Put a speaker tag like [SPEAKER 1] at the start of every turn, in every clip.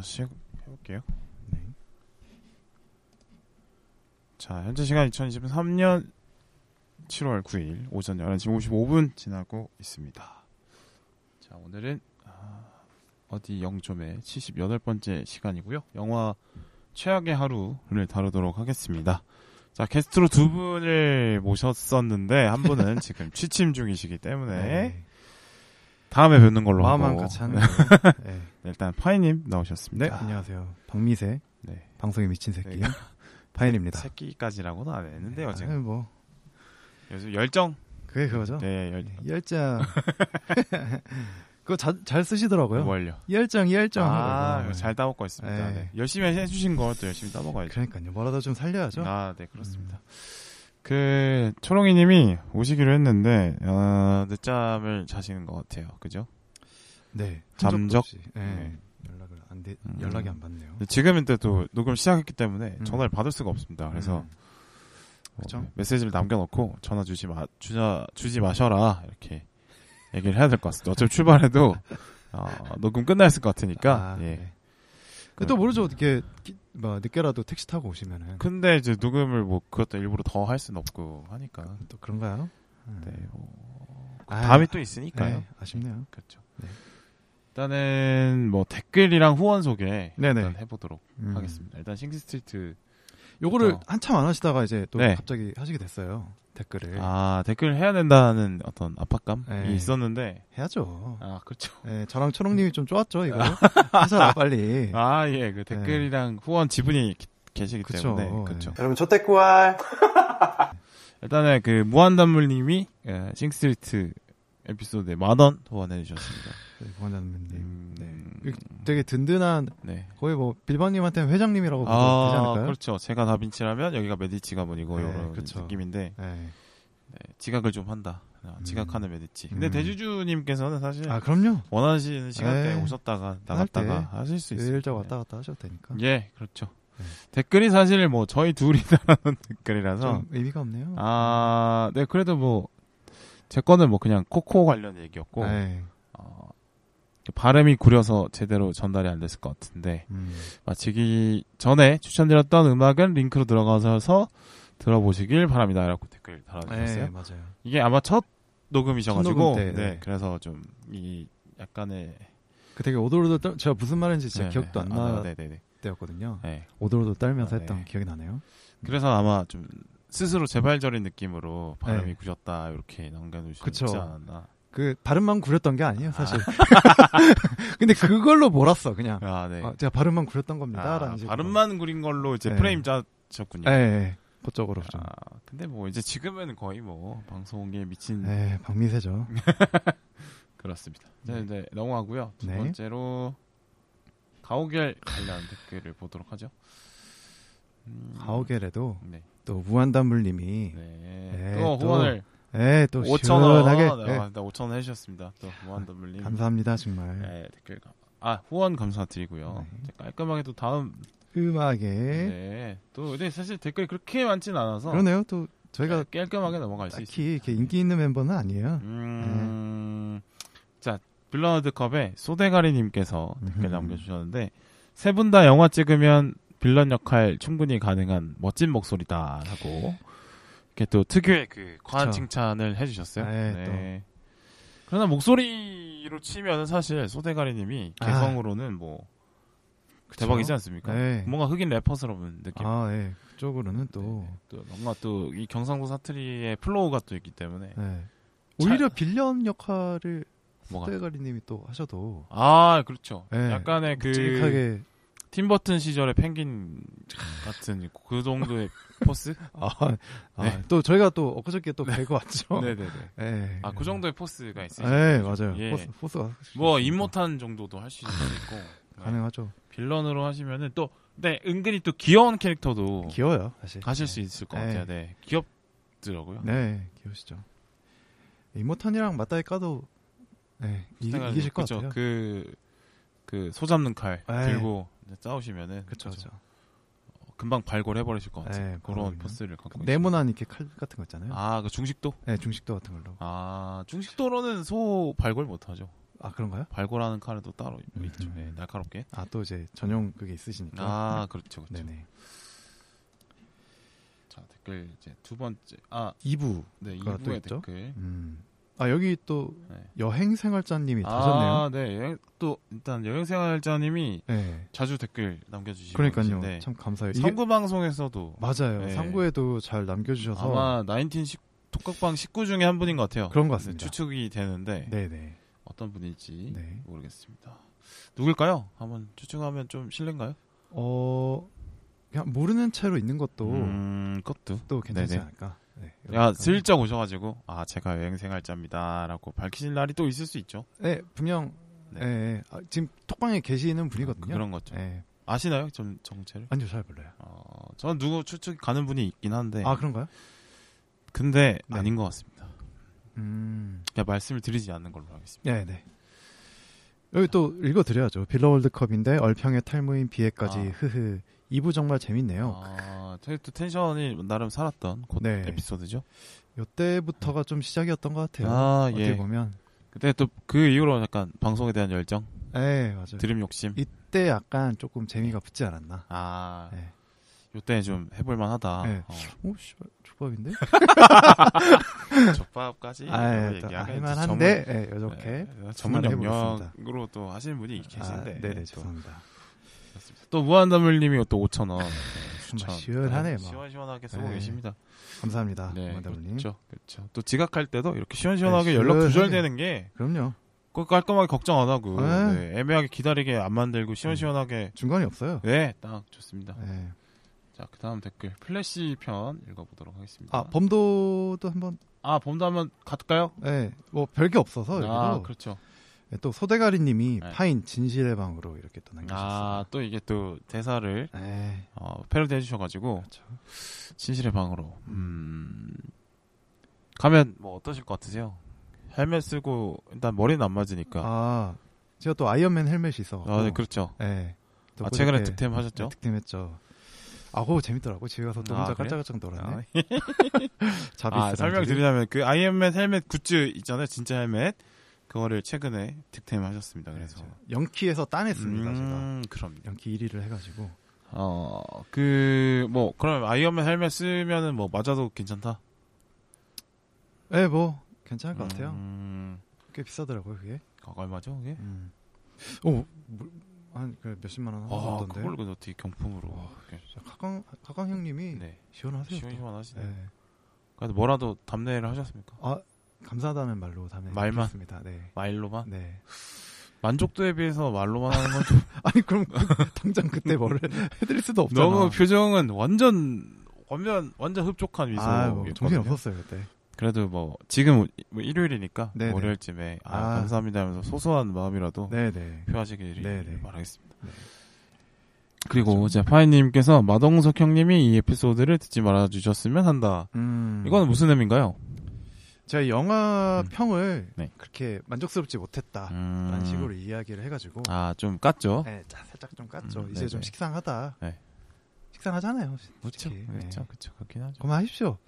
[SPEAKER 1] 자, 시작해볼게요.
[SPEAKER 2] 네.
[SPEAKER 1] 자, 현재 시간 2023년 7월 9일 오전 11시 55분 지나고 있습니다. 자, 오늘은 아, 어디 영점의 78번째 시간이고요. 영화 최악의 하루를 다루도록 하겠습니다. 자, 게스트로 두 분을 모셨었는데 한 분은 지금 취침 중이시기 때문에
[SPEAKER 2] 네.
[SPEAKER 1] 다음에 뵙는 걸로
[SPEAKER 2] 마음만
[SPEAKER 1] 하고
[SPEAKER 2] 같이 하는 거. 네.
[SPEAKER 1] 일단 파이님
[SPEAKER 2] 네,
[SPEAKER 1] 나오셨습니다.
[SPEAKER 2] 안녕하세요. 박미세,
[SPEAKER 1] 네.
[SPEAKER 2] 방송에 미친 새끼.
[SPEAKER 1] 네.
[SPEAKER 2] 파인입니다.
[SPEAKER 1] 새끼까지라고는 안 했는데요, 지금.
[SPEAKER 2] 아유, 뭐,
[SPEAKER 1] 요즘 열정.
[SPEAKER 2] 그게 그거죠.
[SPEAKER 1] 네, 열,
[SPEAKER 2] 열정. 그거 자, 잘 쓰시더라고요.
[SPEAKER 1] 뭘요?
[SPEAKER 2] 열정, 열정.
[SPEAKER 1] 아,
[SPEAKER 2] 하고.
[SPEAKER 1] 이거 잘 따먹고 있습니다.
[SPEAKER 2] 네.
[SPEAKER 1] 네. 열심히 해주신 거또 열심히 따먹어야죠.
[SPEAKER 2] 그러니까요. 뭐라도 좀 살려야죠.
[SPEAKER 1] 아, 네, 그렇습니다. 그, 초롱이님이 오시기로 했는데, 어, 늦잠을 자시는 것 같아요. 그죠?
[SPEAKER 2] 네.
[SPEAKER 1] 잠적?
[SPEAKER 2] 네.
[SPEAKER 1] 네.
[SPEAKER 2] 연락을 안 돼,
[SPEAKER 1] 음.
[SPEAKER 2] 연락이 안 받네요.
[SPEAKER 1] 지금은 또 녹음 시작했기 때문에
[SPEAKER 2] 음.
[SPEAKER 1] 전화를 받을 수가 없습니다. 그래서,
[SPEAKER 2] 음.
[SPEAKER 1] 어,
[SPEAKER 2] 그쵸?
[SPEAKER 1] 메시지를 남겨놓고 전화 주지 마, 주자, 주지 마셔라. 이렇게 얘기를 해야 될 것 같습니다. 어차피 출발해도, 어, 녹음 끝났을 것 같으니까,
[SPEAKER 2] 아,
[SPEAKER 1] 예.
[SPEAKER 2] 네. 또 모르죠. 어떻게, 기- 뭐, 늦게라도 택시 타고 오시면은.
[SPEAKER 1] 근데 이제 녹음을 뭐 그것도 일부러 더 할 수는 없고 하니까
[SPEAKER 2] 또 그런가요?
[SPEAKER 1] 네, 뭐
[SPEAKER 2] 아,
[SPEAKER 1] 다음이 또 있으니까요.
[SPEAKER 2] 네, 아쉽네요.
[SPEAKER 1] 그렇죠.
[SPEAKER 2] 네.
[SPEAKER 1] 일단은 뭐 댓글이랑 후원 소개
[SPEAKER 2] 네네.
[SPEAKER 1] 일단 해보도록
[SPEAKER 2] 음.
[SPEAKER 1] 하겠습니다. 일단 싱스트리트
[SPEAKER 2] 요거를
[SPEAKER 1] 어.
[SPEAKER 2] 한참 안 하시다가 이제 또
[SPEAKER 1] 네.
[SPEAKER 2] 갑자기 하시게 됐어요. 댓글을.
[SPEAKER 1] 아 댓글 해야 된다는 어떤 압박감이
[SPEAKER 2] 네.
[SPEAKER 1] 있었는데
[SPEAKER 2] 해야죠.
[SPEAKER 1] 아 그렇죠.
[SPEAKER 2] 네, 저랑 초롱님이 좀 쪼았죠, 이거. 하셔라, 빨리.
[SPEAKER 1] 아 예 그 댓글이랑 후원 지분이 기- 계시기
[SPEAKER 2] 그쵸.
[SPEAKER 1] 때문에 그렇죠.
[SPEAKER 2] 네.
[SPEAKER 3] 여러분 초대꾸알
[SPEAKER 1] 일단은 그 무한단물님이 예, Sing Street 에피소드에 만원 후원해 주셨습니다.
[SPEAKER 2] 네, 고관장님.
[SPEAKER 1] 음,
[SPEAKER 2] 네. 되게 든든한,
[SPEAKER 1] 네.
[SPEAKER 2] 거의 뭐, 빌바님한테는 회장님이라고 되지
[SPEAKER 1] 아,
[SPEAKER 2] 않을까요?
[SPEAKER 1] 그렇죠. 제가 다빈치라면 여기가 메디치 가문이고
[SPEAKER 2] 네,
[SPEAKER 1] 이런
[SPEAKER 2] 그쵸.
[SPEAKER 1] 느낌인데
[SPEAKER 2] 네.
[SPEAKER 1] 네, 지각을 좀 한다. 아, 지각하는 메디치. 근데
[SPEAKER 2] 음.
[SPEAKER 1] 대주주님께서는 사실
[SPEAKER 2] 아, 그럼요.
[SPEAKER 1] 원하시는 시간대에
[SPEAKER 2] 네.
[SPEAKER 1] 오셨다가. 나갔다가 하실 수 있어요.
[SPEAKER 2] 일자 왔다 갔다 하셔도 되니까.
[SPEAKER 1] 예, 그렇죠.
[SPEAKER 2] 네.
[SPEAKER 1] 댓글이 사실 뭐 저희 둘이 달아놓은 댓글이라서
[SPEAKER 2] 좀 의미가 없네요.
[SPEAKER 1] 아, 네 그래도 뭐 제 거는 뭐 그냥 코코 관련 얘기였고
[SPEAKER 2] 네.
[SPEAKER 1] 어, 발음이 구려서 제대로 전달이 안 됐을 것 같은데
[SPEAKER 2] 음.
[SPEAKER 1] 마치기 전에 추천드렸던 음악은 링크로 들어가셔서 들어보시길 바랍니다. 라고 댓글 달아주셨어요.
[SPEAKER 2] 네, 맞아요.
[SPEAKER 1] 이게 아마 첫 녹음이셔가지고,
[SPEAKER 2] 첫 녹음 때,
[SPEAKER 1] 네,
[SPEAKER 2] 네.
[SPEAKER 1] 그래서 좀, 이, 약간의.
[SPEAKER 2] 그 되게 오돌오돌 떨, 제가 무슨 말인지 진짜
[SPEAKER 1] 네,
[SPEAKER 2] 기억도 안
[SPEAKER 1] 아,
[SPEAKER 2] 나
[SPEAKER 1] 네네네.
[SPEAKER 2] 때였거든요.
[SPEAKER 1] 네.
[SPEAKER 2] 오돌오돌 떨면서
[SPEAKER 1] 아,
[SPEAKER 2] 했던
[SPEAKER 1] 네.
[SPEAKER 2] 기억이 나네요.
[SPEAKER 1] 그래서 아마 좀, 스스로 재발절인 느낌으로 발음이
[SPEAKER 2] 네.
[SPEAKER 1] 구졌다, 이렇게 남겨놓으셨지
[SPEAKER 2] 그쵸.
[SPEAKER 1] 않았나.
[SPEAKER 2] 그 발음만 구렸던 게 아니에요, 사실. 근데 그걸로 몰았어, 그냥.
[SPEAKER 1] 아, 네.
[SPEAKER 2] 아, 제가 발음만 구렸던
[SPEAKER 1] 아,
[SPEAKER 2] 겁니다라는 식으로.
[SPEAKER 1] 발음만 구린 걸로 이제
[SPEAKER 2] 네.
[SPEAKER 1] 프레임 짜셨군요.
[SPEAKER 2] 예, 예. 그쪽으로 좀.
[SPEAKER 1] 아, 근데 뭐, 이제 지금은 거의 뭐, 방송에 미친.
[SPEAKER 2] 예, 박미세죠.
[SPEAKER 1] 그렇습니다. 네, 네, 넘어가고요. 두
[SPEAKER 2] 네.
[SPEAKER 1] 번째로, 가오갤 관련 댓글을 보도록 하죠. 음,
[SPEAKER 2] 가오갤에도
[SPEAKER 1] 네.
[SPEAKER 2] 또 무한단물님이
[SPEAKER 1] 네.
[SPEAKER 2] 네, 또또
[SPEAKER 1] 후원을
[SPEAKER 2] 예, 또
[SPEAKER 1] 5천 원,
[SPEAKER 2] 시원하게
[SPEAKER 1] 네,
[SPEAKER 2] 예,
[SPEAKER 1] 아, 5천 원 해주셨습니다. 또 무한덤블님.
[SPEAKER 2] 감사합니다 정말.
[SPEAKER 1] 네, 댓글 감- 아 후원 감사드리고요.
[SPEAKER 2] 네.
[SPEAKER 1] 깔끔하게 또 다음
[SPEAKER 2] 음악에
[SPEAKER 1] 네. 또 근데 사실 댓글이 그렇게 많진 않아서
[SPEAKER 2] 그러네요. 또 저희가
[SPEAKER 1] 깔- 깔끔하게 넘어갈 수 있어요.
[SPEAKER 2] 이렇게 인기 있는 멤버는 아니에요.
[SPEAKER 1] 음, 자 빌런드컵에 소대가리님께서 댓글
[SPEAKER 2] 음흠.
[SPEAKER 1] 남겨주셨는데 세 분 다 영화 찍으면 빌런 역할 충분히 가능한 멋진 목소리다 하고 이렇게 또 특유의 그 과한. 칭찬을 해주셨어요.
[SPEAKER 2] 네,
[SPEAKER 1] 그러나 목소리로 치면 사실 소대가리님이
[SPEAKER 2] 아.
[SPEAKER 1] 개성으로는 뭐
[SPEAKER 2] 그쵸?
[SPEAKER 1] 대박이지 않습니까?
[SPEAKER 2] 네.
[SPEAKER 1] 뭔가 흑인 래퍼스러운 느낌.
[SPEAKER 2] 아, 예. 그쪽으로는
[SPEAKER 1] 또또 뭔가 또 이 경상도 사투리의 flow가 또 있기 때문에
[SPEAKER 2] 네. 오히려 빌런 역할을 소대가리님이 또 하셔도
[SPEAKER 1] 아 그렇죠.
[SPEAKER 2] 네.
[SPEAKER 1] 약간의 그
[SPEAKER 2] 묵직하게
[SPEAKER 1] 팀버튼 시절의 펭귄 같은 그 정도의 force?
[SPEAKER 2] 아, 아,
[SPEAKER 1] 네.
[SPEAKER 2] 또 저희가 또 엊그저께 또 뵙고 왔죠.
[SPEAKER 1] 네네네.
[SPEAKER 2] 네.
[SPEAKER 1] 아 그 정도의 force가 있어요.
[SPEAKER 2] 네, 맞아요.
[SPEAKER 1] 예.
[SPEAKER 2] force, force가
[SPEAKER 1] 뭐 임모탄 정도도 할 수 있고 네.
[SPEAKER 2] 가능하죠.
[SPEAKER 1] villain으로 하시면은 또 네, 은근히 또 귀여운 캐릭터도
[SPEAKER 2] 귀여워요, 사실.
[SPEAKER 1] 가실 수 있을 것
[SPEAKER 2] 네.
[SPEAKER 1] 같아요. 네, 귀엽더라고요.
[SPEAKER 2] 네, 귀여우시죠. 이모탄이랑 맞다이 까도 네, 이, 이기실 것
[SPEAKER 1] 그쵸.
[SPEAKER 2] 같아요.
[SPEAKER 1] 그, 그, 소 잡는 칼
[SPEAKER 2] 네.
[SPEAKER 1] 들고 싸우시면은.
[SPEAKER 2] 그쵸,
[SPEAKER 1] 그쵸. 어, 금방 발골해버리실 것 같아요.
[SPEAKER 2] 네,
[SPEAKER 1] 그런. 포스를 갖고 계시죠.
[SPEAKER 2] 네모난 이렇게 칼 같은 거 있잖아요.
[SPEAKER 1] 아, 그 중식도?
[SPEAKER 2] 네, 중식도 같은 걸로.
[SPEAKER 1] 아, 중식도로는 소 발골 못하죠.
[SPEAKER 2] 아 그런가요?
[SPEAKER 1] 발골하는 칼도 따로
[SPEAKER 2] 음.
[SPEAKER 1] 있죠. 네, 날카롭게.
[SPEAKER 2] 아 또 이제 전용 그게 있으시니까.
[SPEAKER 1] 아, 그렇죠, 그렇죠.
[SPEAKER 2] 네네.
[SPEAKER 1] 자, 댓글 이제 두 번째. 아,
[SPEAKER 2] 2부.
[SPEAKER 1] 네,
[SPEAKER 2] 그거 또
[SPEAKER 1] 2부의
[SPEAKER 2] 있죠?
[SPEAKER 1] 댓글.
[SPEAKER 2] 음. 아 여기 또
[SPEAKER 1] 네.
[SPEAKER 2] 여행 생활자님이 다셨네요.
[SPEAKER 1] 아, 네. 여행, 또 일단 여행 생활자님이
[SPEAKER 2] 네.
[SPEAKER 1] 자주 댓글 남겨주시고
[SPEAKER 2] 그러니까요.
[SPEAKER 1] 계신데
[SPEAKER 2] 참 감사해요.
[SPEAKER 1] 성구 방송에서도
[SPEAKER 2] 맞아요.
[SPEAKER 1] 네.
[SPEAKER 2] 상구에도 잘 남겨주셔서
[SPEAKER 1] 아마 나인틴 식- 톡각방 식구 중에 한 분인 것 같아요.
[SPEAKER 2] 그런 것 같습니다.
[SPEAKER 1] 추측이 되는데
[SPEAKER 2] 네네.
[SPEAKER 1] 어떤 분일지
[SPEAKER 2] 네.
[SPEAKER 1] 모르겠습니다. 누굴까요? 한번 추측하면 좀 실례인가요?
[SPEAKER 2] 어 그냥 모르는 채로 있는 것도
[SPEAKER 1] 음, 그것도.
[SPEAKER 2] 또 괜찮지
[SPEAKER 1] 네네.
[SPEAKER 2] 않을까. 네.
[SPEAKER 1] 야, 슬쩍 오셔가지고 아 제가 여행생활자입니다라고 밝히실 날이 또 있을 수 있죠.
[SPEAKER 2] 네, 분명
[SPEAKER 1] 네.
[SPEAKER 2] 예, 예. 아, 지금 톡방에 계시는 분이거든요.
[SPEAKER 1] 그런 거죠.
[SPEAKER 2] 예.
[SPEAKER 1] 아시나요? 좀 정체를?
[SPEAKER 2] 아니요, 잘 몰라요.
[SPEAKER 1] 어, 저는 누구 추측 가는 분이 있긴 한데
[SPEAKER 2] 아, 그런가요?
[SPEAKER 1] 근데
[SPEAKER 2] 네.
[SPEAKER 1] 아닌 것 같습니다.
[SPEAKER 2] 음.
[SPEAKER 1] 그냥 말씀을 드리지 않는 걸로 하겠습니다.
[SPEAKER 2] 네, 네. 여기 또 읽어드려야죠. 빌라 월드컵인데 얼평의 탈무인 비애까지
[SPEAKER 1] 아.
[SPEAKER 2] 흐흐. 2부 정말 재밌네요.
[SPEAKER 1] 아, 또 텐션이 나름 살았던 그
[SPEAKER 2] 네.
[SPEAKER 1] 에피소드죠.
[SPEAKER 2] 요때부터가 좀 시작이었던 것 같아요.
[SPEAKER 1] 아,
[SPEAKER 2] 어떻게
[SPEAKER 1] 예.
[SPEAKER 2] 보면.
[SPEAKER 1] 그때 또 그 이후로 약간 방송에 대한 열정,
[SPEAKER 2] 네, 맞아요.
[SPEAKER 1] 드림 욕심.
[SPEAKER 2] 이때 약간 조금 재미가 붙지 않았나.
[SPEAKER 1] 아,
[SPEAKER 2] 네.
[SPEAKER 1] 요때 좀 해볼만 하다.
[SPEAKER 2] 네.
[SPEAKER 1] 어.
[SPEAKER 2] 오, 씨발, 족밥인데?
[SPEAKER 1] 족밥까지
[SPEAKER 2] 아, 예,
[SPEAKER 1] 이제
[SPEAKER 2] 할만한데, 예, 이렇게.
[SPEAKER 1] 네, 전문
[SPEAKER 2] 해보겠습니다.
[SPEAKER 1] 영역으로 또 하시는 분이 계신데.
[SPEAKER 2] 아, 네네,
[SPEAKER 1] 또,
[SPEAKER 2] 죄송합니다.
[SPEAKER 1] 또 무한다물님이 또 5천 원.
[SPEAKER 2] 정말 시원하네, 뭐.
[SPEAKER 1] 시원시원하게 쓰고
[SPEAKER 2] 네.
[SPEAKER 1] 계십니다.
[SPEAKER 2] 감사합니다.
[SPEAKER 1] 네,
[SPEAKER 2] 원더블님.
[SPEAKER 1] 그렇죠, 그렇죠. 또 지각할 때도 이렇게 시원시원하게
[SPEAKER 2] 네,
[SPEAKER 1] 연락. 두절되는 게
[SPEAKER 2] 그럼요.
[SPEAKER 1] 꼭 깔끔하게 걱정 안 하고
[SPEAKER 2] 네.
[SPEAKER 1] 네, 애매하게 기다리게 안 만들고 시원시원하게
[SPEAKER 2] 중간이 없어요.
[SPEAKER 1] 네, 딱 좋습니다.
[SPEAKER 2] 네.
[SPEAKER 1] 자, 그 다음 댓글 플래시 편 읽어보도록 하겠습니다.
[SPEAKER 2] 아, 범도도 한번,
[SPEAKER 1] 아, 범도 한번 갈까요?
[SPEAKER 2] 예, 뭐, 별게 없어서, 여기도.
[SPEAKER 1] 아, 그렇죠.
[SPEAKER 2] 예, 또, 소대가리 님이
[SPEAKER 1] 네.
[SPEAKER 2] 파인 진실의 방으로 이렇게 또 남겨주셨어요.
[SPEAKER 1] 아, 또 이게 또 대사를
[SPEAKER 2] 네.
[SPEAKER 1] 어, 패러디 해주셔가지고
[SPEAKER 2] 그렇죠.
[SPEAKER 1] 진실의 방으로 음... 가면 뭐 어떠실 것 같으세요? 헬멧 쓰고 일단 머리는 안 맞으니까.
[SPEAKER 2] 아, 제가 또 아이언맨 헬멧이 있어.
[SPEAKER 1] 아, 네, 그렇죠.
[SPEAKER 2] 예. 또
[SPEAKER 1] 아, 최근에 득템 하셨죠?
[SPEAKER 2] 네, 득템했죠. 아, 그거 재밌더라고. 집에 가서 또
[SPEAKER 1] 아,
[SPEAKER 2] 혼자
[SPEAKER 1] 그래요?
[SPEAKER 2] 깔짝깔짝 놀았네.
[SPEAKER 1] 아,
[SPEAKER 2] 자비스.
[SPEAKER 1] 아, 설명 드리자면 그 아이언맨 헬멧 굿즈 있잖아요, 진짜 헬멧. 그거를 최근에 득템하셨습니다. 그래서
[SPEAKER 2] 영키에서 따냈습니다, 제가.
[SPEAKER 1] 음, 그럼요.
[SPEAKER 2] 영키 1위를 해가지고.
[SPEAKER 1] 어, 그, 뭐, 그럼 아이언맨 헬멧 쓰면은 뭐, 맞아도 괜찮다?
[SPEAKER 2] 예, 뭐, 괜찮을 것 같아요.
[SPEAKER 1] 음,
[SPEAKER 2] 꽤 비싸더라고요, 그게.
[SPEAKER 1] 아, 얼마죠, 그게?
[SPEAKER 2] 음. 오, 뭐, 한, 그 몇십만 원
[SPEAKER 1] 아,
[SPEAKER 2] 하던데.
[SPEAKER 1] 그걸 그 어떻게 경품으로. 이렇게.
[SPEAKER 2] 가강, 가강 형님이
[SPEAKER 1] 네.
[SPEAKER 2] 시원하세요.
[SPEAKER 1] 시원시원 하시네.
[SPEAKER 2] 네.
[SPEAKER 1] 그래도 뭐라도 답례를 하셨습니까?
[SPEAKER 2] 아, 감사하다는 말로 다음에
[SPEAKER 1] 말만?
[SPEAKER 2] 습니다 네.
[SPEAKER 1] 마일로만?
[SPEAKER 2] 네.
[SPEAKER 1] 만족도에 비해서 말로만 하는 건 좀
[SPEAKER 2] 아니 그럼 그- 당장 그때 뭐를 해드릴 수도 없잖아.
[SPEAKER 1] 너무 표정은 완전 완전 완전 흡족한 미소.
[SPEAKER 2] 아, 뭐 정신 없었어요 그때.
[SPEAKER 1] 그래도 뭐 지금 뭐 일요일이니까
[SPEAKER 2] 네네.
[SPEAKER 1] 월요일쯤에 아,
[SPEAKER 2] 아.
[SPEAKER 1] 감사합니다 하면서 소소한 마음이라도
[SPEAKER 2] 네네.
[SPEAKER 1] 표하시길
[SPEAKER 2] 네네.
[SPEAKER 1] 바라겠습니다.
[SPEAKER 2] 네.
[SPEAKER 1] 그리고 이제 파이님께서 마동석 형님이 이 에피소드를 듣지 말아주셨으면 한다.
[SPEAKER 2] 음.
[SPEAKER 1] 이건 무슨 의미인가요?
[SPEAKER 2] 제가 영화
[SPEAKER 1] 음.
[SPEAKER 2] 평을
[SPEAKER 1] 네.
[SPEAKER 2] 그렇게 만족스럽지 못했다라는
[SPEAKER 1] 음...
[SPEAKER 2] 식으로 이야기를 해가지고
[SPEAKER 1] 아 좀 깠죠.
[SPEAKER 2] 네, 자, 살짝 좀 깠죠.
[SPEAKER 1] 음,
[SPEAKER 2] 이제 좀
[SPEAKER 1] 네네.
[SPEAKER 2] 식상하다.
[SPEAKER 1] 네.
[SPEAKER 2] 식상하잖아요.
[SPEAKER 1] 그렇죠,
[SPEAKER 2] 솔직히. 네.
[SPEAKER 1] 그렇죠, 그렇죠, 그렇긴 하죠.
[SPEAKER 2] 그만하십시오.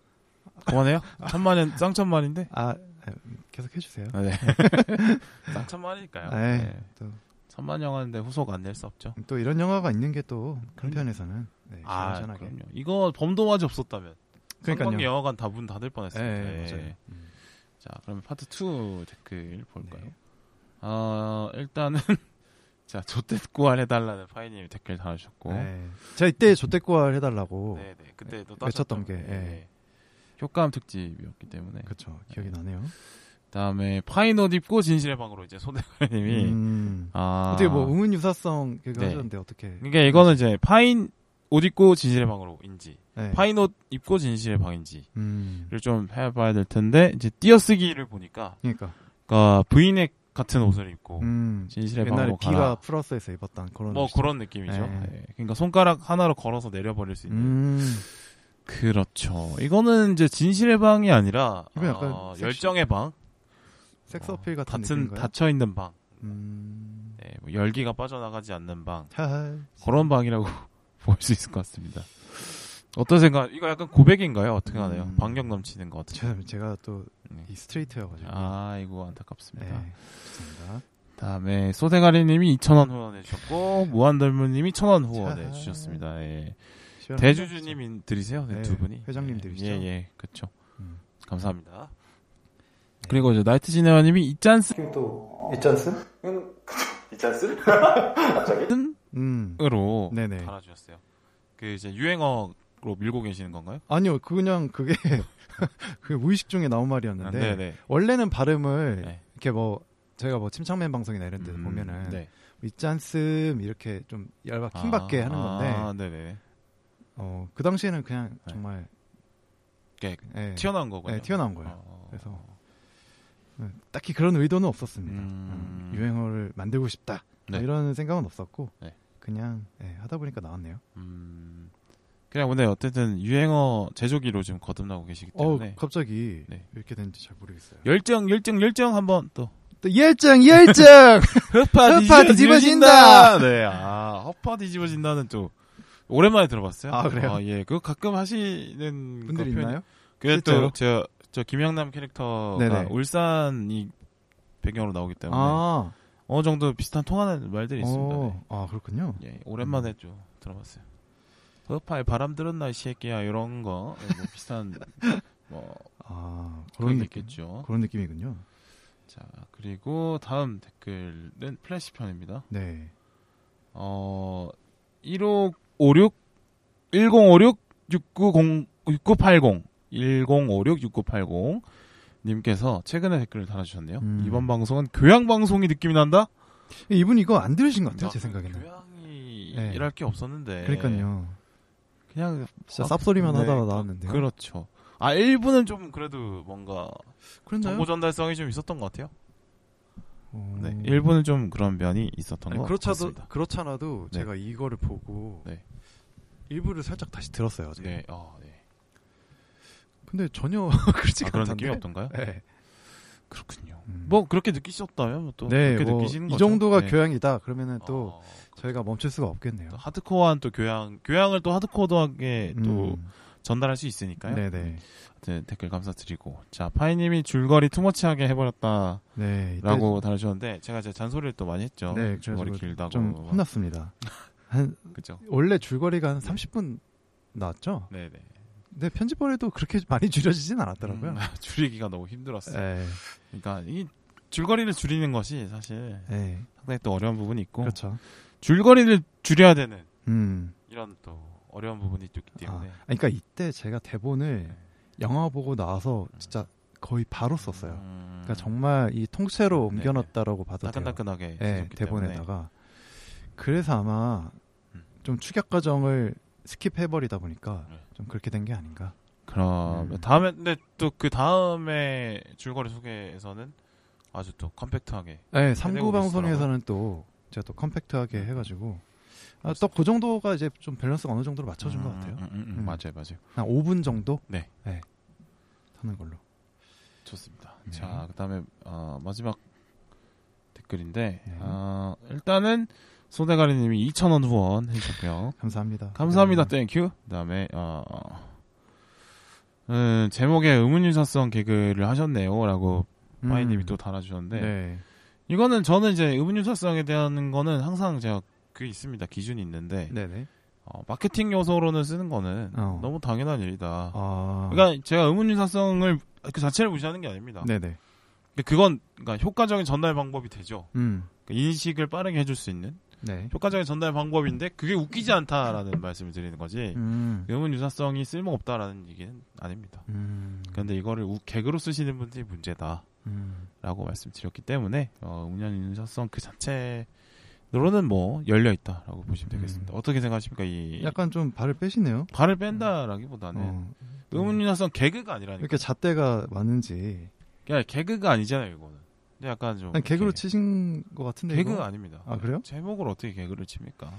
[SPEAKER 1] 그만해요? 천만엔 쌍천만인데.
[SPEAKER 2] 아 네, 계속 해주세요.
[SPEAKER 1] 아, 네. 쌍천만이니까요.
[SPEAKER 2] 네.
[SPEAKER 1] 네.
[SPEAKER 2] 또,
[SPEAKER 1] 천만 영화인데 후속 안 낼 수 없죠.
[SPEAKER 2] 또 이런 영화가 있는 게또큰
[SPEAKER 1] 그럼요.
[SPEAKER 2] 편에서는 네,
[SPEAKER 1] 아,
[SPEAKER 2] 시원시원하게.
[SPEAKER 1] 그럼요. 이거 범도마저 없었다면
[SPEAKER 2] 그러니까요.
[SPEAKER 1] 성관계 영화관 다 문 닫을 뻔했어요.
[SPEAKER 2] 네,
[SPEAKER 1] 네.
[SPEAKER 2] 맞아요. 음.
[SPEAKER 1] 자, 그러면 파트 2 댓글 볼까요?
[SPEAKER 2] 네.
[SPEAKER 1] 어, 일단은 자, 좋댓구알 해달라는 파이님 댓글 달아주셨고, 네,
[SPEAKER 2] 네. 제가 이때 좋댓구알 해달라고
[SPEAKER 1] 네, 그때 또
[SPEAKER 2] 외쳤던
[SPEAKER 1] 따셨던
[SPEAKER 2] 게,
[SPEAKER 1] 게
[SPEAKER 2] 예.
[SPEAKER 1] 효과음 특집이었기 때문에.
[SPEAKER 2] 그쵸 기억이 나네요.
[SPEAKER 1] 그다음에 파인 옷 입고 진실의 방으로 이제 소대가리님이
[SPEAKER 2] 음.
[SPEAKER 1] 아
[SPEAKER 2] 어떻게 뭐 음운 유사성 그거
[SPEAKER 1] 네.
[SPEAKER 2] 하셨는데 어떻게?
[SPEAKER 1] 그러니까 이거는 이제 파인 옷 입고 진실의 방으로 인지
[SPEAKER 2] 네.
[SPEAKER 1] 파인 옷 입고 진실의 방인지를
[SPEAKER 2] 음.
[SPEAKER 1] 좀 해봐야 될 텐데 이제 띄어쓰기를 보니까
[SPEAKER 2] 그러니까
[SPEAKER 1] 그러니까 브이넥 같은 옷을 입고
[SPEAKER 2] 음.
[SPEAKER 1] 진실의
[SPEAKER 2] 옛날에
[SPEAKER 1] 방으로
[SPEAKER 2] 비가
[SPEAKER 1] 가라.
[SPEAKER 2] 플러스에서 입었던 그런
[SPEAKER 1] 뭐. 그런 느낌이죠.
[SPEAKER 2] 네.
[SPEAKER 1] 네. 그러니까 손가락 하나로 걸어서 내려버릴 수 있는.
[SPEAKER 2] 음.
[SPEAKER 1] 그렇죠. 이거는 이제 진실의 방이 아니라 어, 열정의 방,
[SPEAKER 2] 섹스 어필 같은 느낌인가요?
[SPEAKER 1] 닫혀 있는 방,
[SPEAKER 2] 음.
[SPEAKER 1] 네, 뭐 열기가 빠져나가지 않는 방
[SPEAKER 2] 하하.
[SPEAKER 1] 그런 방이라고 볼 수 있을 것 같습니다. 어떤 생각? 이거 약간 고백인가요? 어떻게 하나요?
[SPEAKER 2] 음.
[SPEAKER 1] 방력 넘치는 것 같은데.
[SPEAKER 2] 제가, 제가 또
[SPEAKER 1] 네.
[SPEAKER 2] 이 스트레이트여가지고.
[SPEAKER 1] 아, 이거 안타깝습니다.
[SPEAKER 2] 네. 죄송합니다.
[SPEAKER 1] 다음에 소대가리님이 2,000원 후원해 주셨고 무한덜무님이 1,000원 후원해
[SPEAKER 2] 자.
[SPEAKER 1] 주셨습니다. 예. 대주주님 들이세요, 네,
[SPEAKER 2] 네,
[SPEAKER 1] 두 분이.
[SPEAKER 2] 회장님 들이시죠.
[SPEAKER 1] 예, 예, 그렇죠.
[SPEAKER 2] 음.
[SPEAKER 1] 감사합니다. 그리고 이제 나이트 지네와님이 이짠스
[SPEAKER 2] 또 있잖스?
[SPEAKER 1] 이짠스? 갑자기?
[SPEAKER 2] 음.
[SPEAKER 1] 으로
[SPEAKER 2] 네네.
[SPEAKER 1] 달아주셨어요. 그 이제 유행어로 밀고 계시는 건가요?
[SPEAKER 2] 아니요, 그냥 그게 그 무의식 중에 나온 말이었는데
[SPEAKER 1] 아.
[SPEAKER 2] 원래는 발음을
[SPEAKER 1] 네.
[SPEAKER 2] 이렇게 뭐 제가 뭐 침착맨 방송이나 이런 데
[SPEAKER 1] 음,
[SPEAKER 2] 보면은
[SPEAKER 1] 네.
[SPEAKER 2] 있잖음 이렇게 좀 얇아 킹받게 하는 건데
[SPEAKER 1] 아, 네네.
[SPEAKER 2] 어, 그 당시에는 그냥
[SPEAKER 1] 네.
[SPEAKER 2] 정말
[SPEAKER 1] 이렇게
[SPEAKER 2] 예,
[SPEAKER 1] 튀어나온 거군요.
[SPEAKER 2] 네, 튀어나온 거예요.
[SPEAKER 1] 어,
[SPEAKER 2] 그래서 딱히 그런 의도는 없었습니다.
[SPEAKER 1] 음.
[SPEAKER 2] 음, 유행어를 만들고 싶다
[SPEAKER 1] 네.
[SPEAKER 2] 이런 생각은 없었고
[SPEAKER 1] 네.
[SPEAKER 2] 그냥 예, 하다 보니까 나왔네요.
[SPEAKER 1] 음, 그냥 오늘 어쨌든 유행어 제조기로 지금 거듭나고 계시기
[SPEAKER 2] 어
[SPEAKER 1] 때문에
[SPEAKER 2] 갑자기
[SPEAKER 1] 네.
[SPEAKER 2] 이렇게 된지 잘 모르겠어요.
[SPEAKER 1] 열정, 열정, 열정 한번 또
[SPEAKER 2] 또 열정 열정
[SPEAKER 1] 허파
[SPEAKER 2] 허파 뒤집어진다!
[SPEAKER 1] 네, 아 허파 뒤집어진다는 또 오랜만에 들어봤어요.
[SPEAKER 2] 아, 그래요?
[SPEAKER 1] 예, 그거 가끔 하시는 표현-
[SPEAKER 2] 있나요?
[SPEAKER 1] 그게
[SPEAKER 2] 실제로?
[SPEAKER 1] 또저 저 김영남 캐릭터가
[SPEAKER 2] 네네.
[SPEAKER 1] 울산이 배경으로 나오기 때문에
[SPEAKER 2] 아,
[SPEAKER 1] 어느 정도 비슷한 통하는 말들이 있습니다. 네.
[SPEAKER 2] 어, 아 그렇군요.
[SPEAKER 1] 예, 오랜만에 좀 들어봤어요. 허파에 바람 들었나 이 새끼야 이런 거 예, 뭐 비슷한 뭐
[SPEAKER 2] 아
[SPEAKER 1] 그런
[SPEAKER 2] 그런
[SPEAKER 1] 게
[SPEAKER 2] 느낌
[SPEAKER 1] 있겠죠.
[SPEAKER 2] 그런 느낌이군요.
[SPEAKER 1] 자 그리고 다음 댓글은 플래시 편입니다.
[SPEAKER 2] 네.
[SPEAKER 1] 어 1556 1056 690 6980 1056 6980 님께서 최근에 댓글을 달아주셨네요.
[SPEAKER 2] 음.
[SPEAKER 1] 이번 방송은 교양 방송이 느낌이 난다.
[SPEAKER 2] 이분 이거 안 들으신 것 같아요,
[SPEAKER 1] 제나
[SPEAKER 2] 생각에는.
[SPEAKER 1] 교양이
[SPEAKER 2] 네.
[SPEAKER 1] 일할 게 없었는데.
[SPEAKER 2] 그러니까요.
[SPEAKER 1] 그냥
[SPEAKER 2] 진짜 쌉소리만
[SPEAKER 1] 네,
[SPEAKER 2] 하다가 나왔는데요.
[SPEAKER 1] 그렇죠. 아 일부는 좀 그래도 뭔가
[SPEAKER 2] 그랬나요?
[SPEAKER 1] 정보 전달성이 좀 있었던 것 같아요.
[SPEAKER 2] 어...
[SPEAKER 1] 네, 일부는 좀 그런 면이 있었던
[SPEAKER 2] 아니,
[SPEAKER 1] 것
[SPEAKER 2] 그렇차도
[SPEAKER 1] 같습니다.
[SPEAKER 2] 그렇잖아도
[SPEAKER 1] 네.
[SPEAKER 2] 제가 이거를 보고
[SPEAKER 1] 네.
[SPEAKER 2] 일부를 살짝 다시 들었어요.
[SPEAKER 1] 네, 어, 네.
[SPEAKER 2] 근데 전혀 그렇지
[SPEAKER 1] 아,
[SPEAKER 2] 가
[SPEAKER 1] 그런
[SPEAKER 2] 않던데.
[SPEAKER 1] 느낌이 없던가요?
[SPEAKER 2] 네.
[SPEAKER 1] 그렇군요.
[SPEAKER 2] 음.
[SPEAKER 1] 뭐 그렇게 느끼셨다면 또
[SPEAKER 2] 네,
[SPEAKER 1] 그렇게
[SPEAKER 2] 뭐
[SPEAKER 1] 느끼시는
[SPEAKER 2] 이
[SPEAKER 1] 거죠.
[SPEAKER 2] 정도가
[SPEAKER 1] 네.
[SPEAKER 2] 교양이다. 그러면은 또
[SPEAKER 1] 어,
[SPEAKER 2] 저희가 멈출 수가 없겠네요.
[SPEAKER 1] 또 하드코어한 또 교양, 교양을 또 하드코어하게 또
[SPEAKER 2] 음.
[SPEAKER 1] 전달할 수 있으니까요.
[SPEAKER 2] 네네.
[SPEAKER 1] 네, 댓글 감사드리고 자 파이님이 줄거리 투머치하게 해버렸다라고
[SPEAKER 2] 네.
[SPEAKER 1] 달아주셨는데 제가 제 잔소리를 또 많이 했죠.
[SPEAKER 2] 네,
[SPEAKER 1] 줄거리 길다고
[SPEAKER 2] 좀 혼났습니다. 한
[SPEAKER 1] 그죠.
[SPEAKER 2] 원래 줄거리가 한 30분 나왔죠.
[SPEAKER 1] 네네.
[SPEAKER 2] 근데 편집본에도 그렇게 많이 줄여지진 않았더라고요.
[SPEAKER 1] 음, 줄이기가 너무 힘들었어요.
[SPEAKER 2] 네.
[SPEAKER 1] 그러니까 이 줄거리를 줄이는 것이 사실
[SPEAKER 2] 네.
[SPEAKER 1] 상당히 또 어려운 부분이 있고
[SPEAKER 2] 그렇죠.
[SPEAKER 1] 줄거리를 줄여야 되는
[SPEAKER 2] 음.
[SPEAKER 1] 이런 또 어려운 부분이 또 있기 때문에
[SPEAKER 2] 아, 그러니까 이때 제가 대본을
[SPEAKER 1] 네.
[SPEAKER 2] 영화 보고 나와서 진짜 거의 바로 썼어요.
[SPEAKER 1] 음,
[SPEAKER 2] 그러니까 정말 이 통째로
[SPEAKER 1] 네,
[SPEAKER 2] 옮겨놨다라고 봐도.
[SPEAKER 1] 따끈따끈하게
[SPEAKER 2] 네. 대본에다가. 그래서 아마
[SPEAKER 1] 음.
[SPEAKER 2] 좀 축약 과정을 skip해버리다 보니까
[SPEAKER 1] 네.
[SPEAKER 2] 좀 그렇게 된 게 아닌가.
[SPEAKER 1] 그럼
[SPEAKER 2] 음.
[SPEAKER 1] 다음에 근데 또 그 다음에 줄거리 소개에서는 아주 또 compact하게
[SPEAKER 2] 네, 3구
[SPEAKER 1] 해내고
[SPEAKER 2] 방송에서는 또 제가 또 compact하게 해가지고 아, 또 그 정도가 이제 좀 밸런스가 어느 정도로 맞춰준
[SPEAKER 1] 음,
[SPEAKER 2] 것 같아요.
[SPEAKER 1] 음, 음, 음,
[SPEAKER 2] 음.
[SPEAKER 1] 맞아요, 맞아요.
[SPEAKER 2] 한 5분 정도?
[SPEAKER 1] 네.
[SPEAKER 2] 하는 걸로.
[SPEAKER 1] 좋습니다.
[SPEAKER 2] 네.
[SPEAKER 1] 자, 그 다음에 어, 마지막 댓글인데
[SPEAKER 2] 네.
[SPEAKER 1] 어, 일단은 소대가리님이 2,000원 후원 해주셨고요.
[SPEAKER 2] 감사합니다.
[SPEAKER 1] 감사합니다,
[SPEAKER 2] 네.
[SPEAKER 1] Thank you. 그 다음에 어, 음, 제목에 음운유사성 개그를 하셨네요 라고
[SPEAKER 2] 음.
[SPEAKER 1] 파이님이 또 달아주셨는데
[SPEAKER 2] 네.
[SPEAKER 1] 이거는 저는 이제 음운유사성에 대한 거는 항상 제가 그 있습니다 기준이 있는데
[SPEAKER 2] 네네.
[SPEAKER 1] 어, 마케팅 요소로는 쓰는 거는
[SPEAKER 2] 어.
[SPEAKER 1] 너무 당연한 일이다.
[SPEAKER 2] 아.
[SPEAKER 1] 그러니까 제가 음운유사성을 그 자체를 무시하는 게 아닙니다.
[SPEAKER 2] 네네.
[SPEAKER 1] 그건 그러니까 효과적인 전달 방법이 되죠.
[SPEAKER 2] 음.
[SPEAKER 1] 그러니까 인식을 빠르게 해줄 수 있는
[SPEAKER 2] 네.
[SPEAKER 1] 효과적인 전달 방법인데 그게 웃기지 않다라는 말씀을 드리는 거지.
[SPEAKER 2] 음.
[SPEAKER 1] 의문유사성이 쓸모없다라는 얘기는 아닙니다.
[SPEAKER 2] 음.
[SPEAKER 1] 그런데 이거를 우- 개그로 쓰시는 분들이 문제다라고
[SPEAKER 2] 음.
[SPEAKER 1] 말씀드렸기 때문에 어, 의문유사성 그 자체로는 뭐 열려 있다라고 보시면 되겠습니다.
[SPEAKER 2] 음.
[SPEAKER 1] 어떻게 생각하십니까? 이
[SPEAKER 2] 약간 좀 발을 빼시네요.
[SPEAKER 1] 발을 뺀다라기보다는
[SPEAKER 2] 어.
[SPEAKER 1] 의문유사성 개그가 아니라니까.
[SPEAKER 2] 이렇게 잣대가 많은지.
[SPEAKER 1] 그냥 개그가 아니잖아요, 이거는. 약간 좀
[SPEAKER 2] 개그로 치신 것 같은데.
[SPEAKER 1] 개그가
[SPEAKER 2] 이거?
[SPEAKER 1] 아닙니다.
[SPEAKER 2] 아, 그래요?
[SPEAKER 1] 제목을 어떻게 개그를 칩니까?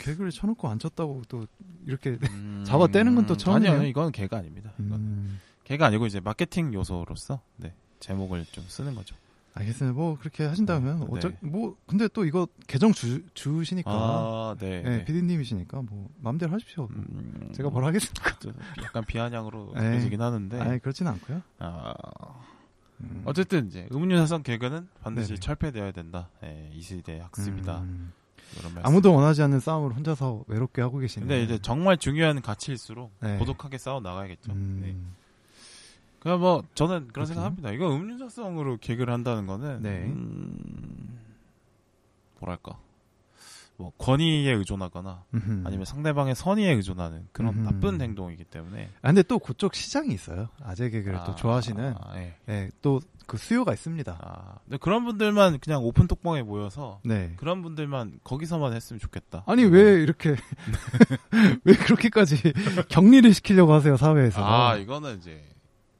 [SPEAKER 2] 개그를 쳐놓고 안 쳤다고 또 이렇게.
[SPEAKER 1] 음,
[SPEAKER 2] 잡아 떼는 건 또 처음이에요?
[SPEAKER 1] 아니요, 이건 개그 아닙니다. 이건
[SPEAKER 2] 음.
[SPEAKER 1] 개그 아니고 이제 마케팅 요소로서 네, 제목을 좀 쓰는 거죠.
[SPEAKER 2] 알겠습니다. 뭐 그렇게 하신다면
[SPEAKER 1] 네.
[SPEAKER 2] 어쩌 뭐 근데 또 이거 계정 주 주시니까
[SPEAKER 1] 아, 네.
[SPEAKER 2] 네, 피디님이시니까 뭐 마음대로 하십시오.
[SPEAKER 1] 음,
[SPEAKER 2] 제가 뭘 하겠습니까?
[SPEAKER 1] 또 약간 비아냥으로
[SPEAKER 2] 네.
[SPEAKER 1] 느껴지긴 하는데.
[SPEAKER 2] 아니 그렇진 않고요.
[SPEAKER 1] 아,
[SPEAKER 2] 음.
[SPEAKER 1] 어쨌든 이제 의문유사성 개그는 반드시
[SPEAKER 2] 네네.
[SPEAKER 1] 철폐되어야 된다. 예, 이 시대의 학습이다.
[SPEAKER 2] 음. 아무도 원하지 않는 싸움을 혼자서 외롭게 하고 계시네요.
[SPEAKER 1] 근데 이제 정말 중요한 가치일수록
[SPEAKER 2] 네.
[SPEAKER 1] 고독하게 싸워 나가야겠죠.
[SPEAKER 2] 음.
[SPEAKER 1] 네. 그냥 뭐 저는 그런. 생각합니다. 이거 음유사성으로 개그를 한다는 거는
[SPEAKER 2] 네.
[SPEAKER 1] 음, 뭐랄까 뭐 권위에 의존하거나
[SPEAKER 2] 음흠.
[SPEAKER 1] 아니면 상대방의 선의에 의존하는 그런
[SPEAKER 2] 음흠.
[SPEAKER 1] 나쁜 행동이기 때문에
[SPEAKER 2] 아, 근데 또 그쪽 시장이 있어요. 아재 개그를 또
[SPEAKER 1] 아,
[SPEAKER 2] 좋아하시는
[SPEAKER 1] 아, 예.
[SPEAKER 2] 예, 또그 수요가 있습니다.
[SPEAKER 1] 아, 근데 그런 분들만 그냥 오픈 톡방에 모여서
[SPEAKER 2] 네.
[SPEAKER 1] 그런 분들만 거기서만 했으면 좋겠다.
[SPEAKER 2] 아니 왜 이렇게 왜 그렇게까지 격리를 시키려고 하세요 사회에서?
[SPEAKER 1] 아 이거는 이제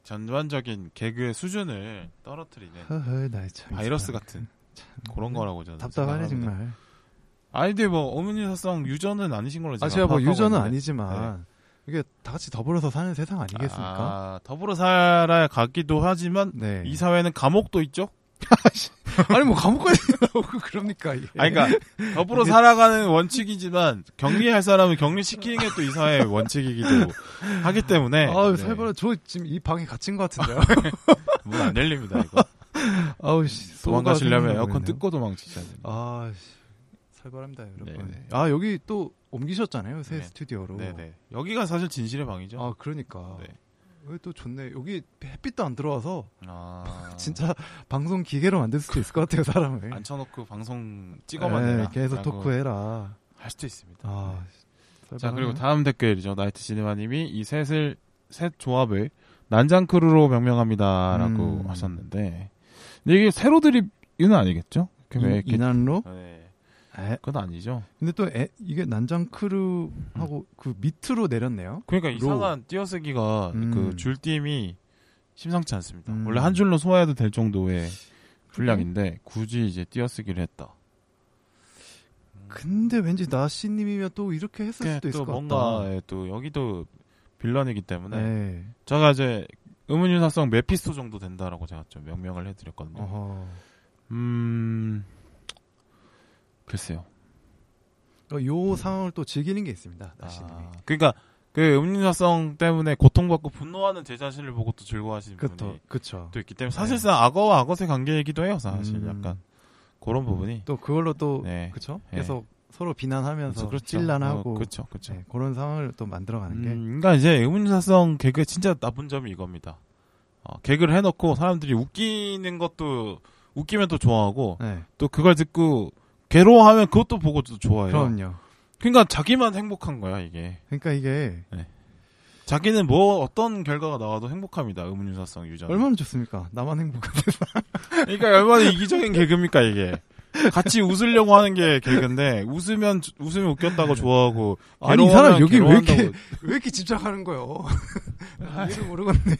[SPEAKER 1] 전반적인 개그의 수준을 떨어뜨리는
[SPEAKER 2] 허허, 나이 참
[SPEAKER 1] 바이러스. 같은 그런 거라고 저는
[SPEAKER 2] 답답하네
[SPEAKER 1] 생각합니다.
[SPEAKER 2] 정말.
[SPEAKER 1] 아니 근데 뭐 어머니사성 유저는 아니신 걸로 제가
[SPEAKER 2] 아 제가 뭐 유저는
[SPEAKER 1] 있는데.
[SPEAKER 2] 아니지만 이게 다 같이 더불어서 사는 세상 아니겠습니까?
[SPEAKER 1] 아, 더불어 살아야 가기도 하지만
[SPEAKER 2] 네.
[SPEAKER 1] 이 사회는 감옥도 있죠.
[SPEAKER 2] 아니 뭐 감옥까지 나오고 그럽니까? 이게.
[SPEAKER 1] 아니 그러니까 더불어 살아가는 원칙이지만 격리할 사람은 격리시키는 게 또 이 사회의 원칙이기도 하기 때문에
[SPEAKER 2] 아우
[SPEAKER 1] 네.
[SPEAKER 2] 살벌한 저 지금 이 방에 갇힌 것 같은데요.
[SPEAKER 1] 문안 열립니다 이거.
[SPEAKER 2] 아우 씨.
[SPEAKER 1] 도망가시려면 에어컨. 뜯고 도망치셔야 돼요.
[SPEAKER 2] 아 씨. 살벌합니다 여러분.
[SPEAKER 1] 네네.
[SPEAKER 2] 아 여기 또 옮기셨잖아요 새
[SPEAKER 1] 네.
[SPEAKER 2] 스튜디오로.
[SPEAKER 1] 네네. 여기가 사실 진실의 방이죠.
[SPEAKER 2] 아 그러니까.
[SPEAKER 1] 네.
[SPEAKER 2] 여기 또 좋네. 여기 햇빛도 안 들어와서
[SPEAKER 1] 아,
[SPEAKER 2] 진짜 방송 기계로 만들 수도 있을 것 같아요 사람을.
[SPEAKER 1] 앉혀놓고 방송 찍어만
[SPEAKER 2] 네,
[SPEAKER 1] 내라.
[SPEAKER 2] 계속 토크해라.
[SPEAKER 1] 할 수도 있습니다.
[SPEAKER 2] 아.
[SPEAKER 1] 자 그리고. 다음 댓글이죠. 나이트 시네마님이 이 셋을 셋 조합을 난장 크루로 명명합니다라고
[SPEAKER 2] 음.
[SPEAKER 1] 하셨는데 근데 이게 세로 드립은 아니겠죠?
[SPEAKER 2] 이- 이난로?
[SPEAKER 1] 네.
[SPEAKER 2] 에,
[SPEAKER 1] 그건 아니죠.
[SPEAKER 2] 근데 또 에, 이게 난장 크루하고 그 밑으로 내렸네요.
[SPEAKER 1] 그러니까
[SPEAKER 2] 로.
[SPEAKER 1] 이상한 띄어쓰기가
[SPEAKER 2] 음.
[SPEAKER 1] 그 줄임이 심상치 않습니다.
[SPEAKER 2] 음.
[SPEAKER 1] 원래 한 줄로 소화해도 될 정도의 분량인데 굳이 이제 띄어쓰기를 했다.
[SPEAKER 2] 근데 왠지 나씨님이면 또 이렇게 했을
[SPEAKER 1] 그게
[SPEAKER 2] 수도 있을 또것
[SPEAKER 1] 뭔가
[SPEAKER 2] 같다.
[SPEAKER 1] 예, 또 여기도 빌런이기 때문에
[SPEAKER 2] 네.
[SPEAKER 1] 제가 이제 의문유사성 메피스토 정도 된다라고 제가 좀 명명을 해드렸거든요.
[SPEAKER 2] 어허.
[SPEAKER 1] 음 글쎄요.
[SPEAKER 2] 어, 요 상황을 또 즐기는 게 있습니다. 나씨님이.
[SPEAKER 1] 아, 그러니까 그 음유사성 때문에 고통받고 분노하는 제 자신을 보고 또 즐거워하시는
[SPEAKER 2] 그쵸,
[SPEAKER 1] 분이
[SPEAKER 2] 그쵸.
[SPEAKER 1] 또 있기 때문에 사실상 악어와 악어의 관계이기도 해요. 사실
[SPEAKER 2] 음.
[SPEAKER 1] 약간 그런 부분이
[SPEAKER 2] 또 그걸로 또
[SPEAKER 1] 네.
[SPEAKER 2] 그쵸?
[SPEAKER 1] 네.
[SPEAKER 2] 계속 서로 비난하면서
[SPEAKER 1] 그렇죠.
[SPEAKER 2] 찔란하고
[SPEAKER 1] 어, 그렇죠, 그렇죠.
[SPEAKER 2] 네, 그런 상황을 또 만들어가는 게
[SPEAKER 1] 음, 그러니까 이제 의문사성 개그의 진짜 나쁜 점이 이겁니다. 어, 개그를 해놓고 사람들이 웃기는 것도 웃기면 또 좋아하고
[SPEAKER 2] 네,
[SPEAKER 1] 또 그걸 듣고 괴로워하면 그것도 보고 또 좋아해요.
[SPEAKER 2] 그럼요.
[SPEAKER 1] 그러니까 자기만 행복한 거야 이게.
[SPEAKER 2] 그러니까 이게
[SPEAKER 1] 자기는 뭐 어떤 결과가 나와도 행복합니다. 의문유사성 유저.
[SPEAKER 2] 얼마나 좋습니까? 나만 행복한데.
[SPEAKER 1] 그러니까 얼마나 이기적인 개그입니까 이게. 같이 웃으려고 하는 게 개그인데 웃으면 웃으면 웃겼다고 좋아하고
[SPEAKER 2] 아니 이 사람 여기 왜 이렇게 왜 이렇게 집착하는 거예요? 이해를 모르겠네.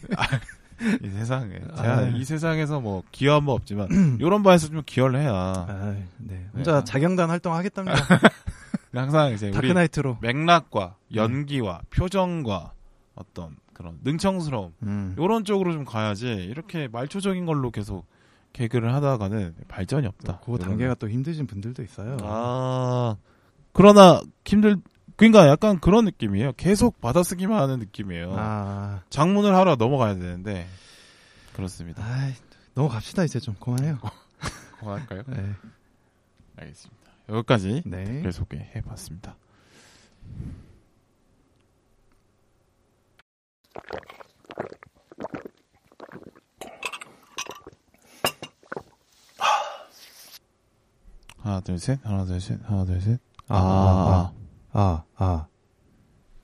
[SPEAKER 1] 이 세상에
[SPEAKER 2] 아.
[SPEAKER 1] 제가 이 세상에서 뭐 기여한 바 없지만 이런 바에서 좀 기여를 해야
[SPEAKER 2] 아, 네. 혼자
[SPEAKER 1] 네.
[SPEAKER 2] 자경단 활동하겠답니다.
[SPEAKER 1] 항상 이제 우리
[SPEAKER 2] 다크나이트로.
[SPEAKER 1] 맥락과 연기와 표정과 어떤 그런 능청스러움
[SPEAKER 2] 음.
[SPEAKER 1] 이런 쪽으로 좀 가야지 이렇게 말초적인 걸로 계속 개그를 하다가는 발전이 없다.
[SPEAKER 2] 그 단계가 또 힘드신 분들도 있어요.
[SPEAKER 1] 아 그러나 힘들 그러니까 약간 그런 느낌이에요. 계속 받아쓰기만 하는 느낌이에요.
[SPEAKER 2] 아,
[SPEAKER 1] 장문을 하러 넘어가야 되는데 그렇습니다.
[SPEAKER 2] 아이, 넘어갑시다 이제 좀 그만해요.
[SPEAKER 1] 그만할까요?
[SPEAKER 2] 네.
[SPEAKER 1] 알겠습니다. 여기까지
[SPEAKER 2] 네.
[SPEAKER 1] 댓글 소개해봤습니다. 하나 둘 셋, 하나 둘 셋, 하나 둘 셋.
[SPEAKER 2] 아, 아, 아, 아.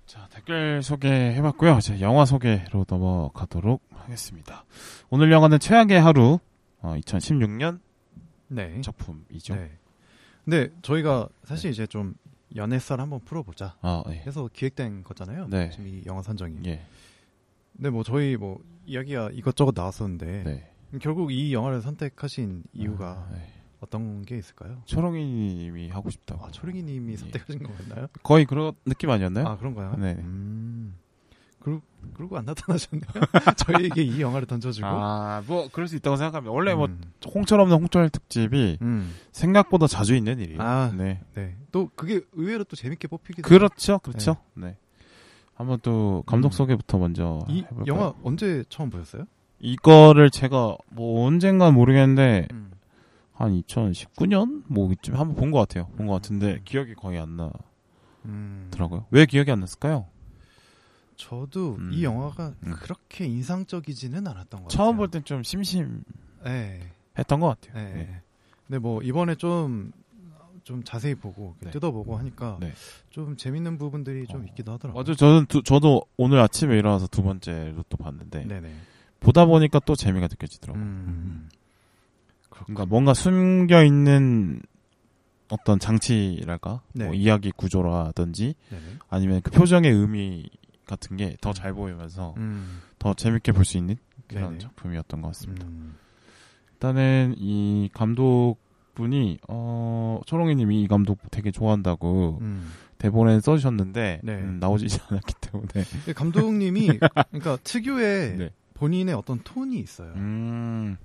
[SPEAKER 1] 자 댓글 소개해봤고요. 이제 영화 소개로 넘어가도록 하겠습니다. 오늘 영화는 최악의 하루, 어, 2016년
[SPEAKER 2] 네.
[SPEAKER 1] 작품이죠.
[SPEAKER 2] 네. 근데 저희가 사실 이제 좀 연애썰 한번 풀어보자
[SPEAKER 1] 아, 예.
[SPEAKER 2] 해서 기획된 거잖아요.
[SPEAKER 1] 네.
[SPEAKER 2] 지금 이 영화 선정이.
[SPEAKER 1] 예.
[SPEAKER 2] 근데 뭐 저희 뭐 이야기가 이것저것 나왔었는데
[SPEAKER 1] 네.
[SPEAKER 2] 결국 이 영화를 선택하신 이유가
[SPEAKER 1] 아, 네.
[SPEAKER 2] 어떤 게 있을까요?
[SPEAKER 1] 초롱이님이 하고 싶다고.
[SPEAKER 2] 아, 초롱이님이
[SPEAKER 1] 예.
[SPEAKER 2] 선택하신 거 맞나요?
[SPEAKER 1] 거의 그런 느낌 아니었나요?
[SPEAKER 2] 아 그런가요?
[SPEAKER 1] 네.
[SPEAKER 2] 음. 그리고 그리고 안 나타나셨네요. 저희에게 이 영화를 던져주고.
[SPEAKER 1] 아, 뭐 그럴 수 있다고 생각합니다. 원래 뭐
[SPEAKER 2] 음.
[SPEAKER 1] 홍철 없는 홍철 특집이
[SPEAKER 2] 음.
[SPEAKER 1] 생각보다 자주 있는 일이에요.
[SPEAKER 2] 아.
[SPEAKER 1] 네.
[SPEAKER 2] 네. 또 그게 의외로 또 재밌게 뽑히기도.
[SPEAKER 1] 그렇죠, 그렇죠. 네. 한번 또 감독
[SPEAKER 2] 음.
[SPEAKER 1] 소개부터 먼저
[SPEAKER 2] 이
[SPEAKER 1] 해볼까요?
[SPEAKER 2] 영화 언제 처음 보셨어요?
[SPEAKER 1] 이거를 제가 뭐 언젠간 모르겠는데
[SPEAKER 2] 음.
[SPEAKER 1] 한 2019년 뭐 이쯤 한번 본 것 같아요. 본 것 같은데 기억이 거의 안
[SPEAKER 2] 음.
[SPEAKER 1] 나더라고요. 왜 기억이 안 났을까요?
[SPEAKER 2] 저도
[SPEAKER 1] 음.
[SPEAKER 2] 이 영화가
[SPEAKER 1] 음.
[SPEAKER 2] 그렇게 인상적이지는 않았던 것
[SPEAKER 1] 처음
[SPEAKER 2] 같아요.
[SPEAKER 1] 볼땐 좀 심심했던
[SPEAKER 2] 네.
[SPEAKER 1] 것 같아요.
[SPEAKER 2] 네.
[SPEAKER 1] 네.
[SPEAKER 2] 근데 뭐 이번에 좀, 좀 자세히 보고
[SPEAKER 1] 네.
[SPEAKER 2] 뜯어보고 하니까
[SPEAKER 1] 네.
[SPEAKER 2] 좀 재밌는 부분들이 좀
[SPEAKER 1] 어.
[SPEAKER 2] 있기도 하더라고요.
[SPEAKER 1] 맞아, 저는 두- 저도 오늘 아침에 일어나서 두 번째로 또 봤는데
[SPEAKER 2] 네네.
[SPEAKER 1] 보다 보니까 또 재미가 느껴지더라고요.
[SPEAKER 2] 음.
[SPEAKER 1] 그러니까 뭔가 숨겨 있는 어떤 장치랄까,
[SPEAKER 2] 네.
[SPEAKER 1] 뭐 이야기 구조라든지
[SPEAKER 2] 네네.
[SPEAKER 1] 아니면 그 표정의 의미 같은 게 더 잘 보이면서
[SPEAKER 2] 음.
[SPEAKER 1] 더 재밌게 볼 수 있는 그런
[SPEAKER 2] 네네.
[SPEAKER 1] 작품이었던 것 같습니다.
[SPEAKER 2] 음.
[SPEAKER 1] 일단은 이 감독분이 어 초롱이님이 이 감독 되게 좋아한다고
[SPEAKER 2] 음.
[SPEAKER 1] 대본에 써주셨는데
[SPEAKER 2] 네.
[SPEAKER 1] 음, 나오지 않았기 때문에
[SPEAKER 2] 감독님이 그러니까 특유의
[SPEAKER 1] 네.
[SPEAKER 2] 본인의 어떤 톤이 있어요.
[SPEAKER 1] 음,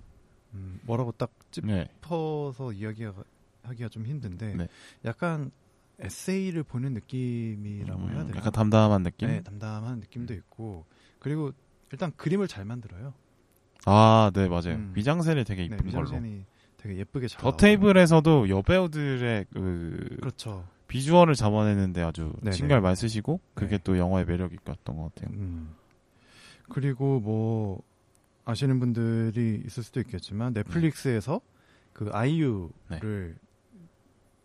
[SPEAKER 2] 음, 뭐라고 딱
[SPEAKER 1] 네.
[SPEAKER 2] 짚어서 이야기하기가 하기가 좀 힘든데
[SPEAKER 1] 네.
[SPEAKER 2] 약간 에세이를 보는 느낌이라고 해야
[SPEAKER 1] 음,
[SPEAKER 2] 되나?
[SPEAKER 1] 약간 담담한 느낌.
[SPEAKER 2] 네, 담담한 느낌도 있고 그리고 일단 그림을 잘 만들어요.
[SPEAKER 1] 아, 네 맞아요.
[SPEAKER 2] 음.
[SPEAKER 1] 미장센이 되게
[SPEAKER 2] 네,
[SPEAKER 1] 이쁜 걸로.
[SPEAKER 2] 미장센이 되게 예쁘게 잘.
[SPEAKER 1] 더. 테이블에서도 여배우들의 그
[SPEAKER 2] 그렇죠.
[SPEAKER 1] 비주얼을 잡아내는데 아주
[SPEAKER 2] 네네.
[SPEAKER 1] 신경을 많이 쓰시고 그게
[SPEAKER 2] 네.
[SPEAKER 1] 또 영화의 매력이 있었던 것 같아요.
[SPEAKER 2] 음. 그리고 뭐 아시는 분들이 있을 수도 있겠지만 넷플릭스에서 그 아이유를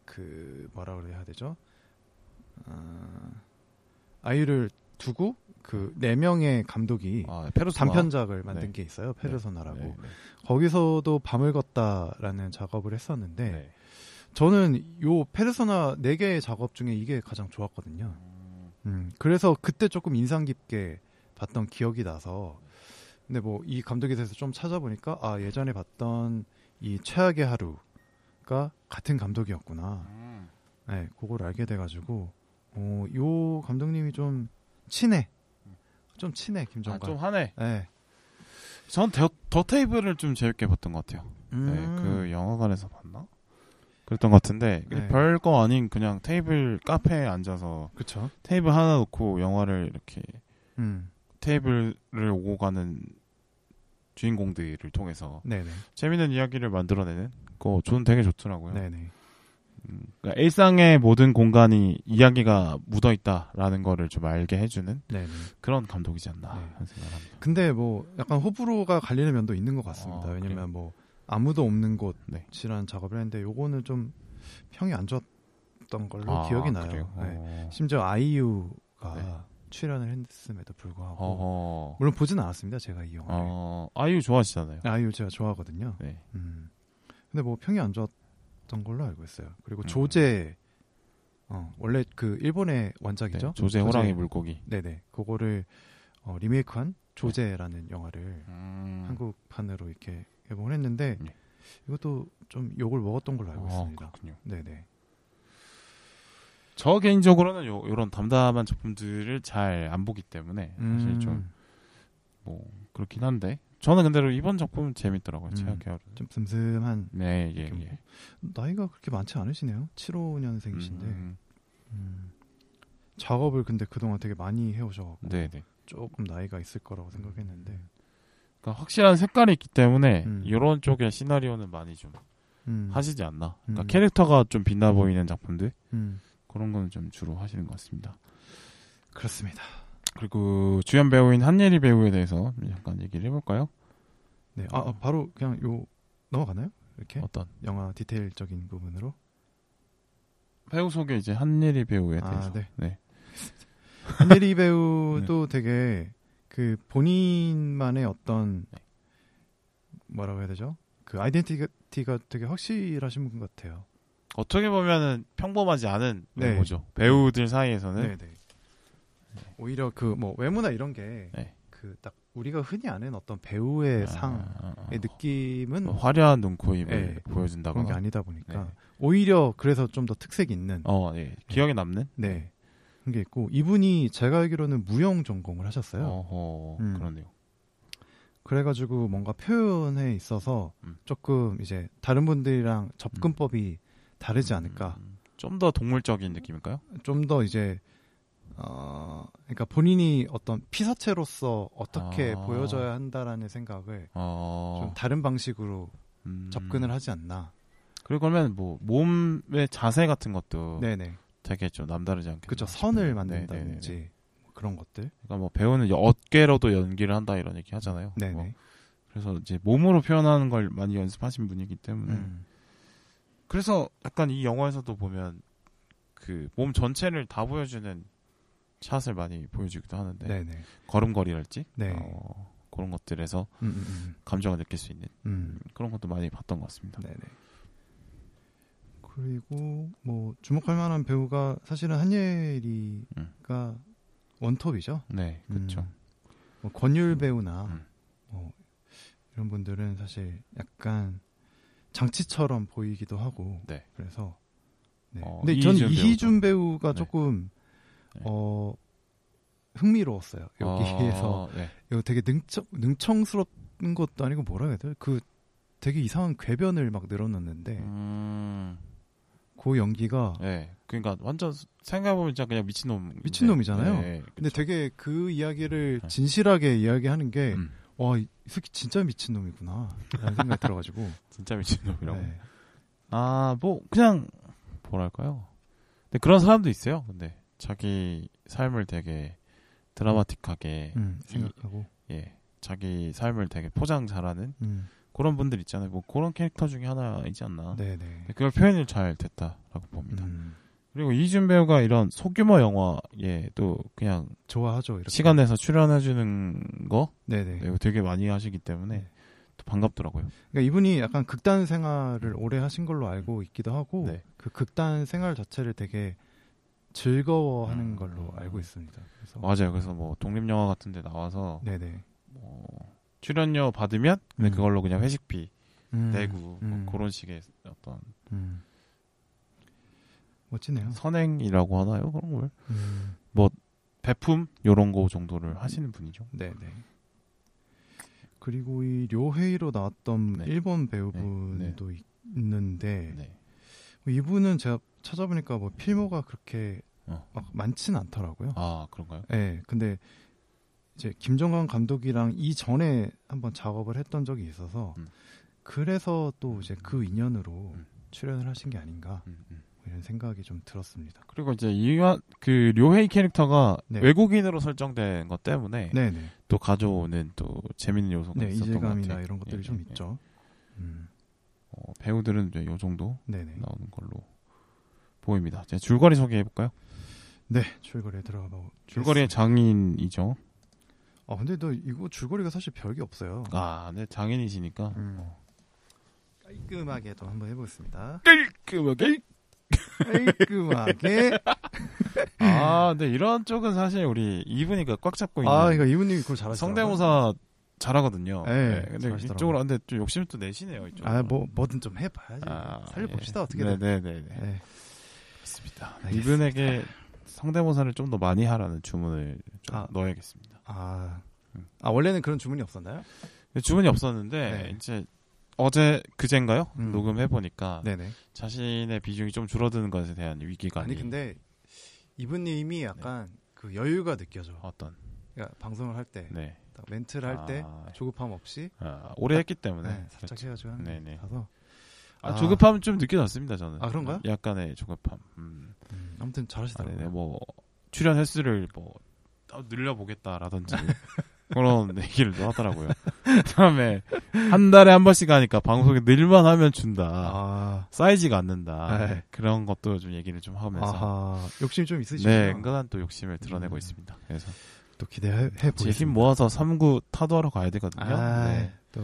[SPEAKER 2] 그 뭐라 그래야 되죠? 아, 아이유를 두고 그 네 명의 감독이
[SPEAKER 1] 아.
[SPEAKER 2] 단편작을 만든
[SPEAKER 1] 네.
[SPEAKER 2] 게 있어요. 페르소나라고.
[SPEAKER 1] 네, 네.
[SPEAKER 2] 거기서도 밤을 걷다라는 작업을 했었는데
[SPEAKER 1] 네.
[SPEAKER 2] 저는 요 페르소나 네 개의 작업 중에 이게 가장 좋았거든요.
[SPEAKER 1] 음,
[SPEAKER 2] 음, 그래서 그때 조금 인상 깊게 봤던 기억이 나서 근데 뭐 이 감독에 대해서 좀 찾아보니까 아 예전에 봤던 이 최악의 하루가 같은 감독이었구나.
[SPEAKER 1] 음.
[SPEAKER 2] 네, 그걸 알게 돼가지고 어, 요 감독님이 좀 친해. 좀 친해
[SPEAKER 1] 아,
[SPEAKER 2] 김정관.
[SPEAKER 1] 좀 하네.
[SPEAKER 2] 네.
[SPEAKER 1] 전 더, 더 테이블을 좀 재밌게 봤던 것 같아요.
[SPEAKER 2] 음.
[SPEAKER 1] 네, 그 영화관에서 봤나? 그랬던 것 같은데
[SPEAKER 2] 네.
[SPEAKER 1] 별거 아닌 그냥 테이블 카페에 앉아서
[SPEAKER 2] 그쵸.
[SPEAKER 1] 테이블 하나 놓고 영화를 이렇게
[SPEAKER 2] 음.
[SPEAKER 1] 테이블을 오고 가는 주인공들을 통해서
[SPEAKER 2] 네네.
[SPEAKER 1] 재밌는 이야기를 만들어내는 거 저는 되게 좋더라고요.
[SPEAKER 2] 네네.
[SPEAKER 1] 음, 그러니까 일상의 모든 공간이 이야기가 묻어 있다라는 거를 좀 알게 해주는
[SPEAKER 2] 네네.
[SPEAKER 1] 그런 감독이지 않나
[SPEAKER 2] 네.
[SPEAKER 1] 생각합니다.
[SPEAKER 2] 근데 뭐 약간 호불호가 갈리는 면도 있는 것 같습니다.
[SPEAKER 1] 아,
[SPEAKER 2] 왜냐면 뭐 아무도 없는
[SPEAKER 1] 네.
[SPEAKER 2] 곳이라는 작업을 했는데 요거는 좀 평이 안 좋았던 걸로
[SPEAKER 1] 아,
[SPEAKER 2] 기억이 나요. 네.
[SPEAKER 1] 어.
[SPEAKER 2] 심지어 아이유가
[SPEAKER 1] 네.
[SPEAKER 2] 출연을 했음에도 불구하고
[SPEAKER 1] 어허.
[SPEAKER 2] 물론 보지는 않았습니다. 제가 이 영화를
[SPEAKER 1] 어, 아이유 좋아하시잖아요.
[SPEAKER 2] 아이유 제가 좋아하거든요.
[SPEAKER 1] 네.
[SPEAKER 2] 음. 근데 뭐 평이 안 좋았던 걸로 알고 있어요. 그리고
[SPEAKER 1] 음.
[SPEAKER 2] 조제 어, 원래 그 일본의 원작이죠.
[SPEAKER 1] 네, 조제 호랑이 물고기.
[SPEAKER 2] 네네. 그거를 어, 리메이크한 조제라는 영화를
[SPEAKER 1] 음.
[SPEAKER 2] 한국판으로 이렇게 개봉을 했는데
[SPEAKER 1] 네.
[SPEAKER 2] 이것도 좀 욕을 먹었던 걸로 알고
[SPEAKER 1] 아,
[SPEAKER 2] 있습니다.
[SPEAKER 1] 그렇군요.
[SPEAKER 2] 네네.
[SPEAKER 1] 저 개인적으로는 요, 요런 담담한 작품들을 잘 안 보기 때문에 사실
[SPEAKER 2] 음,
[SPEAKER 1] 좀뭐 그렇긴 한데 저는 근데 이번 작품은 재밌더라고요.
[SPEAKER 2] 음.
[SPEAKER 1] 하루.
[SPEAKER 2] 좀 슴슴한
[SPEAKER 1] 네, 예,
[SPEAKER 2] 좀
[SPEAKER 1] 예.
[SPEAKER 2] 나이가 그렇게 많지 않으시네요. 75년생이신데
[SPEAKER 1] 음,
[SPEAKER 2] 음. 작업을 근데 그동안 되게 많이 해오셔갖고
[SPEAKER 1] 네, 네.
[SPEAKER 2] 조금 나이가 있을 거라고 생각했는데
[SPEAKER 1] 그러니까 확실한 색깔이 있기 때문에
[SPEAKER 2] 음.
[SPEAKER 1] 이런 쪽의 시나리오는 많이 좀
[SPEAKER 2] 음.
[SPEAKER 1] 하시지 않나. 그러니까
[SPEAKER 2] 음.
[SPEAKER 1] 캐릭터가 좀 빛나 보이는 작품들
[SPEAKER 2] 음.
[SPEAKER 1] 그런 거는 좀 주로 하시는 것 같습니다.
[SPEAKER 2] 그렇습니다.
[SPEAKER 1] 그리고 주연 배우인 한예리 배우에 대해서 잠깐 얘기를 해볼까요?
[SPEAKER 2] 네, 아, 아, 바로 그냥 요 넘어가나요? 이렇게
[SPEAKER 1] 어떤
[SPEAKER 2] 영화 디테일적인 부분으로.
[SPEAKER 1] 배우 소개 이제 한예리 배우에
[SPEAKER 2] 아,
[SPEAKER 1] 대해서.
[SPEAKER 2] 네.
[SPEAKER 1] 네.
[SPEAKER 2] 한예리 배우도 되게 그 본인만의 어떤
[SPEAKER 1] 네.
[SPEAKER 2] 뭐라고 해야 되죠? 그 아이덴티티가 되게 확실하신 분 같아요.
[SPEAKER 1] 어떻게 보면은 평범하지 않은
[SPEAKER 2] 네.
[SPEAKER 1] 외모죠. 배우들 사이에서는
[SPEAKER 2] 네, 네. 오히려 그 뭐 외모나 이런 게그
[SPEAKER 1] 네.
[SPEAKER 2] 딱 우리가 흔히 아는 어떤 배우의
[SPEAKER 1] 아,
[SPEAKER 2] 상의
[SPEAKER 1] 아, 아.
[SPEAKER 2] 느낌은
[SPEAKER 1] 뭐 화려한 눈코입을
[SPEAKER 2] 네.
[SPEAKER 1] 보여준다거나.
[SPEAKER 2] 그런 게 아니다 보니까
[SPEAKER 1] 네.
[SPEAKER 2] 오히려 그래서 좀 더 특색 있는
[SPEAKER 1] 어, 네. 기억에 남는?
[SPEAKER 2] 네 그런 게 있고 이분이 제가 알기로는 무용 전공을 하셨어요.
[SPEAKER 1] 어허,
[SPEAKER 2] 음.
[SPEAKER 1] 그러네요.
[SPEAKER 2] 그래가지고 뭔가 표현에 있어서
[SPEAKER 1] 음.
[SPEAKER 2] 조금 이제 다른 분들이랑 접근법이 다르지 않을까.
[SPEAKER 1] 좀더 동물적인 느낌일까요?
[SPEAKER 2] 좀 더 이제 어, 그러니까 본인이 어떤 피사체로서 어떻게
[SPEAKER 1] 아.
[SPEAKER 2] 보여져야 한다라는 생각을
[SPEAKER 1] 어,
[SPEAKER 2] 좀 다른 방식으로
[SPEAKER 1] 음.
[SPEAKER 2] 접근을 하지 않나.
[SPEAKER 1] 그리고 그러면 뭐 몸의 자세 같은 것도
[SPEAKER 2] 네네.
[SPEAKER 1] 되게 좀 남다르지 않겠나. 싶어요.
[SPEAKER 2] 선을
[SPEAKER 1] 네, 네,
[SPEAKER 2] 만든다든지
[SPEAKER 1] 네, 네.
[SPEAKER 2] 뭐 그런 것들.
[SPEAKER 1] 그러니까 뭐 배우는 어깨로도 연기를 한다 이런 얘기 하잖아요.
[SPEAKER 2] 네네.
[SPEAKER 1] 뭐 그래서 이제 몸으로 표현하는 걸 많이 연습하신 분이기 때문에
[SPEAKER 2] 음.
[SPEAKER 1] 그래서 약간 이 영화에서도 보면 그 몸 전체를 다 보여주는 샷을 많이 보여주기도 하는데
[SPEAKER 2] 네네.
[SPEAKER 1] 걸음걸이랄지
[SPEAKER 2] 네.
[SPEAKER 1] 어, 그런 것들에서
[SPEAKER 2] 음, 음,
[SPEAKER 1] 감정을 느낄 수 있는
[SPEAKER 2] 음. 음.
[SPEAKER 1] 그런 것도 많이 봤던 것 같습니다.
[SPEAKER 2] 네네. 그리고 뭐 주목할 만한 배우가 사실은 한예리가 원톱이죠.
[SPEAKER 1] 네, 그렇죠.
[SPEAKER 2] 음. 뭐 권율 배우나
[SPEAKER 1] 음.
[SPEAKER 2] 뭐 이런 분들은 사실 약간 장치처럼 보이기도 하고
[SPEAKER 1] 네.
[SPEAKER 2] 그래서 네.
[SPEAKER 1] 어,
[SPEAKER 2] 근데 저는
[SPEAKER 1] 이희준
[SPEAKER 2] 배우가
[SPEAKER 1] 네.
[SPEAKER 2] 조금
[SPEAKER 1] 네.
[SPEAKER 2] 어 흥미로웠어요 여기에서
[SPEAKER 1] 어, 네.
[SPEAKER 2] 이거 되게 능청 능청스럽은 것도 아니고 뭐라 해야 돼? 그 되게 이상한 궤변을 막 늘어놓는데
[SPEAKER 1] 음,
[SPEAKER 2] 그 연기가
[SPEAKER 1] 네. 그러니까 완전 생각해보면 진짜 그냥 미친놈.
[SPEAKER 2] 미친놈이잖아요.
[SPEAKER 1] 네,
[SPEAKER 2] 근데 되게 그 이야기를
[SPEAKER 1] 네.
[SPEAKER 2] 진실하게 이야기하는 게
[SPEAKER 1] 음,
[SPEAKER 2] 와, 이 새끼 진짜 미친놈이구나. 라는 생각이 들어가지고.
[SPEAKER 1] 진짜 미친놈이라고.
[SPEAKER 2] 네.
[SPEAKER 1] 아, 뭐 그냥 뭐랄까요. 근데 그런 사람도 있어요. 근데 자기 삶을 되게 드라마틱하게
[SPEAKER 2] 음, 생각하고.
[SPEAKER 1] 예, 자기 삶을 되게 포장 잘하는
[SPEAKER 2] 음,
[SPEAKER 1] 그런 분들 있잖아요. 뭐 그런 캐릭터 중에 하나이지 않나.
[SPEAKER 2] 네네.
[SPEAKER 1] 근데 그걸 표현을 잘 됐다라고 봅니다.
[SPEAKER 2] 음,
[SPEAKER 1] 그리고 이준 배우가 이런 소규모 영화에 또 그냥
[SPEAKER 2] 좋아하죠. 이렇게.
[SPEAKER 1] 시간 내서 출연해주는 거
[SPEAKER 2] 네네.
[SPEAKER 1] 네, 되게 많이 하시기 때문에
[SPEAKER 2] 네.
[SPEAKER 1] 또 반갑더라고요.
[SPEAKER 2] 그러니까 이분이 약간 극단 생활을 오래 하신 걸로 알고 있기도 하고,
[SPEAKER 1] 네.
[SPEAKER 2] 그 극단 생활 자체를 되게 즐거워하는
[SPEAKER 1] 음.
[SPEAKER 2] 걸로 알고 있습니다. 그래서.
[SPEAKER 1] 맞아요. 그래서 뭐 독립 영화 같은데 나와서
[SPEAKER 2] 네네.
[SPEAKER 1] 뭐 출연료 받으면 근데
[SPEAKER 2] 음.
[SPEAKER 1] 그걸로 그냥 회식비
[SPEAKER 2] 음,
[SPEAKER 1] 내고
[SPEAKER 2] 음.
[SPEAKER 1] 뭐 그런 식의 어떤
[SPEAKER 2] 음. 멋지네요.
[SPEAKER 1] 선행이라고 하나요? 그런 걸
[SPEAKER 2] 음.
[SPEAKER 1] 배품 요런 거 정도를 하시는 분이죠.
[SPEAKER 2] 네 네. 그리고 이 료헤이로 나왔던
[SPEAKER 1] 네.
[SPEAKER 2] 일본 배우분도 있- 있는데
[SPEAKER 1] 네.
[SPEAKER 2] 뭐 이분은 제가 찾아보니까 뭐 필모가 그렇게
[SPEAKER 1] 어.
[SPEAKER 2] 막 많지는 않더라고요.
[SPEAKER 1] 아 그런가요?
[SPEAKER 2] 네, 근데 이제 김정관 감독이랑 이전에 한번 작업을 했던 적이 있어서
[SPEAKER 1] 음.
[SPEAKER 2] 그래서 또 이제 그 인연으로
[SPEAKER 1] 음.
[SPEAKER 2] 출연을 하신 게 아닌가
[SPEAKER 1] 음, 음.
[SPEAKER 2] 뭐 이런 생각이 좀 들었습니다.
[SPEAKER 1] 그리고 이제 이와 그 료헤이 캐릭터가
[SPEAKER 2] 네.
[SPEAKER 1] 외국인으로 설정된 것 때문에
[SPEAKER 2] 네네.
[SPEAKER 1] 또 가져오는 또 재밌는 요소가
[SPEAKER 2] 네,
[SPEAKER 1] 있었던 것 같아요.
[SPEAKER 2] 이런 것들이
[SPEAKER 1] 예,
[SPEAKER 2] 좀
[SPEAKER 1] 예, 예.
[SPEAKER 2] 있죠. 음,
[SPEAKER 1] 어, 배우들은 이제 요 정도
[SPEAKER 2] 네네.
[SPEAKER 1] 나오는 걸로 보입니다. 이제 줄거리 소개해 볼까요?
[SPEAKER 2] 네, 줄거리에 들어가 봐.
[SPEAKER 1] 줄거리의 장인이죠.
[SPEAKER 2] 아 근데 너 이거 줄거리가 사실 별게 없어요.
[SPEAKER 1] 아, 네 장인이시니까
[SPEAKER 2] 음. 깔끔하게 또 한번 해보겠습니다.
[SPEAKER 1] 깔끔하게.
[SPEAKER 2] 깔끔하게.
[SPEAKER 1] 아, 근데 이런 쪽은 사실 우리 이분이가 꽉 잡고 있는
[SPEAKER 2] 아, 이거 이분님이 그걸 잘하시더라고요.
[SPEAKER 1] 성대모사 잘하거든요.
[SPEAKER 2] 네,
[SPEAKER 1] 근데
[SPEAKER 2] 잘하시더라고요.
[SPEAKER 1] 이쪽으로 근데 좀 욕심을 또 내시네요. 이쪽.
[SPEAKER 2] 아, 뭐 뭐든 좀 해봐야지.
[SPEAKER 1] 아,
[SPEAKER 2] 살려봅시다
[SPEAKER 1] 예.
[SPEAKER 2] 어떻게든.
[SPEAKER 1] 네네네.
[SPEAKER 2] 네.
[SPEAKER 1] 그렇습니다.
[SPEAKER 2] 알겠습니다.
[SPEAKER 1] 이분에게 성대모사를 좀 더 많이 하라는 주문을 좀
[SPEAKER 2] 아.
[SPEAKER 1] 넣어야겠습니다.
[SPEAKER 2] 아,
[SPEAKER 1] 음.
[SPEAKER 2] 아 원래는 그런 주문이 없었나요?
[SPEAKER 1] 주문이 없었는데
[SPEAKER 2] 네.
[SPEAKER 1] 이제 어제 그젠가요?
[SPEAKER 2] 음.
[SPEAKER 1] 녹음해 보니까. 자신의 비중이 좀 줄어드는 것에 대한 위기감이
[SPEAKER 2] 아니 근데 이분님이 약간 그 여유가 느껴져.
[SPEAKER 1] 어떤
[SPEAKER 2] 그러니까 방송을 할 때, 네딱 멘트를 할때
[SPEAKER 1] 아,
[SPEAKER 2] 조급함 없이
[SPEAKER 1] 아, 오래 했기 때문에
[SPEAKER 2] 네, 살짝
[SPEAKER 1] 그렇죠.
[SPEAKER 2] 해가지고 하는
[SPEAKER 1] 네네.
[SPEAKER 2] 가서
[SPEAKER 1] 아,
[SPEAKER 2] 아.
[SPEAKER 1] 조급함은 좀 느껴졌습니다 저는.
[SPEAKER 2] 아, 그런가요?
[SPEAKER 1] 약간의 조급함. 음.
[SPEAKER 2] 음, 아무튼
[SPEAKER 1] 아,
[SPEAKER 2] 잘하시더라고요.
[SPEAKER 1] 네네 뭐 출연 횟수를 뭐 늘려보겠다라든지 그런 얘기를 또 하더라고요. 그다음에 한 달에 한 번씩 하니까 방송에 늘만 하면 준다.
[SPEAKER 2] 아,
[SPEAKER 1] 쌓이지가 않는다.
[SPEAKER 2] 네.
[SPEAKER 1] 그런 것도 좀 얘기를 좀 하면서
[SPEAKER 2] 아하, 욕심 좀 있으시구나.
[SPEAKER 1] 네, 은근한 또 욕심을 드러내고
[SPEAKER 2] 음.
[SPEAKER 1] 있습니다. 그래서
[SPEAKER 2] 또 기대해 보겠습니다.
[SPEAKER 1] 제힘 모아서 3구 타도하러 가야 되거든요.
[SPEAKER 2] 아,
[SPEAKER 1] 네.
[SPEAKER 2] 또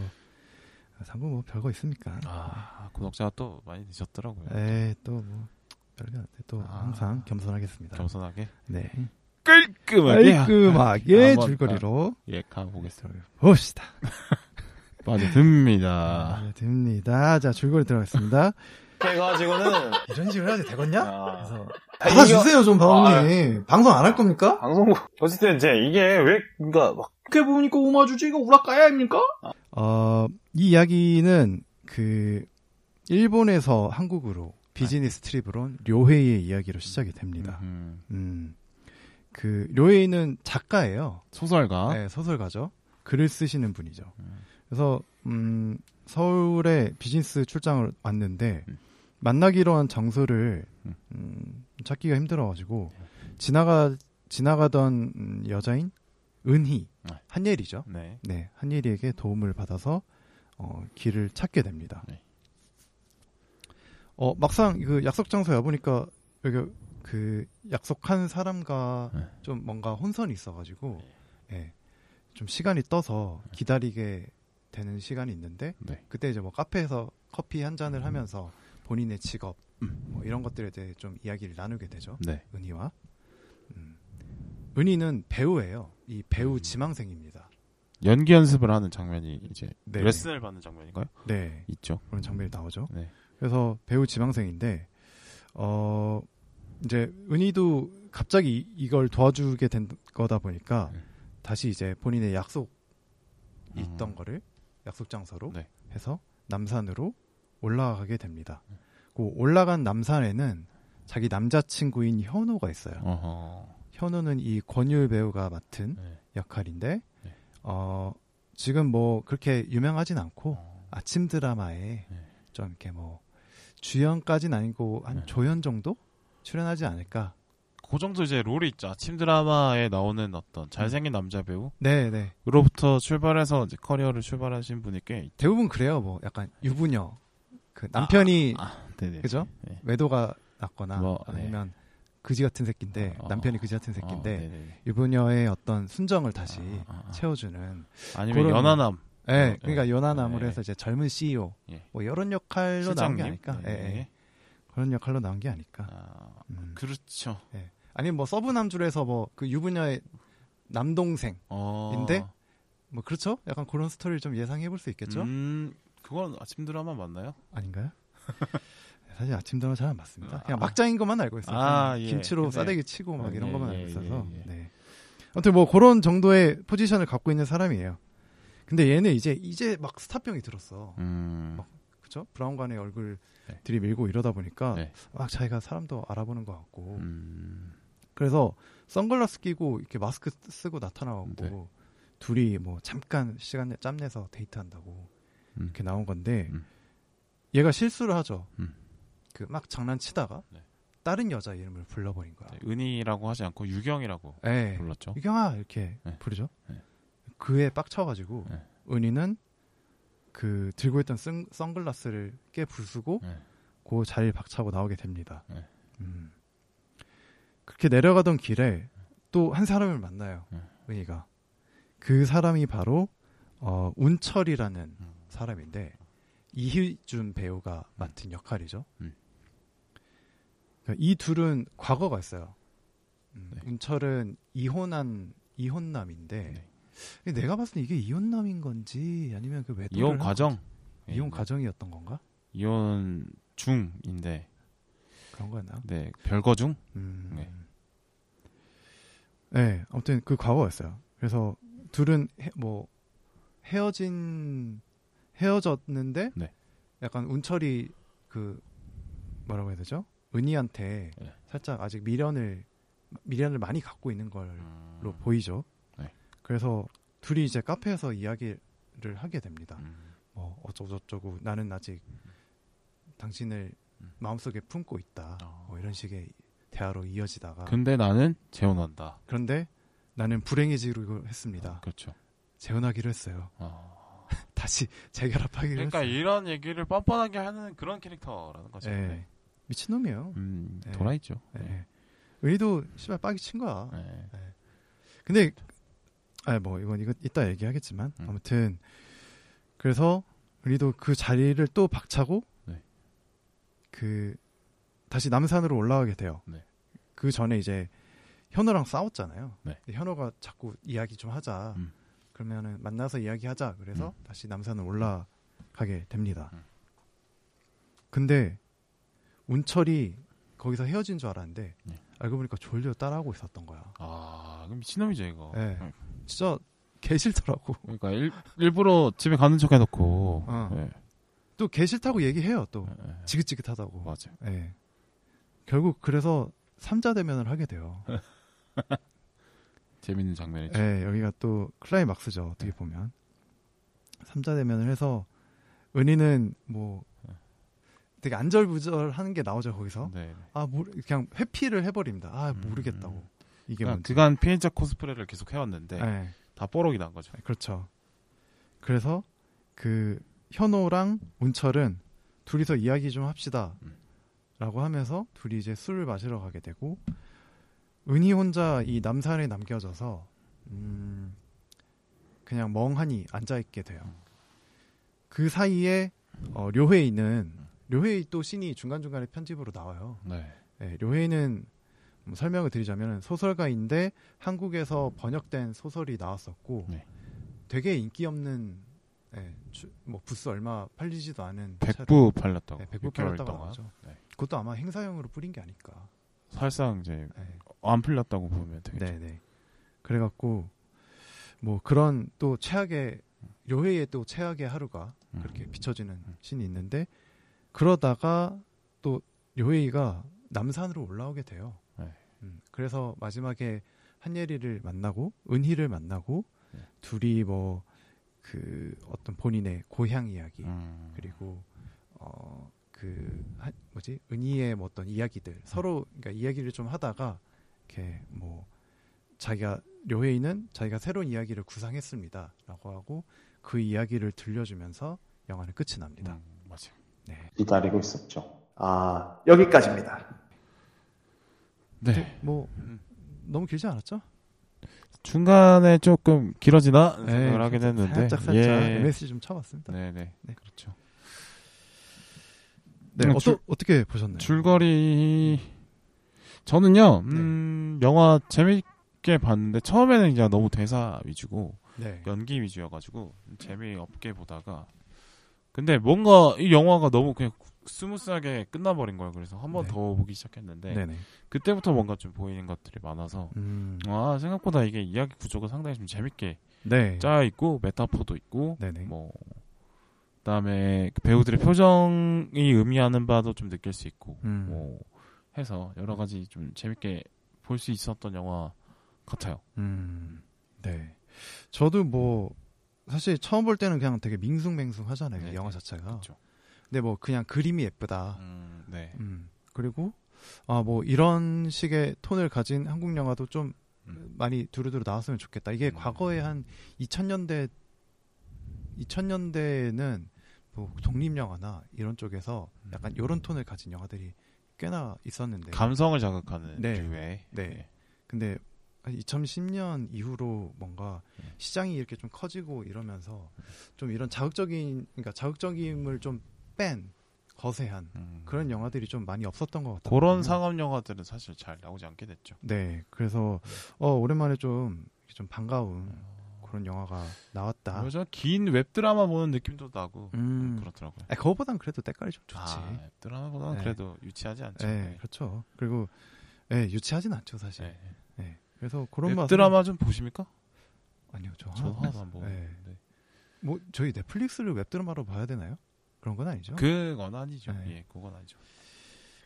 [SPEAKER 2] 상부 뭐 별거 있습니까?
[SPEAKER 1] 아, 구독자가 또 많이 드셨더라고요.
[SPEAKER 2] 에이 또뭐 별거 안 돼. 또
[SPEAKER 1] 아.
[SPEAKER 2] 항상 겸손하겠습니다.
[SPEAKER 1] 겸손하게
[SPEAKER 2] 네.
[SPEAKER 1] 깔끔하게
[SPEAKER 2] 깔끔하게 줄거리로
[SPEAKER 1] 예, 가보겠습니다.
[SPEAKER 2] 봅시다.
[SPEAKER 1] 빠져듭니다.
[SPEAKER 2] 아, 됩니다. 자, 줄거리 들어가겠습니다.
[SPEAKER 3] 해가지고는
[SPEAKER 2] 이런 식으로 해야지 되겠냐?
[SPEAKER 3] 아,
[SPEAKER 2] 그래서
[SPEAKER 3] 아,
[SPEAKER 2] 받아주세요 좀
[SPEAKER 3] 아,
[SPEAKER 2] 방송님. 방송 안 할 겁니까?
[SPEAKER 3] 방송국 어쨌든 이제 이게 왜 그러니까 막 어떻게 보니까 오마주지 이거 우라카야 아닙니까?
[SPEAKER 2] 어, 이 이야기는 그 일본에서 한국으로 비즈니스 트립으로 온 료헤이의 이야기로 시작이 됩니다.
[SPEAKER 1] 음,
[SPEAKER 2] 음. 그 료에이는 작가예요.
[SPEAKER 1] 소설가.
[SPEAKER 2] 네, 소설가죠. 글을 쓰시는 분이죠.
[SPEAKER 1] 음.
[SPEAKER 2] 그래서 음, 서울에 비즈니스 출장을 왔는데
[SPEAKER 1] 음.
[SPEAKER 2] 만나기로 한 장소를
[SPEAKER 1] 음.
[SPEAKER 2] 음, 찾기가 힘들어가지고 지나가 지나가던 음, 여자인 은희
[SPEAKER 1] 네.
[SPEAKER 2] 한예리죠.
[SPEAKER 1] 네.
[SPEAKER 2] 네, 한예리에게 도움을 받아서 어, 길을 찾게 됩니다.
[SPEAKER 1] 네.
[SPEAKER 2] 어, 막상 그 약속 장소에 와 보니까 여기 그 약속한 사람과
[SPEAKER 1] 네.
[SPEAKER 2] 좀 뭔가 혼선이 있어가지고 예, 좀 시간이 떠서 기다리게 되는 시간이 있는데
[SPEAKER 1] 네.
[SPEAKER 2] 그때 이제 뭐 카페에서 커피 한 잔을
[SPEAKER 1] 음.
[SPEAKER 2] 하면서 본인의 직업
[SPEAKER 1] 음.
[SPEAKER 2] 뭐 이런 것들에 대해 좀 이야기를 나누게 되죠.
[SPEAKER 1] 네.
[SPEAKER 2] 은희와 음. 은희는 배우예요. 이 배우
[SPEAKER 1] 음.
[SPEAKER 2] 지망생입니다.
[SPEAKER 1] 연기 연습을 하는 장면이 이제
[SPEAKER 2] 네.
[SPEAKER 1] 레슨을 받는 장면인가요?
[SPEAKER 2] 네,
[SPEAKER 1] 있죠.
[SPEAKER 2] 그런 장면이 나오죠.
[SPEAKER 1] 네.
[SPEAKER 2] 그래서 배우 지망생인데 어 이제 은희도 갑자기 이- 이걸 도와주게 된 거다 보니까
[SPEAKER 1] 네.
[SPEAKER 2] 다시 이제 본인의 약속
[SPEAKER 1] 음.
[SPEAKER 2] 있던 거를 약속 장소로
[SPEAKER 1] 네.
[SPEAKER 2] 해서 남산으로 올라가게 됩니다.
[SPEAKER 1] 네.
[SPEAKER 2] 그 올라간 남산에는 자기 남자친구인 현호가 있어요.
[SPEAKER 1] 어허.
[SPEAKER 2] 현호는 이 권율 배우가 맡은
[SPEAKER 1] 네.
[SPEAKER 2] 역할인데
[SPEAKER 1] 네.
[SPEAKER 2] 어 지금 뭐 그렇게 유명하진 않고
[SPEAKER 1] 어.
[SPEAKER 2] 아침 드라마에
[SPEAKER 1] 네.
[SPEAKER 2] 좀 이렇게 뭐 주연까지는 아니고 한
[SPEAKER 1] 네.
[SPEAKER 2] 조연 정도 출연하지 않을까.
[SPEAKER 1] 그 정도 이제 롤이 있죠. 아침 드라마에 나오는 어떤 잘생긴 남자 배우로부터
[SPEAKER 2] 네, 네.
[SPEAKER 1] 출발해서 이제 커리어를 출발하신 분이 꽤 있...
[SPEAKER 2] 대부분 그래요. 뭐 약간 유부녀 그 남편이
[SPEAKER 1] 아, 네네.
[SPEAKER 2] 그죠?
[SPEAKER 1] 네.
[SPEAKER 2] 외도가 났거나
[SPEAKER 1] 뭐, 네.
[SPEAKER 2] 아니면 그지 같은 새끼인데
[SPEAKER 1] 어.
[SPEAKER 2] 남편이 그지 같은
[SPEAKER 1] 어,
[SPEAKER 2] 새끼인데
[SPEAKER 1] 네네네.
[SPEAKER 2] 유부녀의 어떤 순정을 다시
[SPEAKER 1] 아, 아, 아.
[SPEAKER 2] 채워주는
[SPEAKER 1] 아니면
[SPEAKER 2] 그런-
[SPEAKER 1] 연하남.
[SPEAKER 2] 예,
[SPEAKER 1] 어,
[SPEAKER 2] 그러니까
[SPEAKER 1] 예.
[SPEAKER 2] 연하남으로
[SPEAKER 1] 예.
[SPEAKER 2] 해서 이제 젊은 CEO
[SPEAKER 1] 예.
[SPEAKER 2] 뭐 이런 역할로 나온 게? 아닐까.
[SPEAKER 1] 네.
[SPEAKER 2] 예, 예. 그런 역할로 나온 게 아닐까.
[SPEAKER 1] 아,
[SPEAKER 2] 음.
[SPEAKER 1] 그렇죠.
[SPEAKER 2] 아니면 뭐 서브 남주에서 뭐 그 유부녀의 남동생
[SPEAKER 1] 어.
[SPEAKER 2] 인데? 뭐 그렇죠? 약간 그런 스토리를 좀 예상해 볼 수 있겠죠?
[SPEAKER 1] 음, 그건 아침 드라마 맞나요?
[SPEAKER 2] 아닌가요? 사실 아침 드라마 잘 안 봤습니다. 그냥
[SPEAKER 1] 아.
[SPEAKER 2] 막장인 것만 알고 있어요.
[SPEAKER 1] 아, 예.
[SPEAKER 2] 김치로
[SPEAKER 1] 근데-
[SPEAKER 2] 싸대기 치고 막
[SPEAKER 1] 어,
[SPEAKER 2] 이런
[SPEAKER 1] 예,
[SPEAKER 2] 것만
[SPEAKER 1] 예,
[SPEAKER 2] 알고 있어서.
[SPEAKER 1] 예, 예.
[SPEAKER 2] 네. 아무튼 뭐 그런 정도의 포지션을 갖고 있는 사람이에요. 근데 얘는 이제 이제 막 스타병이 들었어.
[SPEAKER 1] 음.
[SPEAKER 2] 막 그쵸? 브라운관의 얼굴
[SPEAKER 1] 네.
[SPEAKER 2] 들이 밀고 이러다 보니까
[SPEAKER 1] 네.
[SPEAKER 2] 막 자기가 사람도 알아보는 것 같고
[SPEAKER 1] 음.
[SPEAKER 2] 그래서 선글라스 끼고 이렇게 마스크 쓰고 나타나고
[SPEAKER 1] 네.
[SPEAKER 2] 둘이 뭐 잠깐 시간 내 짬내서 데이트한다고
[SPEAKER 1] 음.
[SPEAKER 2] 이렇게 나온 건데
[SPEAKER 1] 음.
[SPEAKER 2] 얘가 실수를 하죠.
[SPEAKER 1] 음.
[SPEAKER 2] 그막 장난치다가
[SPEAKER 1] 네.
[SPEAKER 2] 다른 여자 이름을 불러버린 거야.
[SPEAKER 1] 네, 은희라고 하지 않고 유경이라고
[SPEAKER 2] 예.
[SPEAKER 1] 불렀죠.
[SPEAKER 2] 유경아 이렇게
[SPEAKER 1] 네.
[SPEAKER 2] 부르죠.
[SPEAKER 1] 네.
[SPEAKER 2] 그에 빡쳐가지고
[SPEAKER 1] 네.
[SPEAKER 2] 은희는 그 들고 있던 선, 선글라스를 깨 부수고
[SPEAKER 1] 네.
[SPEAKER 2] 그 자리를 박차고 나오게 됩니다.
[SPEAKER 1] 네.
[SPEAKER 2] 음. 그렇게 내려가던 길에 또 한 사람을 만나요.
[SPEAKER 1] 네.
[SPEAKER 2] 은희가 그 사람이 바로 어, 운철이라는
[SPEAKER 1] 음.
[SPEAKER 2] 사람인데 이희준 배우가 맡은 역할이죠.
[SPEAKER 1] 음.
[SPEAKER 2] 그러니까 이 둘은 과거가 있어요. 음,
[SPEAKER 1] 네.
[SPEAKER 2] 운철은 이혼한 이혼남인데 내가 봤을 때 이게 이혼남인 건지 아니면 그 외도를
[SPEAKER 1] 이혼
[SPEAKER 2] 한
[SPEAKER 1] 과정.
[SPEAKER 2] 건지, 이혼
[SPEAKER 1] 네.
[SPEAKER 2] 과정이었던 건가?
[SPEAKER 1] 이혼 중인데
[SPEAKER 2] 그런 거였나요?
[SPEAKER 1] 네 별거 중.
[SPEAKER 2] 음.
[SPEAKER 1] 네.
[SPEAKER 2] 네, 아무튼 그 과거였어요. 그래서 둘은 헤, 뭐 헤어진 헤어졌는데
[SPEAKER 1] 네.
[SPEAKER 2] 약간 운철이 그 뭐라고 해야 되죠? 은희한테
[SPEAKER 1] 네.
[SPEAKER 2] 살짝 아직 미련을 미련을 많이 갖고 있는 걸로
[SPEAKER 1] 음.
[SPEAKER 2] 보이죠.
[SPEAKER 1] 네.
[SPEAKER 2] 그래서 둘이 이제 카페에서 이야기를 하게 됩니다.
[SPEAKER 1] 음.
[SPEAKER 2] 뭐 어쩌고저쩌고 나는 아직 당신을
[SPEAKER 1] 음.
[SPEAKER 2] 마음속에 품고 있다.
[SPEAKER 1] 어.
[SPEAKER 2] 뭐 이런 식의 대화로 이어지다가
[SPEAKER 1] 근데 나는 재혼한다.
[SPEAKER 2] 그런데 나는 불행해지기로 했습니다.
[SPEAKER 1] 그렇죠.
[SPEAKER 2] 재혼하기로 했어요.
[SPEAKER 1] 어.
[SPEAKER 2] 다시 재결합하기로
[SPEAKER 1] 그러니까
[SPEAKER 2] 했어요.
[SPEAKER 1] 이런 얘기를 뻔뻔하게 하는 그런 캐릭터라는 거죠.
[SPEAKER 2] 예.
[SPEAKER 1] 네.
[SPEAKER 2] 미친놈이에요.
[SPEAKER 1] 음,
[SPEAKER 2] 네.
[SPEAKER 1] 돌아있죠.
[SPEAKER 2] 예. 은희도 씨발 빡이 친 거야.
[SPEAKER 1] 네.
[SPEAKER 2] 근데 아뭐 이건 이거 이따 얘기하겠지만
[SPEAKER 1] 음.
[SPEAKER 2] 아무튼 그래서 은희도 그 자리를 또 박차고
[SPEAKER 1] 네.
[SPEAKER 2] 그 다시 남산으로 올라가게 돼요.
[SPEAKER 1] 네.
[SPEAKER 2] 그 전에 이제 현호랑 싸웠잖아요.
[SPEAKER 1] 네.
[SPEAKER 2] 현호가 자꾸 이야기 좀 하자.
[SPEAKER 1] 음.
[SPEAKER 2] 그러면은 만나서 이야기하자. 그래서 다시 남산을 올라가게 됩니다.
[SPEAKER 1] 음.
[SPEAKER 2] 근데 운철이 거기서 헤어진 줄 알았는데
[SPEAKER 1] 네.
[SPEAKER 2] 알고 보니까 졸려 따라하고 있었던 거야.
[SPEAKER 1] 아, 그럼 미친놈이죠, 이거.
[SPEAKER 2] 네.
[SPEAKER 1] 네.
[SPEAKER 2] 진짜 개 싫더라고.
[SPEAKER 1] 그러니까 일, 일부러 집에 가는 척 해놓고.
[SPEAKER 2] 어.
[SPEAKER 1] 네.
[SPEAKER 2] 또개 싫다고 얘기해요. 또
[SPEAKER 1] 네, 네.
[SPEAKER 2] 지긋지긋하다고.
[SPEAKER 1] 맞아요.
[SPEAKER 2] 예. 결국 그래서 삼자 대면을 하게 돼요.
[SPEAKER 1] 재밌는 장면이죠.
[SPEAKER 2] 네, 여기가 또 클라이막스죠. 어떻게
[SPEAKER 1] 네.
[SPEAKER 2] 보면. 삼자 대면을 해서 은희는 뭐
[SPEAKER 1] 네.
[SPEAKER 2] 되게 안절부절하는 게 나오죠 거기서.
[SPEAKER 1] 네.
[SPEAKER 2] 아 모르, 그냥 회피를 해버립니다. 아
[SPEAKER 1] 음,
[SPEAKER 2] 모르겠다고.
[SPEAKER 1] 음.
[SPEAKER 2] 이게
[SPEAKER 1] 그러니까. 그간 피해자 코스프레를 계속 해왔는데
[SPEAKER 2] 네.
[SPEAKER 1] 다 뽀록이 난 거죠.
[SPEAKER 2] 그렇죠. 그래서 그 현호랑 운철은 둘이서 이야기 좀 합시다.
[SPEAKER 1] 음.
[SPEAKER 2] 라고 하면서 둘이 이제 술을 마시러 가게 되고 은희 혼자 이 남산에 남겨져서 음 그냥 멍하니 앉아 있게 돼요. 그 사이에 어, 료헤이는 료헤이 또 신이 중간 중간에 편집으로 나와요.
[SPEAKER 1] 네.
[SPEAKER 2] 네, 료헤이는 뭐 설명을 드리자면 소설가인데 한국에서 번역된 소설이 나왔었고
[SPEAKER 1] 네.
[SPEAKER 2] 되게 인기 없는 예, 주- 뭐 부스 얼마 팔리지도 않은
[SPEAKER 1] 백부 팔렸다고.
[SPEAKER 2] 네, 백부
[SPEAKER 1] 6개월
[SPEAKER 2] 팔렸다고. 나오죠.
[SPEAKER 1] 네.
[SPEAKER 2] 그것도 아마 행사용으로 뿌린 게 아닐까.
[SPEAKER 1] 사실상 이제
[SPEAKER 2] 네.
[SPEAKER 1] 안 풀렸다고 보면 되겠죠.
[SPEAKER 2] 네, 네. 그래갖고 뭐 그런 또 최악의 료헤이의 또 최악의 하루가
[SPEAKER 1] 음.
[SPEAKER 2] 그렇게 비춰지는
[SPEAKER 1] 음.
[SPEAKER 2] 신이 있는데 그러다가 또 료헤이가 남산으로 올라오게 돼요.
[SPEAKER 1] 네.
[SPEAKER 2] 음, 그래서 마지막에 한예리를 만나고 은희를 만나고
[SPEAKER 1] 네.
[SPEAKER 2] 둘이 뭐 그 어떤 본인의 고향 이야기
[SPEAKER 1] 음.
[SPEAKER 2] 그리고 어 그 뭐지 은희의 뭐 어떤 이야기들 서로 그러니까 이야기를 좀 하다가 이렇게 뭐 자기가 료헤이는 자기가 새로운 이야기를 구상했습니다라고 하고 그 이야기를 들려주면서 영화는 끝이 납니다.
[SPEAKER 1] 음, 맞아요.
[SPEAKER 2] 네.
[SPEAKER 3] 기다리고 있었죠. 아, 여기까지입니다.
[SPEAKER 1] 네.
[SPEAKER 2] 뭐
[SPEAKER 1] 음.
[SPEAKER 2] 너무 길지 않았죠?
[SPEAKER 1] 중간에 조금 길어지나
[SPEAKER 2] 네,
[SPEAKER 1] 생각을 하긴 했는데
[SPEAKER 2] 살짝 살짝
[SPEAKER 1] 예.
[SPEAKER 2] MSG 좀 쳐봤습니다.
[SPEAKER 1] 네, 네.
[SPEAKER 2] 네.
[SPEAKER 1] 그렇죠.
[SPEAKER 2] 네,
[SPEAKER 1] 음,
[SPEAKER 2] 어떠,
[SPEAKER 1] 줄-
[SPEAKER 2] 어떻게 보셨나요?
[SPEAKER 1] 줄거리 저는요.
[SPEAKER 2] 네.
[SPEAKER 1] 음, 영화 재밌게 봤는데 처음에는 이제 너무 대사 위주고
[SPEAKER 2] 네.
[SPEAKER 1] 연기 위주여가지고 재미없게 보다가 근데 뭔가 이 영화가 너무 그냥 smooth하게 끝나버린 거예요. 그래서 한번
[SPEAKER 2] 네.
[SPEAKER 1] 더 보기 시작했는데
[SPEAKER 2] 네네.
[SPEAKER 1] 그때부터 뭔가 좀 보이는 것들이 많아서
[SPEAKER 2] 음,
[SPEAKER 1] 아 생각보다 이게 이야기 구조가 상당히 좀 재밌게
[SPEAKER 2] 네.
[SPEAKER 1] 짜 있고 메타포도 있고
[SPEAKER 2] 네네.
[SPEAKER 1] 뭐 그다음에 그 배우들의 표정이 의미하는 바도 좀 느낄 수 있고
[SPEAKER 2] 음.
[SPEAKER 1] 뭐 해서 여러 가지 좀 재밌게 볼 수 있었던 영화 같아요.
[SPEAKER 2] 음, 네. 저도 뭐 사실 처음 볼 때는 그냥 되게 밍숭맹숭 하잖아요.
[SPEAKER 1] 네,
[SPEAKER 2] 영화
[SPEAKER 1] 네.
[SPEAKER 2] 자체가.
[SPEAKER 1] 그렇죠.
[SPEAKER 2] 근데 뭐 그냥 그림이 예쁘다.
[SPEAKER 1] 음, 네.
[SPEAKER 2] 음. 그리고 아 뭐 이런 식의 톤을 가진 한국 영화도 좀
[SPEAKER 1] 음.
[SPEAKER 2] 많이 두루두루 나왔으면 좋겠다. 이게
[SPEAKER 1] 음.
[SPEAKER 2] 과거에 한 2000년대 2000년대에는 뭐 독립 영화나 이런 쪽에서 약간 이런 톤을 가진 영화들이 꽤나 있었는데
[SPEAKER 1] 감성을 자극하는
[SPEAKER 2] 네.
[SPEAKER 1] 류의
[SPEAKER 2] 네. 근데 2010년 이후로 뭔가
[SPEAKER 1] 네.
[SPEAKER 2] 시장이 이렇게 좀 커지고 이러면서 좀 이런 자극적인 그러니까 자극적임을 좀 뺀 거세한
[SPEAKER 1] 음.
[SPEAKER 2] 그런 영화들이 좀 많이 없었던 것 같아요.
[SPEAKER 1] 그런 상업 영화들은 사실 잘 나오지 않게 됐죠.
[SPEAKER 2] 네, 그래서 어 오랜만에 좀 좀 반가운 그런 영화가 나왔다.
[SPEAKER 1] 요즘 긴 웹드라마 보는 느낌도 나고
[SPEAKER 2] 음.
[SPEAKER 1] 그렇더라고요.
[SPEAKER 2] 아, 그거보단 그래도 때깔이 좀 좋지.
[SPEAKER 1] 아, 웹드라마보다는
[SPEAKER 2] 네.
[SPEAKER 1] 그래도 유치하지 않죠.
[SPEAKER 2] 네, 그렇죠. 그리고 네, 유치하진 않죠 사실.
[SPEAKER 1] 네.
[SPEAKER 2] 네, 그래서 그런
[SPEAKER 1] 웹드라마 좀 보십니까?
[SPEAKER 2] 아니요, 저 하나도
[SPEAKER 1] 안 보고.
[SPEAKER 2] 네.
[SPEAKER 1] 네.
[SPEAKER 2] 뭐 저희 넷플릭스를 웹드라마로 봐야 되나요? 그런 건 아니죠.
[SPEAKER 1] 그건 아니죠.
[SPEAKER 2] 네.
[SPEAKER 1] 예, 그건 아니죠.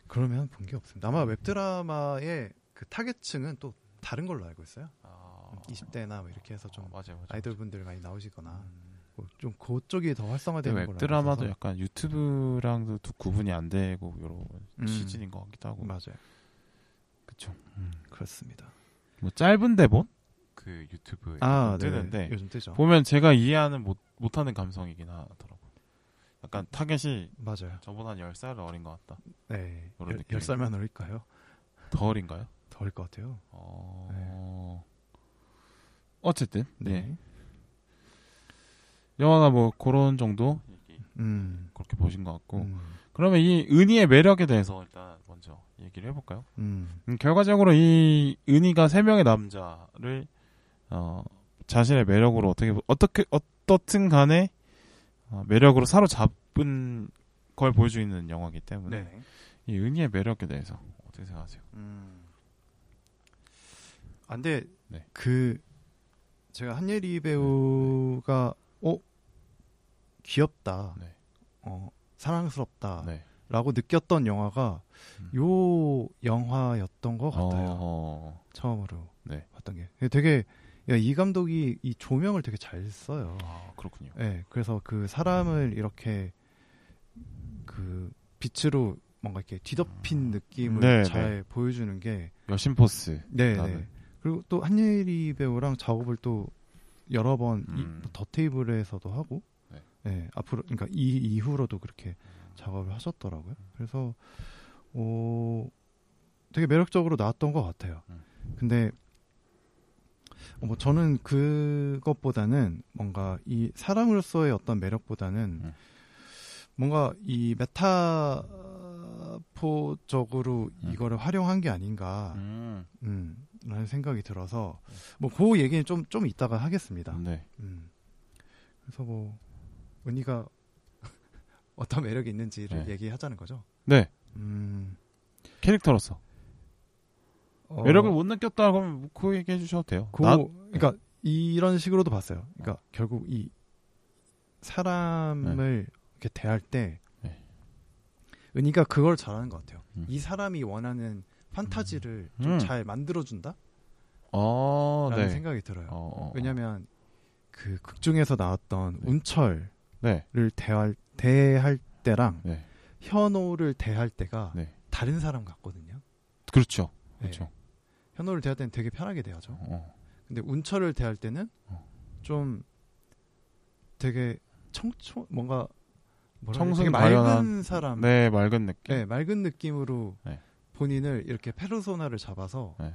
[SPEAKER 2] 그러면 본 게 없습니다. 아마 웹드라마의 그 타겟층은 또 다른 걸로 알고 있어요.
[SPEAKER 1] 아,
[SPEAKER 2] 20대나 뭐 이렇게 해서 좀
[SPEAKER 1] 아, 맞아요, 맞아요.
[SPEAKER 2] 아이돌 분들 많이 나오시거나
[SPEAKER 1] 음.
[SPEAKER 2] 뭐 좀 그쪽이 더 활성화되는 걸로
[SPEAKER 1] 웹드라마도
[SPEAKER 2] 알고.
[SPEAKER 1] 약간 유튜브랑도 또 구분이 안 되고 이런
[SPEAKER 2] 음.
[SPEAKER 1] 시즌인 것 같기도 하고.
[SPEAKER 2] 맞아요.
[SPEAKER 1] 그쵸.
[SPEAKER 2] 그렇습니다.
[SPEAKER 1] 뭐 짧은 대본 그 유튜브에
[SPEAKER 2] 아, 네.
[SPEAKER 1] 뜨는데
[SPEAKER 2] 요즘 뜨죠.
[SPEAKER 1] 보면 제가 이해하는 못 못하는 감성이긴 하더라고. 요 약간 타겟이
[SPEAKER 2] 맞아요.
[SPEAKER 1] 저보다 한 10살 어린 것 같다.
[SPEAKER 2] 네.
[SPEAKER 1] 그런
[SPEAKER 2] 열,
[SPEAKER 1] 느낌이.
[SPEAKER 2] 10 살만 어릴까요?
[SPEAKER 1] 더 어린가요?
[SPEAKER 2] 더 어릴 것 같아요.
[SPEAKER 1] 어... 어쨌든
[SPEAKER 2] 네.
[SPEAKER 1] 네. 영화가 뭐 그런 정도
[SPEAKER 2] 음.
[SPEAKER 1] 그렇게 보신 것 같고
[SPEAKER 2] 음.
[SPEAKER 1] 그러면 이 은희의 매력에 대해서 일단 먼저 얘기를 해볼까요?
[SPEAKER 2] 음.
[SPEAKER 1] 음, 결과적으로 이 은희가 세 명의 남자를 어, 자신의 매력으로 어떻게 보- 어떻게 어떻든 간에 어, 매력으로 사로잡은 걸 보여주는 영화이기 때문에
[SPEAKER 2] 네.
[SPEAKER 1] 이 은희의 매력에 대해서 어떻게 생각하세요?
[SPEAKER 2] 음. 아, 근데
[SPEAKER 1] 네.
[SPEAKER 2] 그 제가 한예리 배우가 어 귀엽다,
[SPEAKER 1] 네.
[SPEAKER 2] 어 사랑스럽다라고
[SPEAKER 1] 네.
[SPEAKER 2] 느꼈던 영화가
[SPEAKER 1] 음.
[SPEAKER 2] 요 영화였던 것 같아요.
[SPEAKER 1] 어,
[SPEAKER 2] 처음으로.
[SPEAKER 1] 네.
[SPEAKER 2] 봤던 게 되게 야, 이 감독이 이 조명을 되게 잘 써요.
[SPEAKER 1] 아, 그렇군요.
[SPEAKER 2] 네, 그래서 그 사람을 이렇게 그 빛으로 뭔가 이렇게 뒤덮인 느낌을
[SPEAKER 1] 네,
[SPEAKER 2] 잘 보여주는 게
[SPEAKER 1] 여신 포스.
[SPEAKER 2] 네. 네. 그리고 또 한예리 배우랑 작업을 또 여러 번
[SPEAKER 1] 음.
[SPEAKER 2] 테이블에서도 하고
[SPEAKER 1] 네.
[SPEAKER 2] 네. 앞으로 그러니까 이 이후로도 그렇게 작업을 하셨더라고요. 그래서 어 되게 매력적으로 나왔던 것 같아요.
[SPEAKER 1] 음.
[SPEAKER 2] 근데 어, 뭐 저는 그것보다는 뭔가 이 사람으로서의 어떤 매력보다는
[SPEAKER 1] 음.
[SPEAKER 2] 뭔가 이 메타포적으로
[SPEAKER 1] 음.
[SPEAKER 2] 이거를 활용한 게 아닌가
[SPEAKER 1] 음.
[SPEAKER 2] 음, 라는 생각이 들어서 뭐 그 얘기는 좀 좀 이따가 하겠습니다.
[SPEAKER 1] 네.
[SPEAKER 2] 음. 그래서 뭐 은희가 어떤 매력이 있는지를
[SPEAKER 1] 네.
[SPEAKER 2] 얘기하자는 거죠.
[SPEAKER 1] 네.
[SPEAKER 2] 음.
[SPEAKER 1] 캐릭터로서
[SPEAKER 2] 어,
[SPEAKER 1] 매력을 못 느꼈다 그러면 그 얘기 해 주셔도 돼요.
[SPEAKER 2] 그,
[SPEAKER 1] 나-
[SPEAKER 2] 그러니까 이런 식으로도 봤어요. 그러니까 결국 이 사람을 이렇게 대할 때
[SPEAKER 1] 네.
[SPEAKER 2] 은희가 그걸 잘하는 것 같아요.
[SPEAKER 1] 음.
[SPEAKER 2] 이 사람이 원하는 판타지를
[SPEAKER 1] 음.
[SPEAKER 2] 좀잘 만들어준다?
[SPEAKER 1] 어,
[SPEAKER 2] 라는
[SPEAKER 1] 네.
[SPEAKER 2] 생각이 들어요.
[SPEAKER 1] 어, 어, 어.
[SPEAKER 2] 왜냐면 그 극 중에서 나왔던
[SPEAKER 1] 네.
[SPEAKER 2] 운철을
[SPEAKER 1] 네.
[SPEAKER 2] 대할 대할 때랑
[SPEAKER 1] 네.
[SPEAKER 2] 현호를 대할 때가
[SPEAKER 1] 네.
[SPEAKER 2] 다른 사람 같거든요.
[SPEAKER 1] 그렇죠.
[SPEAKER 2] 네.
[SPEAKER 1] 그렇죠.
[SPEAKER 2] 현호를 대할 때는 되게 편하게 대하죠.
[SPEAKER 1] 어.
[SPEAKER 2] 근데 운철을 대할 때는
[SPEAKER 1] 어.
[SPEAKER 2] 좀 되게 청초 뭔가
[SPEAKER 1] 청순
[SPEAKER 2] 맑은 사람,
[SPEAKER 1] 네, 맑은 느낌.
[SPEAKER 2] 네, 맑은 느낌으로
[SPEAKER 1] 네.
[SPEAKER 2] 본인을 이렇게 페르소나를 잡아서
[SPEAKER 1] 네.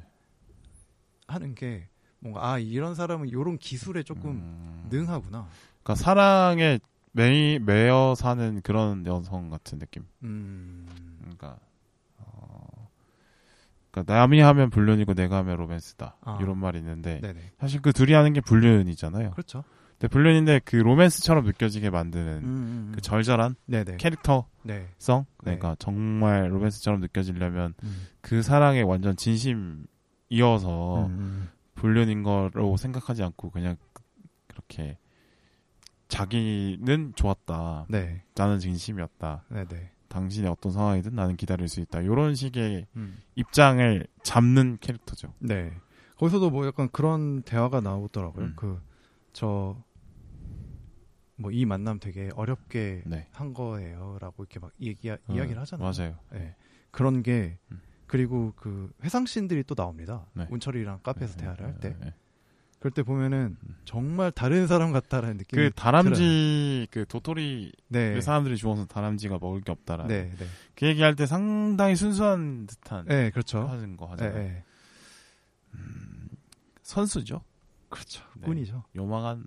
[SPEAKER 2] 하는 게 뭔가 아 이런 사람은 이런 기술에 조금
[SPEAKER 1] 음.
[SPEAKER 2] 능하구나.
[SPEAKER 1] 그러니까 사랑에 매, 매여 사는 그런 여성 같은 느낌.
[SPEAKER 2] 음,
[SPEAKER 1] 그러니까 어, 그러니까 남이 하면 불륜이고 내가 하면 로맨스다.
[SPEAKER 2] 아.
[SPEAKER 1] 이런 말이 있는데
[SPEAKER 2] 네네,
[SPEAKER 1] 사실 그 둘이 하는 게 불륜이잖아요.
[SPEAKER 2] 그렇죠.
[SPEAKER 1] 근데 불륜인데 그 로맨스처럼 느껴지게 만드는
[SPEAKER 2] 음, 음,
[SPEAKER 1] 그 절절한
[SPEAKER 2] 네네,
[SPEAKER 1] 캐릭터성
[SPEAKER 2] 네,
[SPEAKER 1] 그러니까 정말 로맨스처럼 느껴지려면
[SPEAKER 2] 음,
[SPEAKER 1] 그 사랑에 완전 진심이어서
[SPEAKER 2] 음, 음.
[SPEAKER 1] 불륜인 거로 생각하지 않고 그냥 그렇게 자기는 좋았다.
[SPEAKER 2] 네,
[SPEAKER 1] 나는 진심이었다.
[SPEAKER 2] 네네,
[SPEAKER 1] 당신의 어떤 상황이든 나는 기다릴 수 있다. 이런 식의
[SPEAKER 2] 음.
[SPEAKER 1] 입장을 잡는 캐릭터죠.
[SPEAKER 2] 네. 거기서도 뭐 약간 그런 대화가 나오더라고요.
[SPEAKER 1] 음.
[SPEAKER 2] 그, 저, 뭐 이 만남 되게 어렵게
[SPEAKER 1] 네.
[SPEAKER 2] 한 거예요. 라고 이렇게 막 얘기,
[SPEAKER 1] 어,
[SPEAKER 2] 이야기를 하잖아요.
[SPEAKER 1] 맞아요.
[SPEAKER 2] 네. 그런 게,
[SPEAKER 1] 음.
[SPEAKER 2] 그리고 그 회상 씬들이 또 나옵니다.
[SPEAKER 1] 네.
[SPEAKER 2] 운철이랑 카페에서
[SPEAKER 1] 네,
[SPEAKER 2] 대화를 할 때.
[SPEAKER 1] 네, 네.
[SPEAKER 2] 그럴 때 보면은
[SPEAKER 1] 음.
[SPEAKER 2] 정말 다른 사람 같다라는 느낌이.
[SPEAKER 1] 그 다람쥐 그 도토리
[SPEAKER 2] 네.
[SPEAKER 1] 그 사람들이 죽어서 다람쥐가 먹을 게 없다라는
[SPEAKER 2] 네, 네.
[SPEAKER 1] 그 얘기할 때 상당히 순수한 듯한
[SPEAKER 2] 네, 그렇죠.
[SPEAKER 1] 하는 거
[SPEAKER 2] 네,
[SPEAKER 1] 하잖아요.
[SPEAKER 2] 네.
[SPEAKER 1] 선수죠.
[SPEAKER 2] 그렇죠.
[SPEAKER 1] 네.
[SPEAKER 2] 꾼이죠.
[SPEAKER 1] 요망한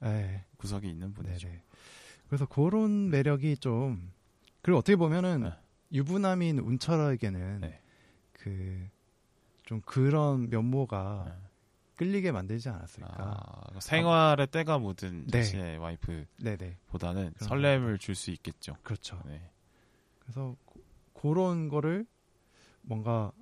[SPEAKER 2] 네.
[SPEAKER 1] 구석이 있는 분이죠.
[SPEAKER 2] 그래서 그런 매력이 좀 그리고 어떻게 보면은
[SPEAKER 1] 네.
[SPEAKER 2] 유부남인 운철에게는
[SPEAKER 1] 네.
[SPEAKER 2] 그좀 그런 면모가
[SPEAKER 1] 네.
[SPEAKER 2] 끌리게 만들지 않았을까.
[SPEAKER 1] 아, 생활에 때가 묻은
[SPEAKER 2] 네.
[SPEAKER 1] 자신의 와이프보다는. 설렘을 줄 수 있겠죠.
[SPEAKER 2] 그렇죠.
[SPEAKER 1] 네.
[SPEAKER 2] 그래서 고- 그런 거를 뭔가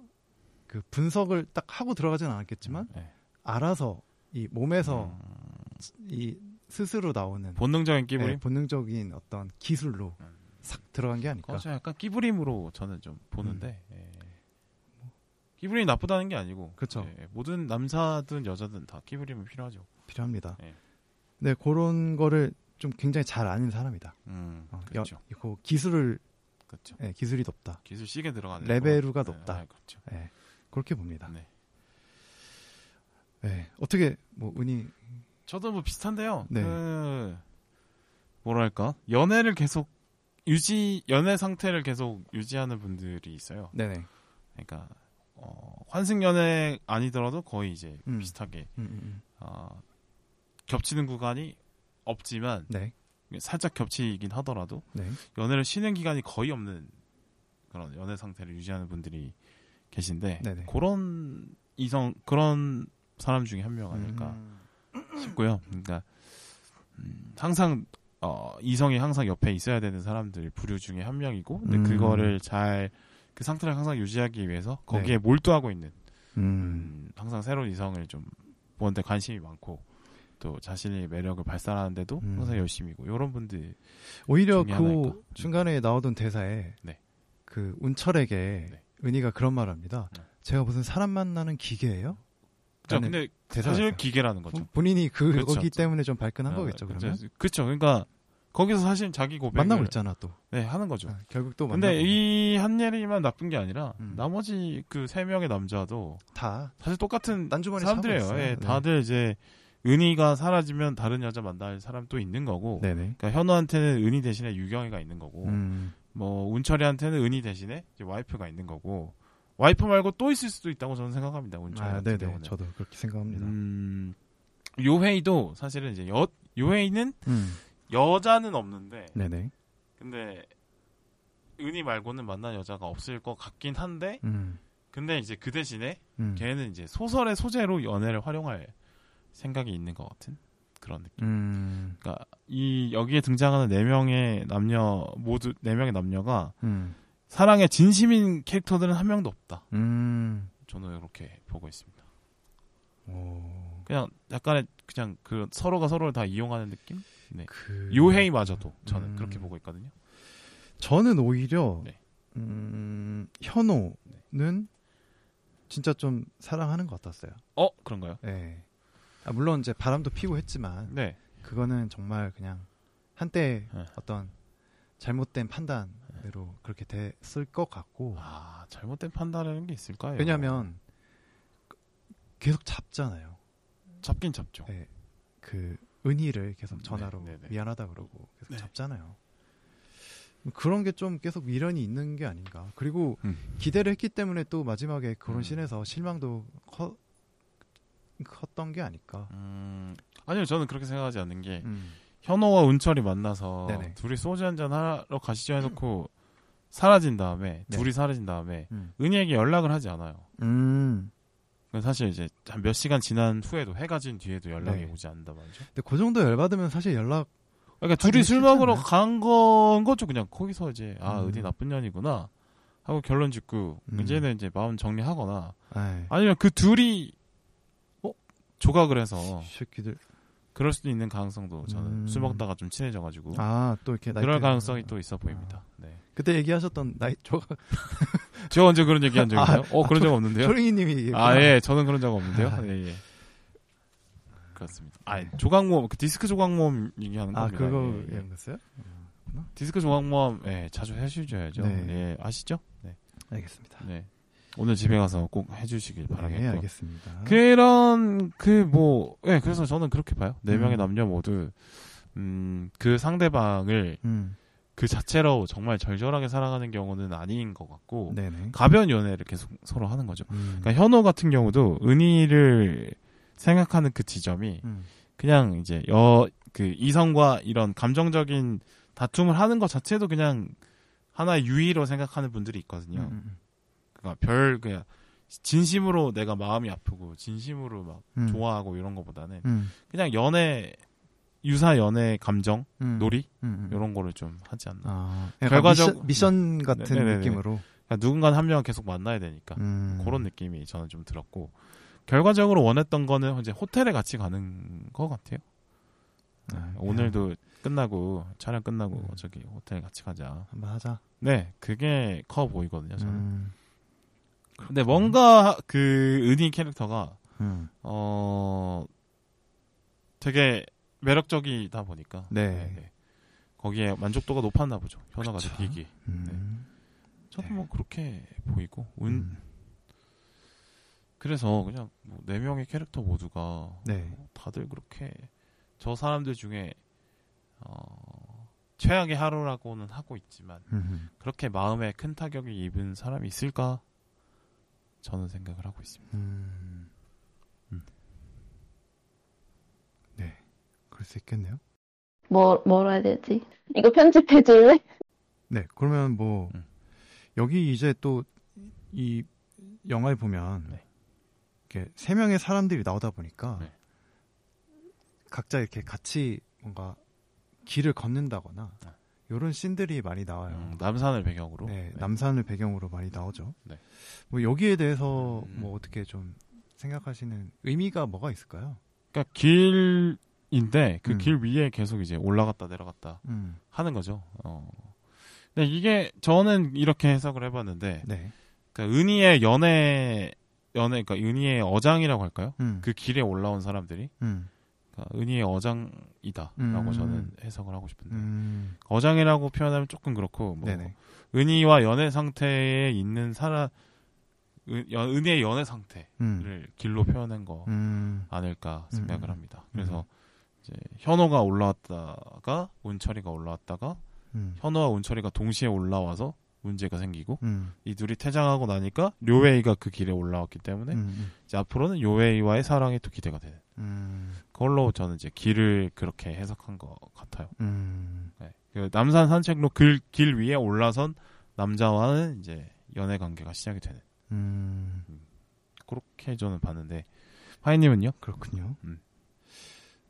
[SPEAKER 2] 그 분석을 딱 하고 들어가진 않았겠지만
[SPEAKER 1] 네.
[SPEAKER 2] 알아서 이 몸에서
[SPEAKER 1] 음,
[SPEAKER 2] 이 스스로 나오는
[SPEAKER 1] 본능적인 끼부림.
[SPEAKER 2] 네, 본능적인 어떤 기술로
[SPEAKER 1] 음.
[SPEAKER 2] 싹 들어간 게 아닐까.
[SPEAKER 1] 그거 약간 끼부림으로 저는 좀 보는데 예. 끼부림이 나쁘다는 게 아니고
[SPEAKER 2] 음. 그쵸.
[SPEAKER 1] 예, 모든 남자든 여자든 다 끼부림은 필요하죠.
[SPEAKER 2] 필요합니다.
[SPEAKER 1] 네.
[SPEAKER 2] 네, 그런 거를 좀 굉장히 잘 아는 사람이다.
[SPEAKER 1] 음,
[SPEAKER 2] 어,
[SPEAKER 1] 그렇죠.
[SPEAKER 2] 여- 그 기술을
[SPEAKER 1] 그렇죠.
[SPEAKER 2] 예, 기술이 높다.
[SPEAKER 1] 기술 시계 들어가는
[SPEAKER 2] 레벨루가
[SPEAKER 1] 거.
[SPEAKER 2] 높다.
[SPEAKER 1] 네, 그렇죠.
[SPEAKER 2] 예, 그렇게 봅니다.
[SPEAKER 1] 네.
[SPEAKER 2] 예, 어떻게 뭐 은희
[SPEAKER 1] 저도 뭐 비슷한데요.
[SPEAKER 2] 네.
[SPEAKER 1] 그 뭐랄까 연애를 계속 유지 연애 상태를 계속 유지하는 분들이 있어요.
[SPEAKER 2] 네네.
[SPEAKER 1] 그러니까 어, 환승 연애 아니더라도 거의 이제
[SPEAKER 2] 음.
[SPEAKER 1] 비슷하게
[SPEAKER 2] 음, 음, 음.
[SPEAKER 1] 어, 겹치는 구간이 없지만
[SPEAKER 2] 네,
[SPEAKER 1] 살짝 겹치긴 하더라도
[SPEAKER 2] 네,
[SPEAKER 1] 연애를 쉬는 기간이 거의 없는 그런 연애 상태를 유지하는 분들이 계신데
[SPEAKER 2] 네네.
[SPEAKER 1] 그런 이성 그런 사람 중에 한 명 아닐까
[SPEAKER 2] 음,
[SPEAKER 1] 싶고요. 그러니까 음, 항상 어, 이성이 항상 옆에 있어야 되는 사람들 부류 중에 한 명이고 근데
[SPEAKER 2] 음.
[SPEAKER 1] 그거를 잘 그 상태를 항상 유지하기 위해서 거기에
[SPEAKER 2] 네.
[SPEAKER 1] 몰두하고 있는
[SPEAKER 2] 음,
[SPEAKER 1] 음, 항상 새로운 이성을 좀 보는데 관심이 많고 또 자신의 매력을 발산하는데도
[SPEAKER 2] 음.
[SPEAKER 1] 항상 열심이고 이런 분들
[SPEAKER 2] 오히려
[SPEAKER 1] 중에 하나일까?
[SPEAKER 2] 그 중간에 나오던 대사에
[SPEAKER 1] 네.
[SPEAKER 2] 그 운철에게
[SPEAKER 1] 네.
[SPEAKER 2] 은희가 그런 말을 합니다.
[SPEAKER 1] 네.
[SPEAKER 2] 제가 무슨 사람 만나는 기계예요?
[SPEAKER 1] 자, 근데
[SPEAKER 2] 대사였어요.
[SPEAKER 1] 사실 기계라는 거죠.
[SPEAKER 2] 본- 본인이 그거기
[SPEAKER 1] 그렇죠.
[SPEAKER 2] 때문에 좀 발끈한
[SPEAKER 1] 아,
[SPEAKER 2] 거겠죠. 그러면
[SPEAKER 1] 그죠. 그쵸. 그러니까 거기서 사실 자기 고백을
[SPEAKER 2] 만나고 있잖아 또.
[SPEAKER 1] 네, 하는 거죠.
[SPEAKER 2] 아, 결국 또
[SPEAKER 1] 근데 이 한예리만 나쁜 게 아니라
[SPEAKER 2] 음.
[SPEAKER 1] 나머지 그 세 명의 남자도
[SPEAKER 2] 다
[SPEAKER 1] 사실 똑같은 사람들이에요. 예,
[SPEAKER 2] 네.
[SPEAKER 1] 다들 이제 은희가 사라지면 다른 여자 만날 사람 또 있는 거고.
[SPEAKER 2] 네네.
[SPEAKER 1] 그러니까 현우한테는 은희 대신에 유경이가 있는 거고.
[SPEAKER 2] 음,
[SPEAKER 1] 뭐 운철이한테는 은희 대신에 와이프가 있는 거고. 와이프 말고 또 있을 수도 있다고 저는 생각합니다. 운철
[SPEAKER 2] 아, 네네.
[SPEAKER 1] 경우는.
[SPEAKER 2] 저도 그렇게 생각합니다.
[SPEAKER 1] 음, 요회이도 사실은 이제 여 요회이는
[SPEAKER 2] 음,
[SPEAKER 1] 여자는 없는데
[SPEAKER 2] 네네.
[SPEAKER 1] 근데 은희 말고는 만난 여자가 없을 것 같긴 한데
[SPEAKER 2] 음,
[SPEAKER 1] 근데 이제 그 대신에
[SPEAKER 2] 음,
[SPEAKER 1] 걔는 이제 소설의 소재로 연애를 활용할 생각이 있는 것 같은 그런 느낌.
[SPEAKER 2] 음,
[SPEAKER 1] 그러니까 이 여기에 등장하는 네 명의 남녀 모두 네 명의 남녀가
[SPEAKER 2] 음,
[SPEAKER 1] 사랑에 진심인 캐릭터들은 한 명도 없다.
[SPEAKER 2] 음.
[SPEAKER 1] 저는 이렇게 보고 있습니다.
[SPEAKER 2] 오,
[SPEAKER 1] 그냥 약간의 그냥 그 서로가 서로를 다 이용하는 느낌?
[SPEAKER 2] 그
[SPEAKER 1] 요해이마저도 저는
[SPEAKER 2] 음.
[SPEAKER 1] 그렇게 보고 있거든요.
[SPEAKER 2] 저는 오히려
[SPEAKER 1] 네.
[SPEAKER 2] 음, 현호는 진짜 좀 사랑하는 것 같았어요.
[SPEAKER 1] 어 그런가요?
[SPEAKER 2] 네. 아, 물론 이제 바람도 피고 했지만
[SPEAKER 1] 네.
[SPEAKER 2] 그거는 정말 그냥 한때
[SPEAKER 1] 네.
[SPEAKER 2] 어떤 잘못된 판단으로 그렇게 됐을 것 같고
[SPEAKER 1] 아 잘못된 판단이라는 게 있을까요?
[SPEAKER 2] 왜냐하면 계속 잡잖아요.
[SPEAKER 1] 잡긴 잡죠.
[SPEAKER 2] 네. 그 은희를 계속
[SPEAKER 1] 네,
[SPEAKER 2] 전화로
[SPEAKER 1] 네, 네.
[SPEAKER 2] 미안하다 그러고 계속
[SPEAKER 1] 네.
[SPEAKER 2] 잡잖아요. 그런 게 좀 계속 미련이 있는 게 아닌가. 그리고
[SPEAKER 1] 음.
[SPEAKER 2] 기대를 했기 때문에 또 마지막에 그런
[SPEAKER 1] 음.
[SPEAKER 2] 씬에서 실망도 커, 컸던 게 아닐까.
[SPEAKER 1] 음, 아니요 저는 그렇게 생각하지 않는 게
[SPEAKER 2] 음.
[SPEAKER 1] 현호와 운철이 만나서
[SPEAKER 2] 네네.
[SPEAKER 1] 둘이 소주 한잔 하러 가시죠 해놓고 사라진 다음에
[SPEAKER 2] 네.
[SPEAKER 1] 둘이 사라진 다음에
[SPEAKER 2] 음.
[SPEAKER 1] 은희에게 연락을 하지 않아요.
[SPEAKER 2] 음.
[SPEAKER 1] 사실 이제 한 몇 시간 지난 후에도 해가 진 뒤에도 연락이
[SPEAKER 2] 네.
[SPEAKER 1] 오지 않는단 말이죠.
[SPEAKER 2] 근데 그 정도 열받으면 사실 연락
[SPEAKER 1] 그러니까 둘이 술 먹으러? 간 건 거죠. 그냥 거기서 이제 아
[SPEAKER 2] 음.
[SPEAKER 1] 은희 나쁜 년이구나 하고 결론 짓고
[SPEAKER 2] 음.
[SPEAKER 1] 이제는 이제 마음 정리하거나
[SPEAKER 2] 아이,
[SPEAKER 1] 아니면 그 둘이 어? 조각을 해서
[SPEAKER 2] 이 새끼들.
[SPEAKER 1] 그럴 수도 있는 가능성도 저는
[SPEAKER 2] 음.
[SPEAKER 1] 술 먹다가 좀 친해져가지고
[SPEAKER 2] 아, 또 이렇게
[SPEAKER 1] 그럴 가능성이 또 있어 보입니다. 네.
[SPEAKER 2] 그때 얘기하셨던 나이 조각
[SPEAKER 1] 제가 언제 그런 얘기 한 적 있나요? 어 그런 적 없는데요?
[SPEAKER 2] 초ring이 님이
[SPEAKER 1] 아 예, 저는 그런 적 없는데요.
[SPEAKER 2] 아.
[SPEAKER 1] 예, 예. 그렇습니다. 아 조각모험 그 디스크 조각모험 얘기하는
[SPEAKER 2] 아,
[SPEAKER 1] 겁니다.
[SPEAKER 2] 그거
[SPEAKER 1] 예, 예.
[SPEAKER 2] 얘기했어요?
[SPEAKER 1] 디스크 조각모험 예, 자주 해주셔야죠.
[SPEAKER 2] 네.
[SPEAKER 1] 예, 아시죠? 네.
[SPEAKER 2] 알겠습니다.
[SPEAKER 1] 네. 오늘 집에 가서 꼭 해주시길 바라겠고.
[SPEAKER 2] 네, 알겠습니다.
[SPEAKER 1] 그런 그 뭐, 예, 그래서 저는 그렇게 봐요. 네
[SPEAKER 2] 음.
[SPEAKER 1] 명의 남녀 모두 음, 그 상대방을
[SPEAKER 2] 음.
[SPEAKER 1] 그 자체로 정말 절절하게 사랑하는 경우는 아닌 것 같고
[SPEAKER 2] 네네.
[SPEAKER 1] 가벼운 연애를 계속 서로 하는 거죠.
[SPEAKER 2] 음.
[SPEAKER 1] 그러니까 현호 같은 경우도 은희를 생각하는 그 지점이
[SPEAKER 2] 음.
[SPEAKER 1] 그냥 이제 여 그 이성과 이런 감정적인 다툼을 하는 것 자체도 그냥 하나의 유의로 생각하는 분들이 있거든요.
[SPEAKER 2] 음, 음,
[SPEAKER 1] 그러니까 별 그냥 진심으로 내가 마음이 아프고 진심으로 막
[SPEAKER 2] 음.
[SPEAKER 1] 좋아하고 이런 것보다는
[SPEAKER 2] 음.
[SPEAKER 1] 그냥 연애 유사 연애 감정
[SPEAKER 2] 음.
[SPEAKER 1] 놀이
[SPEAKER 2] 음, 음.
[SPEAKER 1] 이런 거를 좀 하지 않나.
[SPEAKER 2] 아,
[SPEAKER 1] 결과적-
[SPEAKER 2] 미션, 미션 같은
[SPEAKER 1] 네네네.
[SPEAKER 2] 느낌으로
[SPEAKER 1] 그러니까 누군가는 한 명은 계속 만나야 되니까
[SPEAKER 2] 음.
[SPEAKER 1] 그런 느낌이 저는 좀 들었고 결과적으로 원했던 거는 이제 호텔에 같이 가는 것 같아요. 네,
[SPEAKER 2] 아,
[SPEAKER 1] 오늘도 끝나고 촬영 끝나고
[SPEAKER 2] 음.
[SPEAKER 1] 저기 호텔 같이 가자.
[SPEAKER 2] 한번 하자.
[SPEAKER 1] 네, 그게 커 보이거든요. 저는.
[SPEAKER 2] 음.
[SPEAKER 1] 근데 뭔가 그 은희 캐릭터가
[SPEAKER 2] 음.
[SPEAKER 1] 어 되게 매력적이다 보니까
[SPEAKER 2] 네.
[SPEAKER 1] 거기에 만족도가 높았나 보죠. 현아가
[SPEAKER 2] 그쵸.
[SPEAKER 1] 느끼기.
[SPEAKER 2] 음.
[SPEAKER 1] 저도
[SPEAKER 2] 네.
[SPEAKER 1] 뭐 그렇게 보이고 운
[SPEAKER 2] 음.
[SPEAKER 1] 그래서 그냥 뭐네 명의 캐릭터 모두가
[SPEAKER 2] 네.
[SPEAKER 1] 뭐 다들 그렇게 저 사람들 중에 어 최악의 하루라고는 하고 있지만
[SPEAKER 2] 음.
[SPEAKER 1] 그렇게 마음에 큰 타격을 입은 사람이 있을까? 저는 생각을 하고 있습니다.
[SPEAKER 2] 음.
[SPEAKER 1] 음.
[SPEAKER 2] 네. 그럴 수 있겠네요.
[SPEAKER 4] 뭐, 뭐라 해야 되지? 이거 편집해 줄래?
[SPEAKER 2] 네. 그러면 뭐
[SPEAKER 1] 음.
[SPEAKER 2] 여기 이제 또 이 영화에 보면
[SPEAKER 1] 네.
[SPEAKER 2] 이렇게 세 명의 사람들이 나오다 보니까
[SPEAKER 1] 네.
[SPEAKER 2] 각자 이렇게 같이 뭔가 길을 걷는다거나
[SPEAKER 1] 네.
[SPEAKER 2] 이런 씬들이 많이 나와요.
[SPEAKER 1] 음, 남산을 배경으로.
[SPEAKER 2] 네,
[SPEAKER 1] 네.
[SPEAKER 2] 남산을 배경으로 많이 나오죠.
[SPEAKER 1] 네.
[SPEAKER 2] 뭐 여기에 대해서
[SPEAKER 1] 음.
[SPEAKER 2] 뭐 어떻게 좀 생각하시는 의미가 뭐가 있을까요?
[SPEAKER 1] 그러니까 길인데 그
[SPEAKER 2] 음.
[SPEAKER 1] 길 위에 계속 이제 올라갔다 내려갔다
[SPEAKER 2] 음.
[SPEAKER 1] 하는 거죠. 어. 근데 이게 저는 이렇게 해석을 해봤는데
[SPEAKER 2] 네.
[SPEAKER 1] 그러니까 은희의 연애 연애, 그러니까 은희의 어장이라고 할까요?
[SPEAKER 2] 음.
[SPEAKER 1] 그 길에 올라온 사람들이
[SPEAKER 2] 음.
[SPEAKER 1] 그러니까 은희의 어장이다라고
[SPEAKER 2] 음.
[SPEAKER 1] 저는 해석을 하고 싶은데
[SPEAKER 2] 음.
[SPEAKER 1] 어장이라고 표현하면 조금 그렇고 뭐
[SPEAKER 2] 네네.
[SPEAKER 1] 은희와 연애 상태에 있는 사람 은, 연- 은희의 연애 상태를
[SPEAKER 2] 음.
[SPEAKER 1] 길로 표현한 거
[SPEAKER 2] 음.
[SPEAKER 1] 아닐까
[SPEAKER 2] 음.
[SPEAKER 1] 생각을 합니다. 그래서 이제 현호가 올라왔다가 운철이가 올라왔다가
[SPEAKER 2] 음.
[SPEAKER 1] 현호와 운철이가 동시에 올라와서 문제가 생기고
[SPEAKER 2] 음.
[SPEAKER 1] 이 둘이 퇴장하고 나니까 료웨이가 그 길에 올라왔기 때문에
[SPEAKER 2] 음.
[SPEAKER 1] 이제 앞으로는 요웨이와의 사랑이 또 기대가 되는
[SPEAKER 2] 음.
[SPEAKER 1] 그걸로 저는 이제 길을 그렇게 해석한 것 같아요.
[SPEAKER 2] 음.
[SPEAKER 1] 네. 그 남산 산책로 길, 길 위에 올라선 남자와는 이제 연애 관계가 시작이 되는
[SPEAKER 2] 음.
[SPEAKER 1] 그렇게 저는 봤는데 파이님은요?
[SPEAKER 2] 그렇군요.
[SPEAKER 1] 음.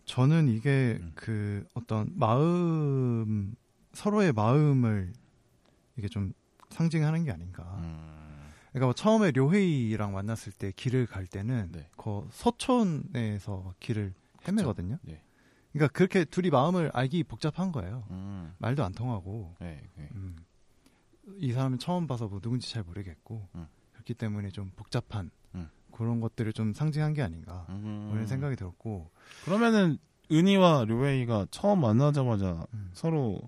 [SPEAKER 2] 저는 이게
[SPEAKER 1] 음.
[SPEAKER 2] 그 어떤 마음 서로의 마음을 이게 좀 상징하는 게 아닌가.
[SPEAKER 1] 음,
[SPEAKER 2] 그러니까 뭐 처음에 료헤이랑 만났을 때 길을 갈 때는
[SPEAKER 1] 네.
[SPEAKER 2] 그 서촌에서 막 길을 헤매거든요.
[SPEAKER 1] 네.
[SPEAKER 2] 그러니까 그렇게 둘이 마음을 알기 복잡한 거예요.
[SPEAKER 1] 음,
[SPEAKER 2] 말도 안 통하고
[SPEAKER 1] 네, 네.
[SPEAKER 2] 음. 이 사람은 처음 봐서 뭐 누군지 잘 모르겠고
[SPEAKER 1] 음.
[SPEAKER 2] 그렇기 때문에 좀 복잡한
[SPEAKER 1] 음.
[SPEAKER 2] 그런 것들을 좀 상징한 게 아닌가
[SPEAKER 1] 음.
[SPEAKER 2] 그런 생각이 들었고
[SPEAKER 1] 그러면은 은희와 료웨이가 처음 만나자마자
[SPEAKER 2] 음.
[SPEAKER 1] 서로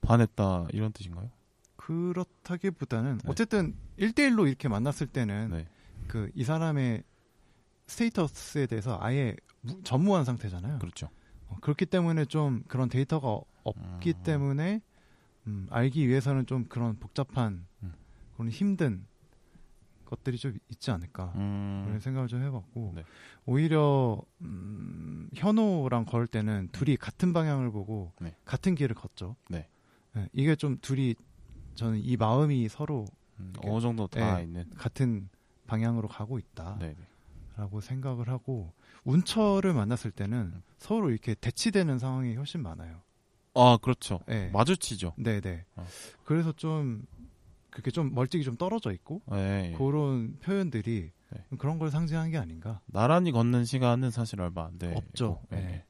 [SPEAKER 1] 반했다 이런 뜻인가요?
[SPEAKER 2] 그렇다기보다는
[SPEAKER 1] 네.
[SPEAKER 2] 어쨌든 1대1로 이렇게 만났을 때는
[SPEAKER 1] 네.
[SPEAKER 2] 그이 사람의 스테이터스에 대해서 아예 무- 전무한 상태잖아요.
[SPEAKER 1] 그렇죠.
[SPEAKER 2] 어, 그렇기 때문에 좀 그런 데이터가 없기
[SPEAKER 1] 음.
[SPEAKER 2] 때문에 음, 알기 위해서는 좀 그런 복잡한
[SPEAKER 1] 음.
[SPEAKER 2] 그런 힘든 것들이 좀 있지 않을까
[SPEAKER 1] 음,
[SPEAKER 2] 그런 생각을 좀 해봤고
[SPEAKER 1] 네.
[SPEAKER 2] 오히려 음, 현호랑 걸을 때는 둘이 같은 방향을 보고
[SPEAKER 1] 네.
[SPEAKER 2] 같은 길을 걷죠.
[SPEAKER 1] 네.
[SPEAKER 2] 네, 이게 좀 둘이 저는 이 마음이 서로
[SPEAKER 1] 음, 어느 정도 다
[SPEAKER 2] 네.
[SPEAKER 1] 있는.
[SPEAKER 2] 같은 방향으로 가고 있다라고
[SPEAKER 1] 네, 네.
[SPEAKER 2] 생각을 하고 운철을 만났을 때는
[SPEAKER 1] 음.
[SPEAKER 2] 서로 이렇게 대치되는 상황이 훨씬 많아요.
[SPEAKER 1] 아, 그렇죠.
[SPEAKER 2] 네.
[SPEAKER 1] 마주치죠.
[SPEAKER 2] 네네.
[SPEAKER 1] 어.
[SPEAKER 2] 그래서 좀 그렇게 좀 멀찍이 좀 떨어져 있고
[SPEAKER 1] 네.
[SPEAKER 2] 그런 표현들이
[SPEAKER 1] 네.
[SPEAKER 2] 그런 걸 상징한 게 아닌가.
[SPEAKER 1] 나란히 걷는 시간은 사실 얼마 안 돼.
[SPEAKER 2] 없죠.
[SPEAKER 1] 네.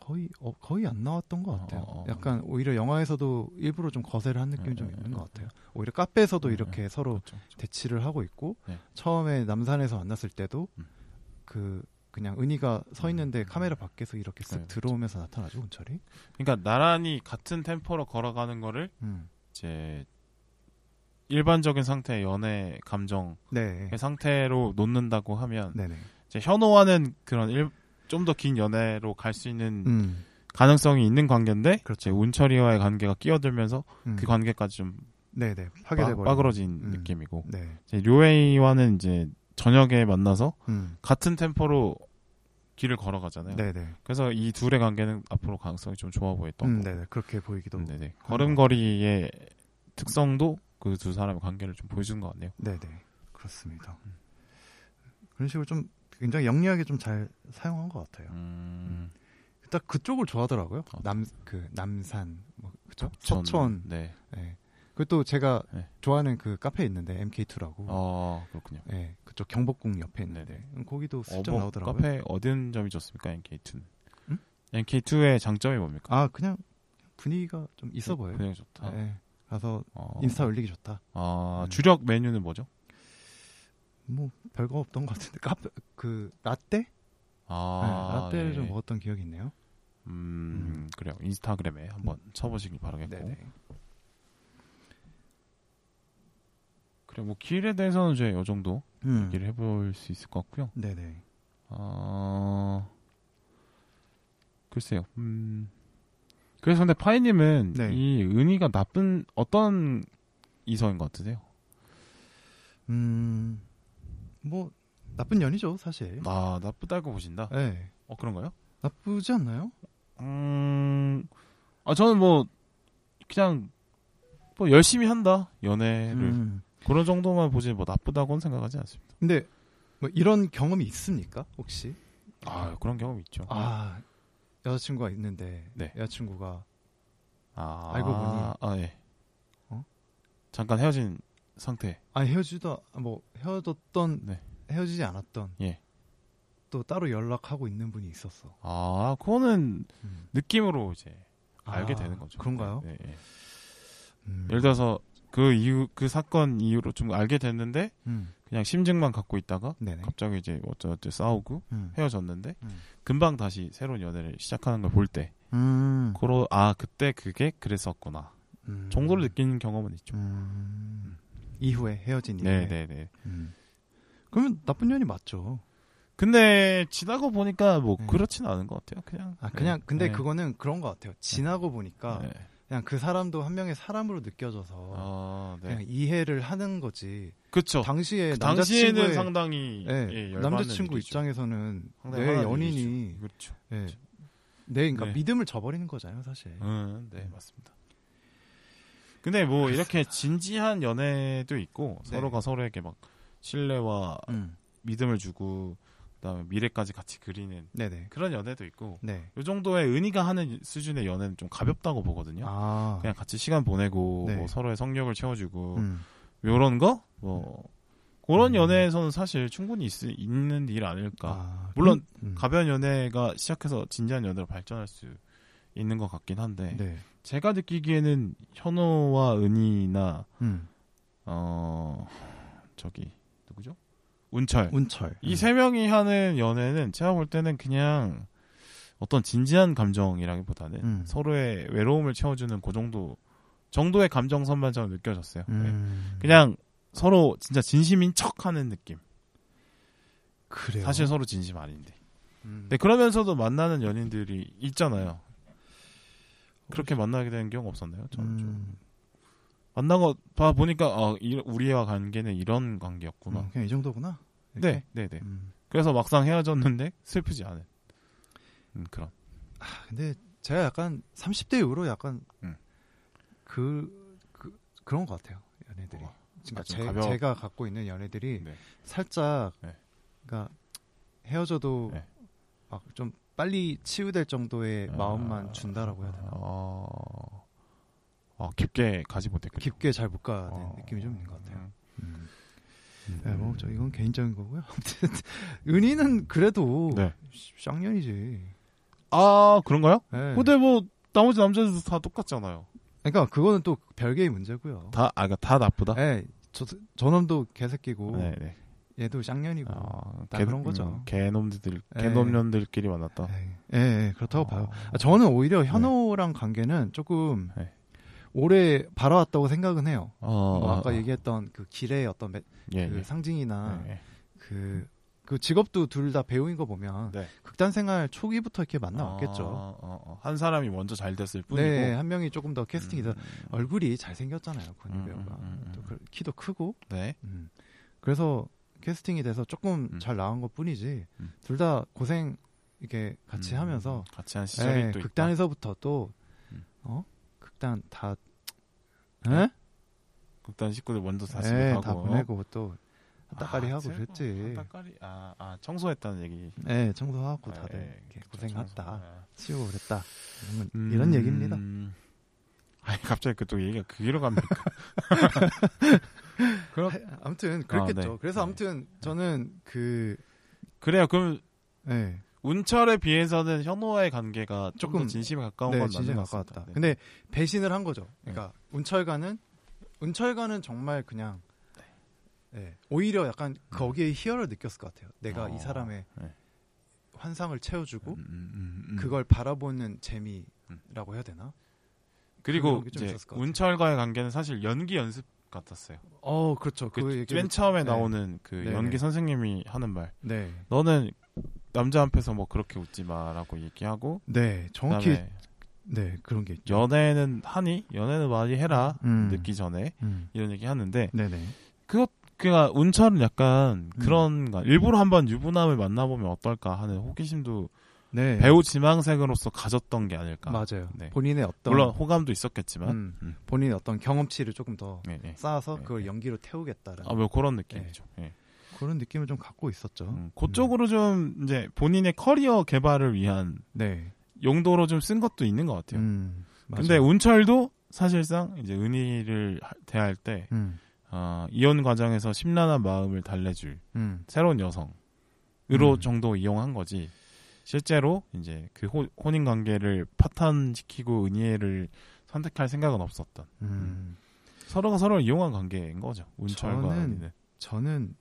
[SPEAKER 2] 네. 거의 어, 거의 안 나왔던 것 같아요.
[SPEAKER 1] 어, 어, 어.
[SPEAKER 2] 약간 오히려 영화에서도 일부러 좀 거세를 한 느낌이
[SPEAKER 1] 네,
[SPEAKER 2] 좀
[SPEAKER 1] 네,
[SPEAKER 2] 있는
[SPEAKER 1] 네,
[SPEAKER 2] 것 같아요. 오히려 카페에서도
[SPEAKER 1] 네,
[SPEAKER 2] 이렇게
[SPEAKER 1] 네.
[SPEAKER 2] 서로
[SPEAKER 1] 그렇죠, 그렇죠.
[SPEAKER 2] 대치를 하고 있고
[SPEAKER 1] 네.
[SPEAKER 2] 처음에 남산에서 만났을 때도
[SPEAKER 1] 음.
[SPEAKER 2] 그 그냥 은희가 서 있는데
[SPEAKER 1] 음.
[SPEAKER 2] 카메라 밖에서 이렇게 쓱
[SPEAKER 1] 네,
[SPEAKER 2] 들어오면서 나타나죠 운철이.
[SPEAKER 1] 그러니까 나란히 같은 템포로 걸어가는 거를
[SPEAKER 2] 음.
[SPEAKER 1] 이제 일반적인 상태의 연애 감정의
[SPEAKER 2] 네.
[SPEAKER 1] 상태로 놓는다고 하면
[SPEAKER 2] 네네.
[SPEAKER 1] 이제 현호와는 그런 좀 더 긴 연애로 갈 수 있는
[SPEAKER 2] 음.
[SPEAKER 1] 가능성이 있는 관계인데
[SPEAKER 2] 그렇죠.
[SPEAKER 1] 운철이와의 관계가 끼어들면서
[SPEAKER 2] 음.
[SPEAKER 1] 그 관계까지 좀
[SPEAKER 2] 네네 파괴돼 버려.
[SPEAKER 1] 빠그러진
[SPEAKER 2] 음.
[SPEAKER 1] 느낌이고
[SPEAKER 2] 네.
[SPEAKER 1] 이제 료웨이와는 이제 저녁에 만나서
[SPEAKER 2] 음.
[SPEAKER 1] 같은 템포로 길을 걸어가잖아요.
[SPEAKER 2] 네네.
[SPEAKER 1] 그래서 이 둘의 관계는 앞으로 가능성이 좀 좋아 보였던
[SPEAKER 2] 음,
[SPEAKER 1] 거.
[SPEAKER 2] 네네 그렇게 보이기도.
[SPEAKER 1] 음, 네네. 걸음걸이의 특성도 그 두 사람의 관계를 좀 보여주는 것 같네요.
[SPEAKER 2] 네네 그렇습니다. 그런 식으로 좀 굉장히 영리하게 좀 잘 사용한 것 같아요.
[SPEAKER 1] 음,
[SPEAKER 2] 딱 그쪽을 좋아하더라고요.
[SPEAKER 1] 어.
[SPEAKER 2] 남그 남산 뭐 그죠?
[SPEAKER 1] 전-
[SPEAKER 2] 서촌.
[SPEAKER 1] 네.
[SPEAKER 2] 네. 그또 제가
[SPEAKER 1] 네.
[SPEAKER 2] 좋아하는 그 카페 있는데 MK2라고.
[SPEAKER 1] 어 그렇군요.
[SPEAKER 2] 네, 그쪽 경복궁 옆에 있는데
[SPEAKER 1] 네네.
[SPEAKER 2] 음, 거기도
[SPEAKER 1] 어,
[SPEAKER 2] 슬쩍
[SPEAKER 1] 뭐
[SPEAKER 2] 나오더라고요.
[SPEAKER 1] 카페 어떤 점이 좋습니까? NK2는.
[SPEAKER 2] 음?
[SPEAKER 1] NK2의 장점이 뭡니까?
[SPEAKER 2] 아 그냥 분위기가 좀 있어 보여요.
[SPEAKER 1] 그냥 좋다.
[SPEAKER 2] 네. 가서
[SPEAKER 1] 어,
[SPEAKER 2] 인스타 올리기 좋다.
[SPEAKER 1] 아,
[SPEAKER 2] 음.
[SPEAKER 1] 주력 메뉴는 뭐죠?
[SPEAKER 2] 뭐 별거 없던 것 같은데 카페 그 라떼?
[SPEAKER 1] 아,
[SPEAKER 2] 네, 라떼를
[SPEAKER 1] 예.
[SPEAKER 2] 좀 먹었던 기억이 있네요.
[SPEAKER 1] 음, 그래요. 인스타그램에 한번 쳐보시길 바라겠고.
[SPEAKER 2] 네네.
[SPEAKER 1] 그래, 뭐 길에 대해서는 이제 이 정도
[SPEAKER 2] 음.
[SPEAKER 1] 얘기를 해볼 수 있을 것 같고요.
[SPEAKER 2] 네네.
[SPEAKER 1] 아, 글쎄요. 음. 그래서 근데 파이님은
[SPEAKER 2] 네.
[SPEAKER 1] 이 은희가 나쁜 어떤 이성인 것 같으세요?
[SPEAKER 2] 음. 뭐 나쁜 년이죠 사실.
[SPEAKER 1] 아, 나쁘다고 보신다.
[SPEAKER 2] 네.
[SPEAKER 1] 어 그런가요?
[SPEAKER 2] 나쁘지 않나요?
[SPEAKER 1] 음, 아 저는 뭐 그냥 뭐 열심히 한다 연애를
[SPEAKER 2] 음.
[SPEAKER 1] 그런 정도만 보지 뭐 나쁘다고는 생각하지 않습니다.
[SPEAKER 2] 근데 뭐 이런 경험이 있습니까 혹시?
[SPEAKER 1] 아 그런 경험 있죠.
[SPEAKER 2] 아 여자친구가 있는데
[SPEAKER 1] 네.
[SPEAKER 2] 여자친구가
[SPEAKER 1] 아,
[SPEAKER 2] 알고 보니.
[SPEAKER 1] 아 예.
[SPEAKER 2] 어?
[SPEAKER 1] 잠깐 헤어진 상태.
[SPEAKER 2] 아 헤어지다 뭐 헤어졌던
[SPEAKER 1] 네.
[SPEAKER 2] 헤어지지 않았던
[SPEAKER 1] 예.
[SPEAKER 2] 또 따로 연락하고 있는 분이 있었어.
[SPEAKER 1] 아 그거는
[SPEAKER 2] 음.
[SPEAKER 1] 느낌으로 이제 알게
[SPEAKER 2] 아,
[SPEAKER 1] 되는 거죠.
[SPEAKER 2] 그런가요?
[SPEAKER 1] 네, 네, 네.
[SPEAKER 2] 음.
[SPEAKER 1] 예를 들어서 그 이후 그 사건 이후로 좀 알게 됐는데
[SPEAKER 2] 음.
[SPEAKER 1] 그냥 심증만 갖고 있다가
[SPEAKER 2] 네네.
[SPEAKER 1] 갑자기 이제 어쩌어쩌 싸우고
[SPEAKER 2] 음.
[SPEAKER 1] 헤어졌는데
[SPEAKER 2] 음.
[SPEAKER 1] 금방 다시 새로운 연애를 시작하는 걸 볼때
[SPEAKER 2] 음.
[SPEAKER 1] 그러 아 그때 그게 그랬었구나
[SPEAKER 2] 음.
[SPEAKER 1] 정도로 느끼는 경험은 있죠.
[SPEAKER 2] 음. 이후에 헤어진 이후에.
[SPEAKER 1] 네네네.
[SPEAKER 2] 음. 그러면 나쁜 년이 맞죠.
[SPEAKER 1] 근데 지나고 보니까 뭐
[SPEAKER 2] 네.
[SPEAKER 1] 그렇진 않은 것 같아요. 그냥
[SPEAKER 2] 아 그냥
[SPEAKER 1] 네.
[SPEAKER 2] 근데
[SPEAKER 1] 네.
[SPEAKER 2] 그거는 그런 것 같아요. 지나고 보니까
[SPEAKER 1] 네.
[SPEAKER 2] 그냥 그 사람도 한 명의 사람으로 느껴져서
[SPEAKER 1] 아, 네.
[SPEAKER 2] 그냥 이해를 하는 거지.
[SPEAKER 1] 그쵸.
[SPEAKER 2] 당시에
[SPEAKER 1] 그 당시에는 상당히
[SPEAKER 2] 예,
[SPEAKER 1] 예,
[SPEAKER 2] 남자친구
[SPEAKER 1] 일이죠.
[SPEAKER 2] 입장에서는 내 연인이.
[SPEAKER 1] 그렇죠.
[SPEAKER 2] 예, 내 그러니까
[SPEAKER 1] 네.
[SPEAKER 2] 믿음을 저버리는 거잖아요, 사실.
[SPEAKER 1] 음, 네 맞습니다. 근데 뭐 이렇게 진지한 연애도 있고
[SPEAKER 2] 네.
[SPEAKER 1] 서로가 서로에게 막 신뢰와
[SPEAKER 2] 음.
[SPEAKER 1] 믿음을 주고 그다음에 미래까지 같이 그리는
[SPEAKER 2] 네네.
[SPEAKER 1] 그런 연애도 있고
[SPEAKER 2] 네.
[SPEAKER 1] 이 정도의 은희가 하는 수준의 연애는 좀 가볍다고 보거든요.
[SPEAKER 2] 아.
[SPEAKER 1] 그냥 같이 시간 보내고
[SPEAKER 2] 네.
[SPEAKER 1] 뭐 서로의 성욕을 채워주고
[SPEAKER 2] 음.
[SPEAKER 1] 이런 거 뭐 그런
[SPEAKER 2] 음.
[SPEAKER 1] 연애에서는 사실 충분히 있, 있는 일 아닐까.
[SPEAKER 2] 아,
[SPEAKER 1] 물론
[SPEAKER 2] 음.
[SPEAKER 1] 가벼운 연애가 시작해서 진지한 연애로 발전할 수 있는 것 같긴 한데
[SPEAKER 2] 네.
[SPEAKER 1] 제가 느끼기에는 현호와 은희나
[SPEAKER 2] 음.
[SPEAKER 1] 어 저기 누구죠? 운철
[SPEAKER 2] 운철.
[SPEAKER 1] 이세 명이 하는 연애는 제가 볼 때는 그냥 어떤 진지한 감정이라기보다는
[SPEAKER 2] 음.
[SPEAKER 1] 서로의 외로움을 채워주는 그 정도 정도의 감정선만 저는 느껴졌어요. 네.
[SPEAKER 2] 음.
[SPEAKER 1] 그냥 서로 진짜 진심인 척하는 느낌.
[SPEAKER 2] 그래요.
[SPEAKER 1] 사실 서로 진심 아닌데.
[SPEAKER 2] 음.
[SPEAKER 1] 네 그러면서도 만나는 연인들이 있잖아요. 그렇게 만나게 되는 경우 없었나요? 저는 좀
[SPEAKER 2] 음.
[SPEAKER 1] 만나고 봐 보니까 어, 이- 우리와 관계는 이런 관계였구나.
[SPEAKER 2] 음, 그냥 이 정도구나.
[SPEAKER 1] 네,
[SPEAKER 2] 이렇게?
[SPEAKER 1] 네, 네.
[SPEAKER 2] 음.
[SPEAKER 1] 그래서 막상 헤어졌는데 슬프지 않은 음, 그런.
[SPEAKER 2] 아, 근데 제가 약간 30대 이후로 약간
[SPEAKER 1] 음.
[SPEAKER 2] 그, 그 그런 것 같아요. 연애들이.
[SPEAKER 1] 어,
[SPEAKER 2] 그러니까
[SPEAKER 1] 아, 좀
[SPEAKER 2] 제,
[SPEAKER 1] 가벼워.
[SPEAKER 2] 제가 갖고 있는 연애들이
[SPEAKER 1] 네.
[SPEAKER 2] 살짝
[SPEAKER 1] 네.
[SPEAKER 2] 그러니까 헤어져도
[SPEAKER 1] 네.
[SPEAKER 2] 막좀 빨리 치유될 정도의
[SPEAKER 1] 아,
[SPEAKER 2] 마음만 준다라고 해야 되나?
[SPEAKER 1] 어, 어, 깊게 가지 못했군요.
[SPEAKER 2] 깊게 잘 못 가는
[SPEAKER 1] 어,
[SPEAKER 2] 느낌이 좀 있는 것 같아요.
[SPEAKER 1] 음.
[SPEAKER 2] 음. 네, 뭐, 저 이건 개인적인 거고요. 은희는 그래도
[SPEAKER 1] 네.
[SPEAKER 2] 쌍년이지.
[SPEAKER 1] 아 그런가요?
[SPEAKER 2] 네.
[SPEAKER 1] 근데 뭐 나머지 남자들도 다 똑같잖아요.
[SPEAKER 2] 그러니까 그거는 또 별개의 문제고요.
[SPEAKER 1] 다, 아, 그러니까 다 나쁘다.
[SPEAKER 2] 네, 저, 저놈도 개새끼고,
[SPEAKER 1] 네, 네.
[SPEAKER 2] 얘도 쌍년이고.
[SPEAKER 1] 아,
[SPEAKER 2] 다 그런 거죠.
[SPEAKER 1] 음, 개놈들,
[SPEAKER 2] 네.
[SPEAKER 1] 개놈년들끼리 만났다.
[SPEAKER 2] 예, 예, 그렇다고 봐요.
[SPEAKER 1] 어.
[SPEAKER 2] 아, 저는 오히려 현호랑 관계는 조금
[SPEAKER 1] 네.
[SPEAKER 2] 오래 바라왔다고 생각은 해요.
[SPEAKER 1] 어,
[SPEAKER 2] 뭐 아까
[SPEAKER 1] 어,
[SPEAKER 2] 얘기했던 그 길의 어떤 매-
[SPEAKER 1] 예,
[SPEAKER 2] 그
[SPEAKER 1] 예.
[SPEAKER 2] 상징이나
[SPEAKER 1] 예, 예.
[SPEAKER 2] 그, 그 직업도 둘 다 배우인 거 보면
[SPEAKER 1] 네.
[SPEAKER 2] 극단 생활 초기부터 이렇게 만나왔겠죠.
[SPEAKER 1] 어, 어, 어. 한 사람이 먼저 잘 됐을 뿐이고.
[SPEAKER 2] 네, 한 명이 조금 더 캐스팅이 더
[SPEAKER 1] 음,
[SPEAKER 2] 얼굴이 잘 생겼잖아요, 권희
[SPEAKER 1] 음,
[SPEAKER 2] 배우가.
[SPEAKER 1] 음, 음,
[SPEAKER 2] 또 그- 키도 크고.
[SPEAKER 1] 네.
[SPEAKER 2] 음. 그래서 캐스팅이 돼서 조금
[SPEAKER 1] 음.
[SPEAKER 2] 잘 나온 것 뿐이지.
[SPEAKER 1] 음.
[SPEAKER 2] 둘다 고생 이렇게 같이
[SPEAKER 1] 음,
[SPEAKER 2] 하면서
[SPEAKER 1] 같이 한 시절이
[SPEAKER 2] 예,
[SPEAKER 1] 또
[SPEAKER 2] 극단에서부터 또
[SPEAKER 1] 음.
[SPEAKER 2] 어? 극단 다
[SPEAKER 1] 네?
[SPEAKER 2] 에?
[SPEAKER 1] 있다. 극단 식구들 먼저 다시
[SPEAKER 2] 예,
[SPEAKER 1] 가고
[SPEAKER 2] 다 보내고 또 따까리
[SPEAKER 1] 아,
[SPEAKER 2] 하고
[SPEAKER 1] 쟤
[SPEAKER 2] 그랬지.
[SPEAKER 1] 뭐, 따까리 아, 아 청소했다는 얘기.
[SPEAKER 2] 예, 청소하고
[SPEAKER 1] 아,
[SPEAKER 2] 다들
[SPEAKER 1] 예,
[SPEAKER 2] 이렇게 고생했다.
[SPEAKER 1] 아.
[SPEAKER 2] 치우고 그랬다. 이런,
[SPEAKER 1] 음,
[SPEAKER 2] 이런 얘기입니다.
[SPEAKER 1] 아니 갑자기 그쪽 얘기가 그기로 갑니까? 그럼
[SPEAKER 2] 하- 아무튼 그랬겠죠.
[SPEAKER 1] 네.
[SPEAKER 2] 그래서
[SPEAKER 1] 네.
[SPEAKER 2] 아무튼 저는 그
[SPEAKER 1] 그래요. 그럼
[SPEAKER 2] 예.
[SPEAKER 1] 운철에 비해서는 현호와의 관계가 조금 진심에 가까운
[SPEAKER 2] 네,
[SPEAKER 1] 건 맞는 것. 같습니다. 네.
[SPEAKER 2] 근데 배신을 한 거죠. 그러니까 운철가는 운철가는 정말 그냥 예, 오히려 약간 거기에 희열을 느꼈을 것 같아요. 내가
[SPEAKER 1] 어,
[SPEAKER 2] 이 사람의
[SPEAKER 1] 네.
[SPEAKER 2] 환상을 채워주고
[SPEAKER 1] 음, 음, 음, 음.
[SPEAKER 2] 그걸 바라보는 재미라고 해야 되나?
[SPEAKER 1] 그리고 이제. 운철과의 관계는 사실 연기 연습 같았어요.
[SPEAKER 2] 어, 그렇죠.
[SPEAKER 1] 그
[SPEAKER 2] 얘기를-
[SPEAKER 1] 맨 처음에
[SPEAKER 2] 네.
[SPEAKER 1] 나오는 그
[SPEAKER 2] 네네.
[SPEAKER 1] 연기 선생님이 하는 말.
[SPEAKER 2] 네,
[SPEAKER 1] 너는 남자 앞에서 뭐 그렇게 웃지 마라고 얘기하고
[SPEAKER 2] 네, 정확히 네 그런 게 있죠.
[SPEAKER 1] 연애는 하니 연애는 많이 해라
[SPEAKER 2] 음.
[SPEAKER 1] 늦기 전에
[SPEAKER 2] 음.
[SPEAKER 1] 이런 얘기 하는데
[SPEAKER 2] 네네.
[SPEAKER 1] 그것 그가 운철은 약간
[SPEAKER 2] 음.
[SPEAKER 1] 그런가 일부러 한번 유부남을 만나보면 어떨까 하는 호기심도
[SPEAKER 2] 네,
[SPEAKER 1] 배우 지망생으로서 가졌던 게 아닐까.
[SPEAKER 2] 맞아요.
[SPEAKER 1] 네.
[SPEAKER 2] 본인의 어떤
[SPEAKER 1] 물론 호감도 있었겠지만,
[SPEAKER 2] 음,
[SPEAKER 1] 음.
[SPEAKER 2] 본인의 어떤 경험치를 조금 더
[SPEAKER 1] 네, 네.
[SPEAKER 2] 쌓아서
[SPEAKER 1] 네,
[SPEAKER 2] 그걸
[SPEAKER 1] 네.
[SPEAKER 2] 연기로 태우겠다라는
[SPEAKER 1] 아, 뭐 그런 느낌이죠. 예.
[SPEAKER 2] 그런 느낌을 좀 갖고 있었죠.
[SPEAKER 1] 음, 그쪽으로 좀 이제 본인의 커리어 개발을 위한
[SPEAKER 2] 네.
[SPEAKER 1] 용도로 좀 쓴 것도 있는 것 같아요.
[SPEAKER 2] 음,
[SPEAKER 1] 근데. 운철도 사실상 이제 은희를 하- 대할 때
[SPEAKER 2] 음,
[SPEAKER 1] 어, 이혼 과정에서 심란한 마음을 달래줄
[SPEAKER 2] 음,
[SPEAKER 1] 새로운 여성으로
[SPEAKER 2] 음.
[SPEAKER 1] 정도 이용한 거지. 실제로 이제 그 호- 혼인 관계를 파탄시키고 은희를 선택할 생각은 없었던.
[SPEAKER 2] 음.
[SPEAKER 1] 서로가 서로를 이용한 관계인 거죠. 운철과
[SPEAKER 2] 저는-
[SPEAKER 1] 은희는.
[SPEAKER 2] 저는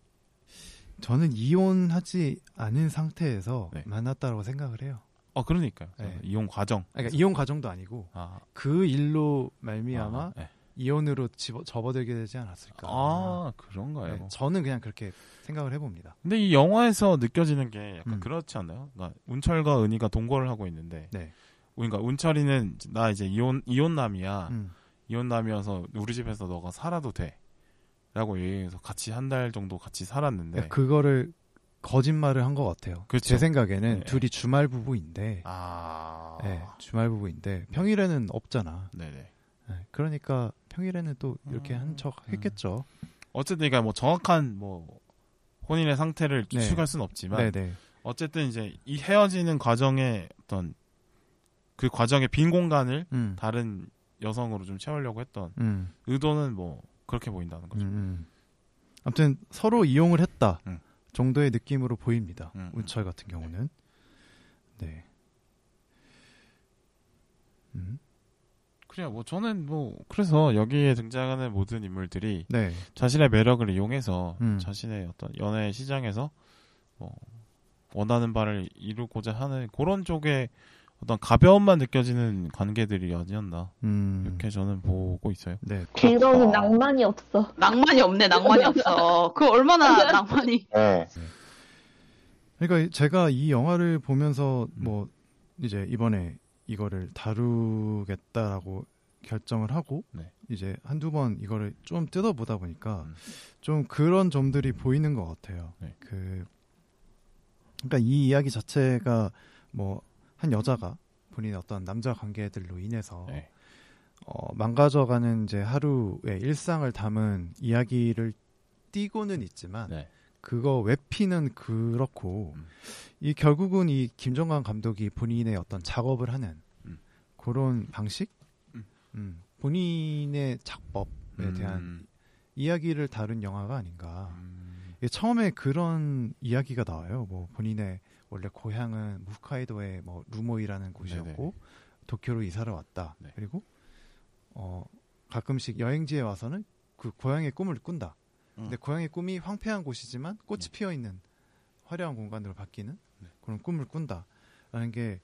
[SPEAKER 2] 저는 이혼하지 않은 상태에서
[SPEAKER 1] 네.
[SPEAKER 2] 만났다고 생각을 해요.
[SPEAKER 1] 어 그러니까요.
[SPEAKER 2] 네.
[SPEAKER 1] 이용 과정.
[SPEAKER 2] 그러니까 이혼 과정도 아니고
[SPEAKER 1] 아,
[SPEAKER 2] 그 일로 말미암아
[SPEAKER 1] 아, 네.
[SPEAKER 2] 이혼으로 집어, 접어들게 되지 않았을까.
[SPEAKER 1] 아 그런가요?
[SPEAKER 2] 네, 저는 그냥 그렇게 생각을 해봅니다.
[SPEAKER 1] 근데 이 영화에서 느껴지는 게 약간
[SPEAKER 2] 음.
[SPEAKER 1] 그렇지 않나요? 그러니까 운철과 은희가 동거를 하고 있는데,
[SPEAKER 2] 네.
[SPEAKER 1] 그러니까 운철이는 나 이제 이혼 이혼남이야.
[SPEAKER 2] 음.
[SPEAKER 1] 이혼남이어서 우리 집에서 너가 살아도 돼.라고 얘기해서 같이 한 달 정도 같이 살았는데,
[SPEAKER 2] 그러니까 그거를 거짓말을 한 것 같아요.
[SPEAKER 1] 그렇죠.
[SPEAKER 2] 제 생각에는
[SPEAKER 1] 네.
[SPEAKER 2] 둘이 주말 부부인데,
[SPEAKER 1] 아,
[SPEAKER 2] 네, 주말 부부인데 평일에는 없잖아.
[SPEAKER 1] 네네.
[SPEAKER 2] 네, 그러니까 평일에는 또 이렇게
[SPEAKER 1] 음.
[SPEAKER 2] 한척 했겠죠.
[SPEAKER 1] 어쨌든 그러니까 뭐 정확한 뭐 혼인의 상태를
[SPEAKER 2] 네.
[SPEAKER 1] 추측할 수는 없지만,
[SPEAKER 2] 네네.
[SPEAKER 1] 어쨌든 이제 이 헤어지는 과정에 어떤 그 과정의 빈 공간을
[SPEAKER 2] 음.
[SPEAKER 1] 다른 여성으로 좀 채우려고 했던
[SPEAKER 2] 음.
[SPEAKER 1] 의도는 뭐 그렇게 보인다는 거죠.
[SPEAKER 2] 음, 음. 아무튼 서로 이용을 했다
[SPEAKER 1] 음.
[SPEAKER 2] 정도의 느낌으로 보입니다.
[SPEAKER 1] 음, 음.
[SPEAKER 2] 운철 같은 경우는 네. 음.
[SPEAKER 1] 그래요. 뭐 저는 뭐 그래서 여기에 등장하는 모든 인물들이
[SPEAKER 2] 네.
[SPEAKER 1] 자신의 매력을 이용해서
[SPEAKER 2] 음.
[SPEAKER 1] 자신의 어떤 연애 시장에서 뭐 원하는 바를 이루고자 하는 그런 쪽에 어떤 가벼움만 느껴지는 관계들이 아니었나
[SPEAKER 2] 음.
[SPEAKER 1] 이렇게 저는 보고 있어요.
[SPEAKER 2] 네.
[SPEAKER 4] 즐거운 낭만이 없어.
[SPEAKER 5] 낭만이 없네, 낭만이 없어. 그 얼마나 낭만이.
[SPEAKER 3] 네.
[SPEAKER 2] 그러니까 제가 이 영화를 보면서
[SPEAKER 1] 음.
[SPEAKER 2] 뭐 이제 이번에 이거를 다루겠다라고 결정을 하고
[SPEAKER 1] 네.
[SPEAKER 2] 이제 한두 번 이거를 좀 뜯어보다 보니까
[SPEAKER 1] 음.
[SPEAKER 2] 좀 그런 점들이 보이는 것 같아요.
[SPEAKER 1] 네.
[SPEAKER 2] 그 그러니까 이 이야기 자체가 뭐 한 여자가 본인의 어떤 남자 관계들로 인해서
[SPEAKER 1] 네.
[SPEAKER 2] 어, 망가져가는 이제 하루의 일상을 담은 이야기를 띄고는 있지만
[SPEAKER 1] 네.
[SPEAKER 2] 그거 웹피는 그렇고
[SPEAKER 1] 음.
[SPEAKER 2] 이 결국은 이 김정관 감독이 본인의 어떤 작업을 하는
[SPEAKER 1] 음.
[SPEAKER 2] 그런 방식,
[SPEAKER 1] 음.
[SPEAKER 2] 음, 본인의 작법에
[SPEAKER 1] 음.
[SPEAKER 2] 대한 이야기를 다룬 영화가 아닌가.
[SPEAKER 1] 음.
[SPEAKER 2] 이게 처음에 그런 이야기가 나와요. 뭐 본인의 원래 고향은 홋카이도의 뭐 루모이라는 곳이었고 도쿄로 이사를 왔다.
[SPEAKER 1] 네.
[SPEAKER 2] 그리고 어 가끔씩 여행지에 와서는 그 고향의 꿈을 꾼다.
[SPEAKER 1] 음.
[SPEAKER 2] 근데 고향의 꿈이 황폐한 곳이지만 꽃이
[SPEAKER 1] 네.
[SPEAKER 2] 피어 있는 화려한 공간으로 바뀌는
[SPEAKER 1] 네.
[SPEAKER 2] 그런 꿈을 꾼다라는 게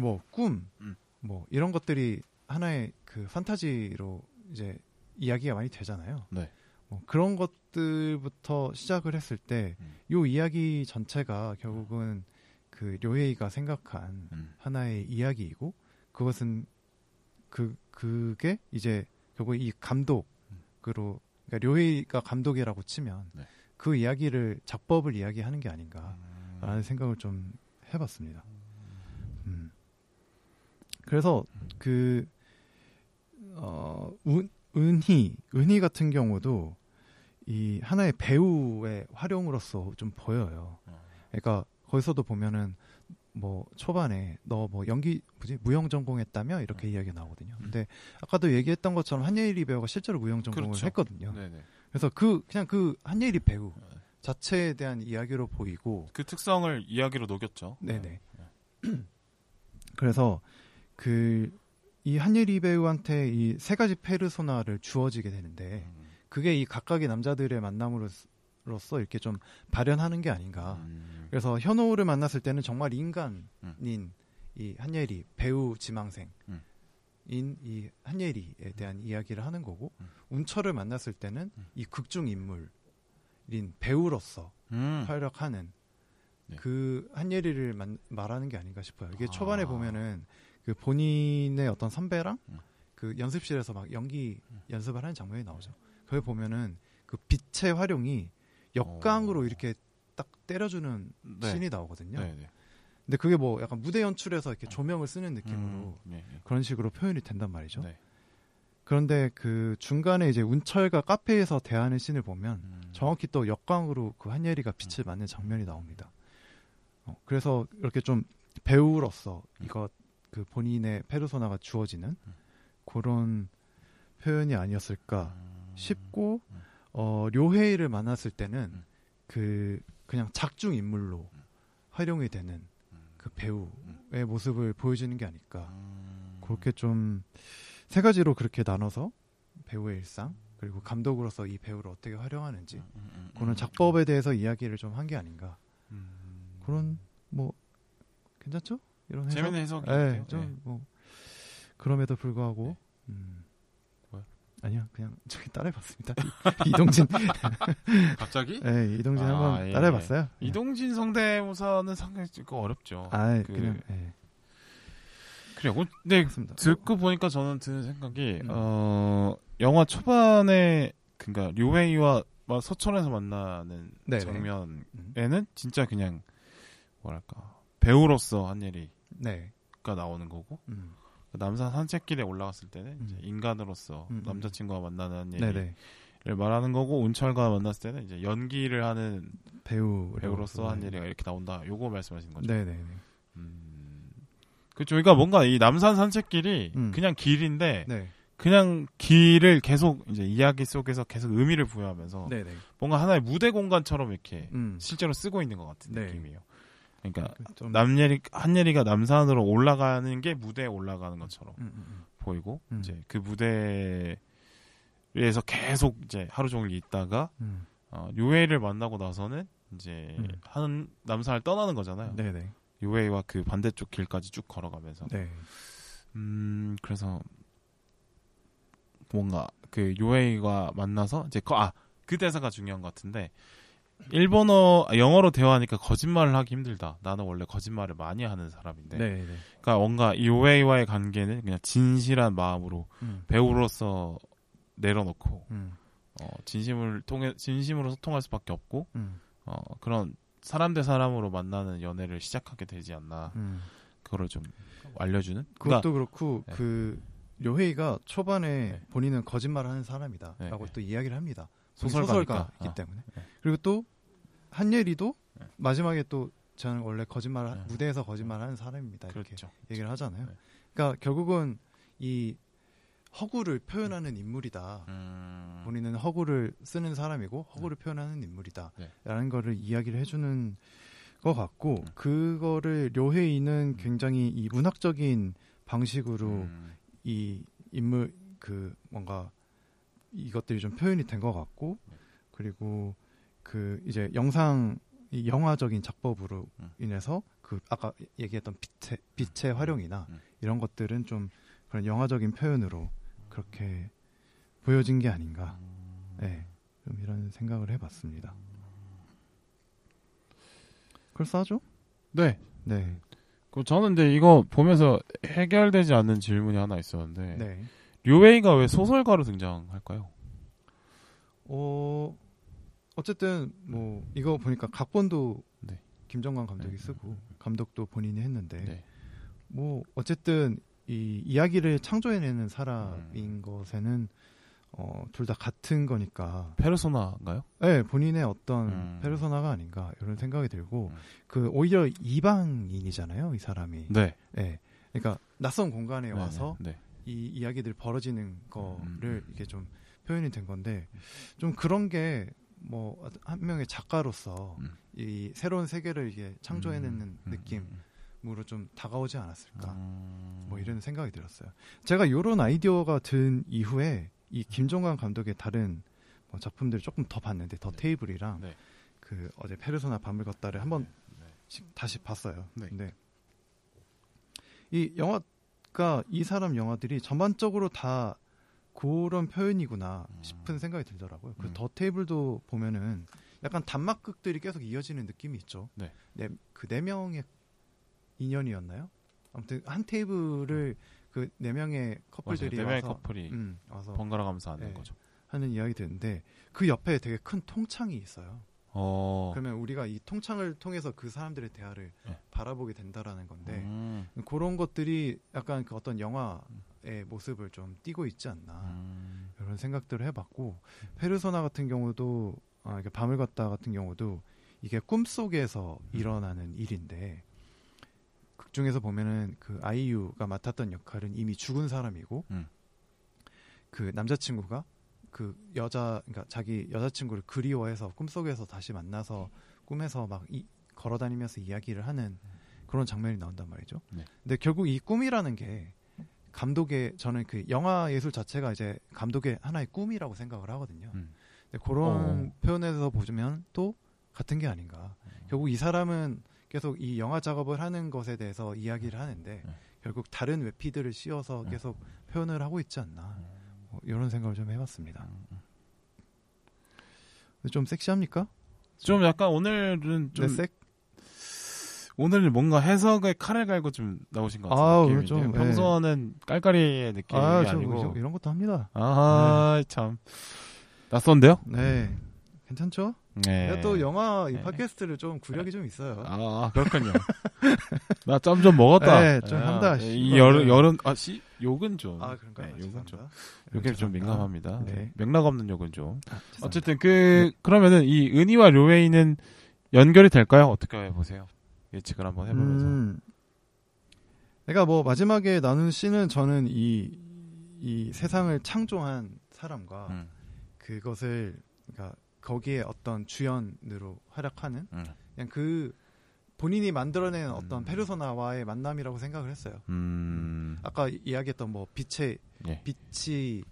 [SPEAKER 2] 뭐 꿈,
[SPEAKER 1] 음.
[SPEAKER 2] 뭐 이런 것들이 하나의 그 판타지로 이제 이야기가 많이 되잖아요.
[SPEAKER 1] 네.
[SPEAKER 2] 뭐 그런 것들부터 시작을 했을 때,
[SPEAKER 1] 음.
[SPEAKER 2] 요 이야기 전체가 결국은 그 료헤이가 생각한
[SPEAKER 1] 음.
[SPEAKER 2] 하나의 이야기이고, 그것은 그, 그게 이제 결국 이 감독으로, 그러니까 료헤이가 감독이라고 치면
[SPEAKER 1] 네.
[SPEAKER 2] 그 이야기를, 작법을 이야기하는 게 아닌가,
[SPEAKER 1] 음.
[SPEAKER 2] 라는 생각을 좀 해봤습니다. 음. 그래서 그, 어, 은, 은희, 은희 같은 경우도 이 하나의 배우의 활용으로서 좀 보여요.
[SPEAKER 1] 어.
[SPEAKER 2] 그러니까 거기서도 보면은 뭐 초반에 너 뭐 연기 뭐지 무용 전공했다며 이렇게 이야기가 나오거든요.
[SPEAKER 1] 음.
[SPEAKER 2] 근데 아까도 얘기했던 것처럼 한예일이 배우가 실제로 무용 전공을
[SPEAKER 1] 그렇죠.
[SPEAKER 2] 했거든요.
[SPEAKER 1] 네네.
[SPEAKER 2] 그래서 그 그냥 그 한예일이 배우
[SPEAKER 1] 네.
[SPEAKER 2] 자체에 대한 이야기로 보이고
[SPEAKER 1] 그 특성을 이야기로 녹였죠.
[SPEAKER 2] 네네. 그래서 그 이 한예리 배우한테 이 세 가지 페르소나를 주어지게 되는데
[SPEAKER 1] 음.
[SPEAKER 2] 그게 이 각각의 남자들의 만남으로 서 이렇게 좀 발현하는 게 아닌가.
[SPEAKER 1] 음.
[SPEAKER 2] 그래서 현호를 만났을 때는 정말 인간인 이 한예리 배우 지망생인
[SPEAKER 1] 음.
[SPEAKER 2] 이 한예리에 대한 이야기를 하는 거고
[SPEAKER 1] 음.
[SPEAKER 2] 운철을 만났을 때는
[SPEAKER 1] 음.
[SPEAKER 2] 이 극중 인물인 배우로서
[SPEAKER 1] 음.
[SPEAKER 2] 활약하는
[SPEAKER 1] 네.
[SPEAKER 2] 그 한예리를 만- 말하는 게 아닌가 싶어요. 이게
[SPEAKER 1] 아.
[SPEAKER 2] 초반에 보면은 그 본인의 어떤 선배랑
[SPEAKER 1] 음.
[SPEAKER 2] 그 연습실에서 막 연기
[SPEAKER 1] 음.
[SPEAKER 2] 연습을 하는 장면이 나오죠. 거기 보면은 그 빛의 활용이 역광으로
[SPEAKER 1] 어.
[SPEAKER 2] 이렇게 딱 때려주는
[SPEAKER 1] 네.
[SPEAKER 2] 씬이 나오거든요.
[SPEAKER 1] 네네.
[SPEAKER 2] 근데 그게 뭐 약간 무대 연출에서 이렇게 조명을 쓰는 느낌으로
[SPEAKER 1] 음. 네. 네.
[SPEAKER 2] 그런 식으로 표현이 된단 말이죠.
[SPEAKER 1] 네.
[SPEAKER 2] 그런데 그 중간에 이제 운철과 카페에서 대하는 씬을 보면
[SPEAKER 1] 음.
[SPEAKER 2] 정확히 또 역광으로 그 한예리가 빛을 맞는 장면이 나옵니다. 어, 그래서 이렇게 좀 배우로서 이거 그 본인의 페르소나가 주어지는
[SPEAKER 1] 음.
[SPEAKER 2] 그런 표현이 아니었을까
[SPEAKER 1] 음.
[SPEAKER 2] 싶고
[SPEAKER 1] 음.
[SPEAKER 2] 어 료헤이를 만났을 때는
[SPEAKER 1] 음.
[SPEAKER 2] 그 그냥 작중 인물로 활용이 되는 그 배우의 모습을 보여주는 게 아닐까
[SPEAKER 1] 음.
[SPEAKER 2] 그렇게 좀 세 가지로 그렇게 나눠서 배우의 일상 그리고 감독으로서 이 배우를 어떻게 활용하는지
[SPEAKER 1] 음, 음, 음,
[SPEAKER 2] 그런
[SPEAKER 1] 음.
[SPEAKER 2] 작법에 대해서 이야기를 좀 한 게 아닌가
[SPEAKER 1] 음.
[SPEAKER 2] 그런 뭐 괜찮죠? 이런 해석?
[SPEAKER 1] 재밌는 해석이
[SPEAKER 2] 네.
[SPEAKER 1] 네.
[SPEAKER 2] 좀뭐 그럼에도 불구하고 음. 아니요 그냥 저기 따라해봤습니다 이동진
[SPEAKER 1] 갑자기
[SPEAKER 2] 네, 이동진
[SPEAKER 1] 아,
[SPEAKER 2] 한번
[SPEAKER 1] 예.
[SPEAKER 2] 따라해봤어요 네.
[SPEAKER 1] 이동진 성대모사는 상당히 좀 어렵죠.
[SPEAKER 2] 아
[SPEAKER 1] 그-
[SPEAKER 2] 그냥 예,
[SPEAKER 1] 그래요. 근데
[SPEAKER 2] 그렇습니다
[SPEAKER 1] 듣고 보니까 저는 드는 생각이
[SPEAKER 2] 음.
[SPEAKER 1] 어 영화 초반에 그러니까 류웨이와 막 서천에서 만나는
[SPEAKER 2] 네네.
[SPEAKER 1] 장면에는
[SPEAKER 2] 음.
[SPEAKER 1] 진짜 그냥 뭐랄까 배우로서 한예리가
[SPEAKER 2] 네
[SPEAKER 1] 나오는 거고
[SPEAKER 2] 음.
[SPEAKER 1] 그 남산 산책길에 올라갔을 때는
[SPEAKER 2] 음.
[SPEAKER 1] 이제 인간으로서
[SPEAKER 2] 음, 음.
[SPEAKER 1] 남자친구와 만나는 한예리를
[SPEAKER 2] 네네
[SPEAKER 1] 말하는 거고 온철과 만났을 때는 이제 연기를 하는
[SPEAKER 2] 배우
[SPEAKER 1] 배우로서 한예리가 이렇게 나온다. 요거 말씀하시는 거죠.
[SPEAKER 2] 네네네
[SPEAKER 1] 음. 그렇죠. 그러니까 뭔가 이 남산 산책길이
[SPEAKER 2] 음.
[SPEAKER 1] 그냥 길인데
[SPEAKER 2] 네
[SPEAKER 1] 그냥 길을 계속 이제 이야기 속에서 계속 의미를 부여하면서
[SPEAKER 2] 네네
[SPEAKER 1] 뭔가 하나의 무대 공간처럼 이렇게
[SPEAKER 2] 음.
[SPEAKER 1] 실제로 쓰고 있는 것 같은
[SPEAKER 2] 네.
[SPEAKER 1] 느낌이에요. 그러니까
[SPEAKER 2] 그 좀-
[SPEAKER 1] 남예리 한예리가 남산으로 올라가는 게 무대에 올라가는 것처럼
[SPEAKER 2] 음, 음, 음.
[SPEAKER 1] 보이고
[SPEAKER 2] 음.
[SPEAKER 1] 이제 그 무대에서 계속 이제 하루 종일 있다가
[SPEAKER 2] 음.
[SPEAKER 1] 어, 유웨이를 만나고 나서는 이제
[SPEAKER 2] 음.
[SPEAKER 1] 한 남산을 떠나는 거잖아요.
[SPEAKER 2] 네네
[SPEAKER 1] 유웨이와 그 반대쪽 길까지 쭉 걸어가면서
[SPEAKER 2] 네
[SPEAKER 1] 음 그래서 뭔가 그 유웨이가 만나서 이제 거, 아, 그 대사가 중요한 것 같은데 일본어 아, 영어로 대화하니까 거짓말을 하기 힘들다. 나는 원래 거짓말을 많이 하는 사람인데.
[SPEAKER 2] 네네
[SPEAKER 1] 그러니까 뭔가 이 유웨이와의 관계는 그냥 진실한 마음으로
[SPEAKER 2] 음.
[SPEAKER 1] 배우로서 내려놓고
[SPEAKER 2] 음.
[SPEAKER 1] 어, 진심을 통해 진심으로 소통할 수밖에 없고
[SPEAKER 2] 음.
[SPEAKER 1] 어, 그런 사람 대 사람으로 만나는 연애를 시작하게 되지 않나.
[SPEAKER 2] 음.
[SPEAKER 1] 그거를 좀 알려주는.
[SPEAKER 2] 그것도 그렇고
[SPEAKER 1] 네.
[SPEAKER 2] 그 료헤이가 초반에
[SPEAKER 1] 네.
[SPEAKER 2] 본인은 거짓말하는 사람이다라고
[SPEAKER 1] 네.
[SPEAKER 2] 또 이야기를 합니다. 소설가이기
[SPEAKER 1] 아.
[SPEAKER 2] 때문에.
[SPEAKER 1] 네.
[SPEAKER 2] 그리고 또 한예리도
[SPEAKER 1] 네.
[SPEAKER 2] 마지막에 또 저는 원래 거짓말
[SPEAKER 1] 네.
[SPEAKER 2] 무대에서 거짓말하는 사람입니다. 이렇게
[SPEAKER 1] 그렇죠.
[SPEAKER 2] 얘기를 하잖아요.
[SPEAKER 1] 네.
[SPEAKER 2] 그러니까 결국은 이 허구를 표현하는 인물이다.
[SPEAKER 1] 음,
[SPEAKER 2] 본인은 허구를 쓰는 사람이고 허구를 표현하는 인물이다.
[SPEAKER 1] 네.
[SPEAKER 2] 라는 거를 이야기를 해주는 것 같고
[SPEAKER 1] 음.
[SPEAKER 2] 그거를 료헤이는 굉장히 이 문학적인 방식으로
[SPEAKER 1] 음,
[SPEAKER 2] 이 인물 그 뭔가 이것들이 좀 표현이 된 것 같고
[SPEAKER 1] 네.
[SPEAKER 2] 그리고 그 이제 영상 이 영화적인 작법으로
[SPEAKER 1] 음.
[SPEAKER 2] 인해서 그 아까 얘기했던 빛의 빛의 활용이나
[SPEAKER 1] 음.
[SPEAKER 2] 이런 것들은 좀 그런 영화적인 표현으로 그렇게 보여진 게 아닌가.
[SPEAKER 1] 음.
[SPEAKER 2] 네, 좀 이런 생각을 해봤습니다. 그럴싸하죠?
[SPEAKER 1] 네.
[SPEAKER 2] 네,
[SPEAKER 1] 그 저는 근데 이거 보면서 해결되지 않는 질문이 하나 있었는데
[SPEAKER 2] 네.
[SPEAKER 1] 류웨이가 왜 소설가로 등장할까요?
[SPEAKER 2] 어 어쨌든 뭐 이거 보니까 각본도
[SPEAKER 1] 네.
[SPEAKER 2] 김정관 감독이
[SPEAKER 1] 네.
[SPEAKER 2] 쓰고 감독도 본인이 했는데
[SPEAKER 1] 네.
[SPEAKER 2] 뭐 어쨌든 이 이야기를 창조해내는 사람인
[SPEAKER 1] 음.
[SPEAKER 2] 것에는 어, 둘 다 같은 거니까
[SPEAKER 1] 페르소나인가요?
[SPEAKER 2] 네, 본인의 어떤
[SPEAKER 1] 음.
[SPEAKER 2] 페르소나가 아닌가 이런 생각이 들고
[SPEAKER 1] 음.
[SPEAKER 2] 그 오히려 이방인이잖아요 이 사람이
[SPEAKER 1] 네.
[SPEAKER 2] 네. 그러니까 낯선 공간에
[SPEAKER 1] 네,
[SPEAKER 2] 와서
[SPEAKER 1] 네.
[SPEAKER 2] 이 이야기들 벌어지는 거를
[SPEAKER 1] 음.
[SPEAKER 2] 이게 좀 표현이 된 건데 좀 그런 게 뭐 한 명의 작가로서
[SPEAKER 1] 음.
[SPEAKER 2] 이 새로운 세계를 이게 창조해내는
[SPEAKER 1] 음, 음,
[SPEAKER 2] 느낌 으로 좀 다가오지 않았을까
[SPEAKER 1] 음.
[SPEAKER 2] 뭐 이런 생각이 들었어요. 제가 이런 아이디어가 든 이후에 이 김종관 감독의 다른 뭐 작품들을 조금 더 봤는데 더
[SPEAKER 1] 네.
[SPEAKER 2] 테이블이랑
[SPEAKER 1] 네.
[SPEAKER 2] 그 어제 페르소나 밤을 걷다를 한번
[SPEAKER 1] 네.
[SPEAKER 2] 씩 다시 봤어요.
[SPEAKER 1] 네.
[SPEAKER 2] 근데 이 영화 가이 사람 영화들이 전반적으로 다 그런 표현이구나 싶은 생각이 들더라고요. 그
[SPEAKER 1] 음.
[SPEAKER 2] 더 테이블도 보면은 약간 단막극들이 계속 이어지는 느낌이 있죠.
[SPEAKER 1] 네.
[SPEAKER 2] 그 네 명의 인연이었나요? 아무튼 한 테이블을 그 네 명의 커플들이
[SPEAKER 1] 맞아요. 네 명의
[SPEAKER 2] 와서
[SPEAKER 1] 커플이
[SPEAKER 2] 음, 와서
[SPEAKER 1] 번갈아 가면서 하는
[SPEAKER 2] 네.
[SPEAKER 1] 거죠.
[SPEAKER 2] 하는 이야기 듣는데 그 옆에 되게 큰 통창이 있어요.
[SPEAKER 1] 어.
[SPEAKER 2] 그러면 우리가 이 통창을 통해서 그 사람들의 대화를
[SPEAKER 1] 네.
[SPEAKER 2] 바라보게 된다라는 건데
[SPEAKER 1] 음.
[SPEAKER 2] 그런 것들이 약간 그 어떤 영화의 모습을 좀 띠고 있지 않나
[SPEAKER 1] 음.
[SPEAKER 2] 이런 생각들을 해봤고 페르소나 같은 경우도 아, 이게 밤을 걷다 같은 경우도 이게 꿈 속에서
[SPEAKER 1] 음.
[SPEAKER 2] 일어나는 일인데 극 중에서 보면은 그 아이유가 맡았던 역할은 이미 죽은 사람이고
[SPEAKER 1] 음.
[SPEAKER 2] 그 남자친구가 그 여자 그러니까 자기 여자친구를 그리워해서 꿈속에서 다시 만나서 꿈에서 막 이, 걸어다니면서 이야기를 하는 그런 장면이 나온단 말이죠.
[SPEAKER 1] 네.
[SPEAKER 2] 근데 결국 이 꿈이라는 게 감독의 저는 그 영화 예술 자체가 이제 감독의 하나의 꿈이라고 생각을 하거든요.
[SPEAKER 1] 음.
[SPEAKER 2] 근데 그런
[SPEAKER 1] 어.
[SPEAKER 2] 표현에서 보면 또 같은 게 아닌가.
[SPEAKER 1] 음.
[SPEAKER 2] 결국 이 사람은 계속 이 영화 작업을 하는 것에 대해서 이야기를 하는데
[SPEAKER 1] 네.
[SPEAKER 2] 결국 다른 외피들을 씌워서
[SPEAKER 1] 네.
[SPEAKER 2] 계속 표현을 하고 있지 않나. 뭐 이런 생각을 좀 해봤습니다. 좀 섹시합니까?
[SPEAKER 1] 좀 약간 오늘은 좀
[SPEAKER 2] 네, 섹?
[SPEAKER 1] 오늘은 뭔가 해석에 칼을 갈고 좀 나오신 것 같아요.
[SPEAKER 2] 아우,
[SPEAKER 1] 느낌인데요.
[SPEAKER 2] 좀, 예.
[SPEAKER 1] 평소는 깔깔이의 느낌이
[SPEAKER 2] 아, 저
[SPEAKER 1] 아니고
[SPEAKER 2] 이런- 것도 합니다.
[SPEAKER 1] 아, 참 낯선데요?
[SPEAKER 2] 네, 괜찮죠?
[SPEAKER 1] 네.
[SPEAKER 2] 또 영화 이
[SPEAKER 1] 네.
[SPEAKER 2] 팟캐스트를 좀 구력이 좀 있어요.
[SPEAKER 1] 아, 그렇군요. 나 짬 좀 먹었다.
[SPEAKER 2] 네, 좀
[SPEAKER 1] 아,
[SPEAKER 2] 한다,
[SPEAKER 1] 이
[SPEAKER 2] 씨발.
[SPEAKER 1] 여름 여름 아, 씨 욕은 좀.
[SPEAKER 2] 아, 그런가요?
[SPEAKER 1] 네,
[SPEAKER 2] 아,
[SPEAKER 1] 욕은 좀.
[SPEAKER 2] 죄송합니다.
[SPEAKER 1] 욕에 좀. 민감합니다.
[SPEAKER 2] 네.
[SPEAKER 1] 맥락 없는 욕은 좀.
[SPEAKER 2] 아.
[SPEAKER 1] 어쨌든 그 그러면은 이 은희와 료웨이는 연결이 될까요? 어떻게 보세요? 예측을 한번 해보면서.
[SPEAKER 2] 음, 내가 뭐 마지막에 나눈 씬은 저는 이, 이 세상을 창조한 사람과
[SPEAKER 1] 음,
[SPEAKER 2] 그것을 그러니까 거기에 어떤 주연으로 활약하는
[SPEAKER 1] 음,
[SPEAKER 2] 그냥 그 본인이 만들어낸 어떤
[SPEAKER 1] 음.
[SPEAKER 2] 페르소나와의 만남이라고 생각을 했어요.
[SPEAKER 1] 음,
[SPEAKER 2] 아까 이야기했던 뭐 빛의
[SPEAKER 1] 예.
[SPEAKER 2] 빛이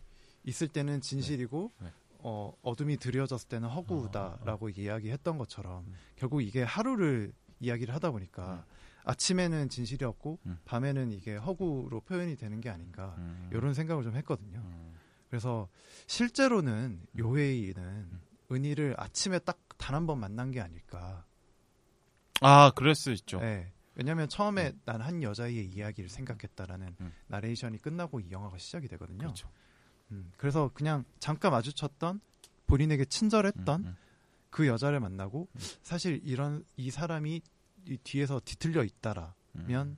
[SPEAKER 2] 있을 때는 진실이고
[SPEAKER 1] 네. 네.
[SPEAKER 2] 어, 어둠이 드려졌을 때는 허구다라고 이야기했던 것처럼
[SPEAKER 1] 음.
[SPEAKER 2] 결국 이게 하루를 이야기를 하다 보니까 아침에는 진실이었고
[SPEAKER 1] 음.
[SPEAKER 2] 밤에는 이게 허구로 표현이 되는 게 아닌가
[SPEAKER 1] 음,
[SPEAKER 2] 이런 생각을 좀 했거든요.
[SPEAKER 1] 음,
[SPEAKER 2] 그래서 실제로는 요웨이는 은희를 아침에 딱 단 한 번 만난 게 아닐까.
[SPEAKER 1] 아, 그럴 수 있죠.
[SPEAKER 2] 네. 왜냐하면 처음에 난한 여자의 이야기를 생각했다라는
[SPEAKER 1] 음.
[SPEAKER 2] 나레이션이 끝나고 이 영화가 시작이 되거든요.
[SPEAKER 1] 그렇죠.
[SPEAKER 2] 음, 그래서 그냥 잠깐 마주쳤던 본인에게 친절했던
[SPEAKER 1] 음, 음.
[SPEAKER 2] 그 여자를 만나고
[SPEAKER 1] 음.
[SPEAKER 2] 사실 이런 이 사람이 이 뒤에서 뒤틀려 있다라면
[SPEAKER 1] 음.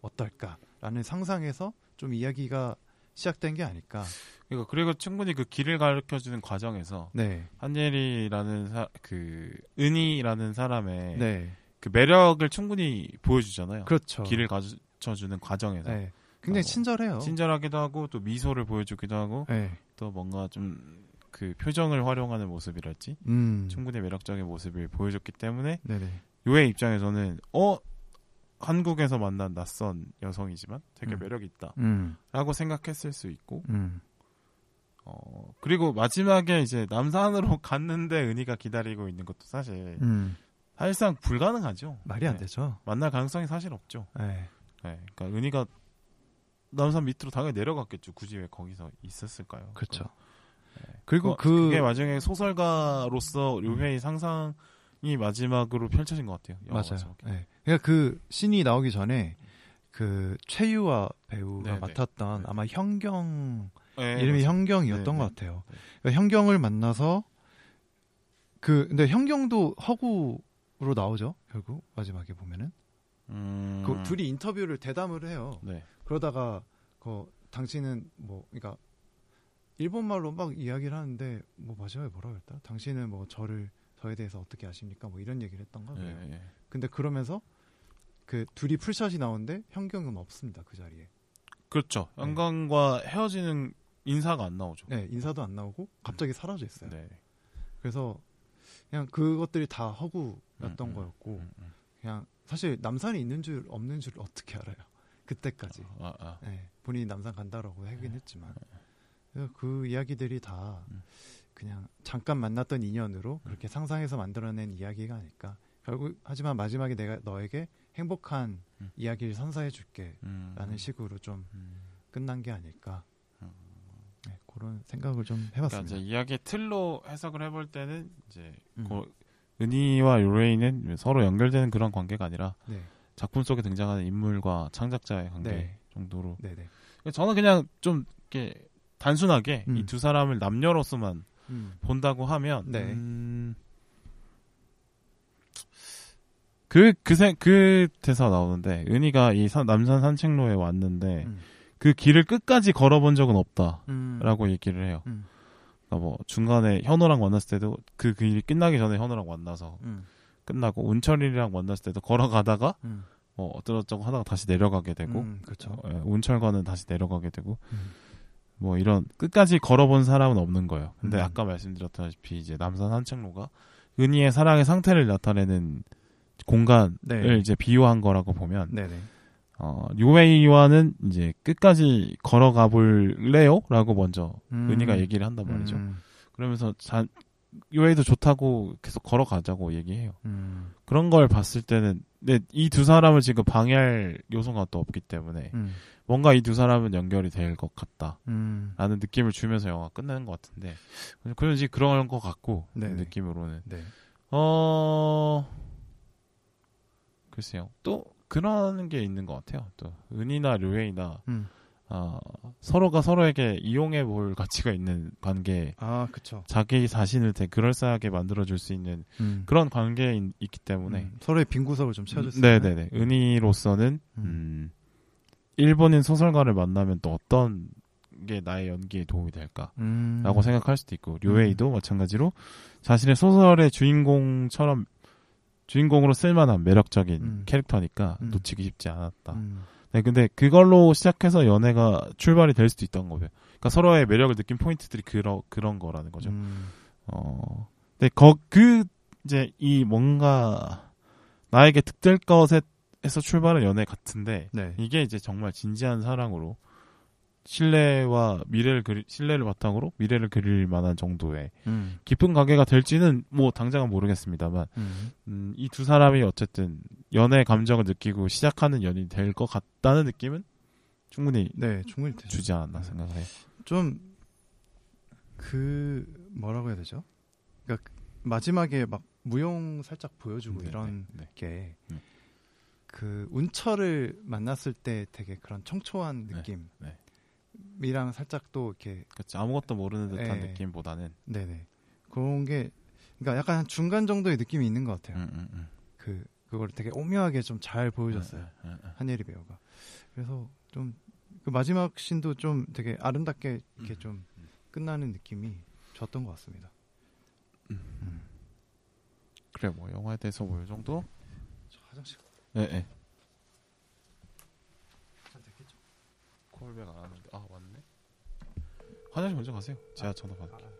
[SPEAKER 2] 어떨까라는 상상에서 좀 이야기가 시작된 게 아닐까.
[SPEAKER 1] 그리고 그리고 충분히 그 길을 가르쳐 주는 과정에서
[SPEAKER 2] 네,
[SPEAKER 1] 한예리라는 사, 그 은희라는 사람의
[SPEAKER 2] 네,
[SPEAKER 1] 그 매력을 충분히 보여주잖아요.
[SPEAKER 2] 그렇죠.
[SPEAKER 1] 길을 가르쳐 주는 과정에서.
[SPEAKER 2] 네, 굉장히
[SPEAKER 1] 어,
[SPEAKER 2] 친절해요.
[SPEAKER 1] 친절하기도 하고 또 미소를 보여주기도 하고
[SPEAKER 2] 네,
[SPEAKER 1] 또 뭔가 좀 그 표정을 활용하는 모습이랄지
[SPEAKER 2] 음,
[SPEAKER 1] 충분히 매력적인 모습을 보여줬기 때문에
[SPEAKER 2] 네네,
[SPEAKER 1] 요의 입장에서는 어? 한국에서 만난 낯선 여성이지만 되게
[SPEAKER 2] 음.
[SPEAKER 1] 매력 있다라고
[SPEAKER 2] 음,
[SPEAKER 1] 생각했을 수 있고
[SPEAKER 2] 음,
[SPEAKER 1] 어 그리고 마지막에 이제 남산으로 갔는데 은희가 기다리고 있는 것도 사실
[SPEAKER 2] 음,
[SPEAKER 1] 사실상 불가능하죠.
[SPEAKER 2] 말이 안
[SPEAKER 1] 네.
[SPEAKER 2] 되죠.
[SPEAKER 1] 만날 가능성이 사실 없죠.
[SPEAKER 2] 네,
[SPEAKER 1] 네, 그러니까 은희가 남산 밑으로 당연히 내려갔겠죠. 굳이 왜 거기서 있었을까요?
[SPEAKER 2] 그렇죠.
[SPEAKER 1] 네.
[SPEAKER 2] 그리고
[SPEAKER 1] 어,
[SPEAKER 2] 그
[SPEAKER 1] 그게 마지막에 소설가로서 류회의 상상이 마지막으로 펼쳐진 것 같아요.
[SPEAKER 2] 맞아요. 네. 그러니까 그 신이 나오기 전에 그 최유화 배우가
[SPEAKER 1] 네네.
[SPEAKER 2] 맡았던
[SPEAKER 1] 네.
[SPEAKER 2] 아마 현경
[SPEAKER 1] 네,
[SPEAKER 2] 이름이. 현경이었던
[SPEAKER 1] 네,
[SPEAKER 2] 것
[SPEAKER 1] 네.
[SPEAKER 2] 같아요.
[SPEAKER 1] 네.
[SPEAKER 2] 그러니까 현경을 만나서 그 근데 현경도 허구 로 나오죠 결국 마지막에 보면은
[SPEAKER 1] 음,
[SPEAKER 2] 그 둘이 인터뷰를 대담을 해요.
[SPEAKER 1] 네.
[SPEAKER 2] 그러다가 그 당신은 뭐 그러니까 일본 말로 막 이야기를 하는데 뭐 마지막에 뭐라 그랬다? 당신은 뭐 저를 저에 대해서 어떻게 아십니까? 뭐 이런 얘기를 했던가
[SPEAKER 1] 예,
[SPEAKER 2] 그래요.
[SPEAKER 1] 예.
[SPEAKER 2] 근데 그러면서 그 둘이 풀샷이 나오는데 현경은 없습니다 그 자리에.
[SPEAKER 1] 그렇죠.
[SPEAKER 2] 네.
[SPEAKER 1] 영광과 헤어지는 인사가 안 나오죠.
[SPEAKER 2] 네 인사도 안 나오고 갑자기 사라져 있어요.
[SPEAKER 1] 네.
[SPEAKER 2] 그래서 그냥 그것들이 다 허구 였던
[SPEAKER 1] 음, 음,
[SPEAKER 2] 거였고
[SPEAKER 1] 음, 음.
[SPEAKER 2] 그냥 사실 남산이 있는 줄 없는 줄 어떻게 알아요? 그때까지
[SPEAKER 1] 아, 아.
[SPEAKER 2] 네, 본인이 남산 간다라고 하긴 했지만 그래서 그 이야기들이 다
[SPEAKER 1] 음.
[SPEAKER 2] 그냥 잠깐 만났던 인연으로 그렇게 상상해서 만들어낸 이야기가 아닐까. 결국 하지만 마지막에 내가 너에게 행복한
[SPEAKER 1] 음.
[SPEAKER 2] 이야기를 선사해 줄게라는
[SPEAKER 1] 음.
[SPEAKER 2] 식으로 좀
[SPEAKER 1] 음.
[SPEAKER 2] 끝난 게 아닐까.
[SPEAKER 1] 음.
[SPEAKER 2] 네, 그런 생각을 좀
[SPEAKER 1] 그러니까
[SPEAKER 2] 해봤습니다.
[SPEAKER 1] 이제 이야기의 틀로 해석을 해볼 때는 이제
[SPEAKER 2] 음.
[SPEAKER 1] 그 은희와 요레이는 서로 연결되는 그런 관계가 아니라
[SPEAKER 2] 네,
[SPEAKER 1] 작품 속에 등장하는 인물과 창작자의 관계
[SPEAKER 2] 네.
[SPEAKER 1] 정도로.
[SPEAKER 2] 네, 네.
[SPEAKER 1] 저는 그냥 좀 이렇게 단순하게
[SPEAKER 2] 음.
[SPEAKER 1] 이두 사람을 남녀로서만
[SPEAKER 2] 음.
[SPEAKER 1] 본다고 하면
[SPEAKER 2] 네.
[SPEAKER 1] 음, 그, 그, 세, 그 대사 나오는데, 은희가 이 산- 남산 산책로에 왔는데,
[SPEAKER 2] 음.
[SPEAKER 1] 그 길을 끝까지 걸어본 적은 없다.
[SPEAKER 2] 음.
[SPEAKER 1] 라고 얘기를 해요.
[SPEAKER 2] 음.
[SPEAKER 1] 그러니까 뭐, 중간에 현호랑 만났을 때도 그 길이 끝나기 전에 현호랑 만나서
[SPEAKER 2] 음.
[SPEAKER 1] 끝나고, 운철이랑 만났을 때도 걸어가다가,
[SPEAKER 2] 음.
[SPEAKER 1] 뭐, 어쩌고저쩌고 하다가 다시 내려가게 되고,
[SPEAKER 2] 음, 그렇죠.
[SPEAKER 1] 어, 예, 운철과는 다시 내려가게 되고,
[SPEAKER 2] 음.
[SPEAKER 1] 뭐 이런 끝까지 걸어본 사람은 없는 거예요. 근데
[SPEAKER 2] 음.
[SPEAKER 1] 아까 말씀드렸다시피 이제 남산 산책로가 은희의 사랑의 상태를 나타내는 공간을
[SPEAKER 2] 네.
[SPEAKER 1] 이제 비유한 거라고 보면
[SPEAKER 2] 네네.
[SPEAKER 1] 어, 류웨이와는 이제 끝까지 걸어가 볼래요? 라고 먼저
[SPEAKER 2] 음.
[SPEAKER 1] 은희가 얘기를 한단 말이죠.
[SPEAKER 2] 음.
[SPEAKER 1] 그러면서 자, 류웨이도 좋다고 계속 걸어가자고 얘기해요.
[SPEAKER 2] 음.
[SPEAKER 1] 그런 걸 봤을 때는 근데 이 두 사람을 지금 방해할 요소가 또 없기 때문에
[SPEAKER 2] 음.
[SPEAKER 1] 뭔가 이 두 사람은 연결이 될 것 같다 라는
[SPEAKER 2] 음.
[SPEAKER 1] 느낌을 주면서 영화가 끝나는 것 같은데 그런지 그런 것 같고 그. 느낌으로는
[SPEAKER 2] 네.
[SPEAKER 1] 어 글쎄요 또 그런 게 있는 것 같아요 또 은이나 류웨이나
[SPEAKER 2] 음.
[SPEAKER 1] 어, 서로가 서로에게 이용해 볼 가치가 있는 관계
[SPEAKER 2] 아, 그쵸.
[SPEAKER 1] 자기 자신을 되게 그럴싸하게 만들어줄 수 있는
[SPEAKER 2] 음.
[SPEAKER 1] 그런 관계에 있- 있기 때문에
[SPEAKER 2] 음. 서로의 빈 구석을 좀 채워줬어요.
[SPEAKER 1] 네네네. 은희로서는
[SPEAKER 2] 음.
[SPEAKER 1] 음, 일본인 소설가를 만나면 또 어떤 게 나의 연기에 도움이 될까라고
[SPEAKER 2] 음.
[SPEAKER 1] 생각할 수도 있고 류웨이도 마찬가지로 자신의 소설의 주인공처럼 주인공으로 쓸만한 매력적인
[SPEAKER 2] 음.
[SPEAKER 1] 캐릭터니까
[SPEAKER 2] 음.
[SPEAKER 1] 놓치기 쉽지 않았다.
[SPEAKER 2] 음.
[SPEAKER 1] 네, 근데 그걸로 시작해서 연애가 출발이 될 수도 있던 거고요. 그러니까 서로의 매력을 느낀 포인트들이 그러, 그런 거라는 거죠.
[SPEAKER 2] 음.
[SPEAKER 1] 어, 근데 거, 그, 이제 이 뭔가 나에게 득될 것에서 출발한 연애 같은데
[SPEAKER 2] 네.
[SPEAKER 1] 이게 이제 정말 진지한 사랑으로 신뢰와 미래를 그리, 신뢰를 바탕으로 미래를 그릴 만한 정도의
[SPEAKER 2] 음.
[SPEAKER 1] 깊은 관계가 될지는 뭐 당장은 모르겠습니다만
[SPEAKER 2] 음.
[SPEAKER 1] 음, 이 두 사람이 어쨌든 연애 감정을 느끼고 시작하는 연인이 될 것 같다는 느낌은 충분히
[SPEAKER 2] 네, 충분히 되죠.
[SPEAKER 1] 주지 않았나 생각해요.
[SPEAKER 2] 좀, 그, 뭐라고 해야 되죠? 그러니까 마지막에 막 무용 살짝 보여주고
[SPEAKER 1] 네,
[SPEAKER 2] 이런
[SPEAKER 1] 네, 네.
[SPEAKER 2] 게,
[SPEAKER 1] 음.
[SPEAKER 2] 그, 운철을 만났을 때 되게 그런 청초한
[SPEAKER 1] 네,
[SPEAKER 2] 느낌.
[SPEAKER 1] 네.
[SPEAKER 2] 이랑 살짝 또 이렇게,
[SPEAKER 1] 그렇지 아무것도 모르는 듯한
[SPEAKER 2] 네.
[SPEAKER 1] 느낌보다는
[SPEAKER 2] 네네. 그런 게, 그러니까 약간 한 중간 정도의 느낌이 있는 것 같아요.
[SPEAKER 1] 음, 음, 음.
[SPEAKER 2] 그, 그걸 되게 오묘하게 좀 잘 보여줬어요.
[SPEAKER 1] 음, 음, 음.
[SPEAKER 2] 한예리 배우가. 그래서 좀 그 마지막 씬도 좀 되게 아름답게 이렇게
[SPEAKER 1] 음,
[SPEAKER 2] 좀 끝나는 느낌이 좋았던 것 같습니다.
[SPEAKER 1] 그래 뭐 영화에 대해서 뭐 이 정도?
[SPEAKER 2] 저 화장실
[SPEAKER 1] 예, 예.
[SPEAKER 2] 잘 됐겠죠?
[SPEAKER 1] 콜백 안 하는데 아 맞네. 화장실 먼저 가세요. 제가 전화 받을게요.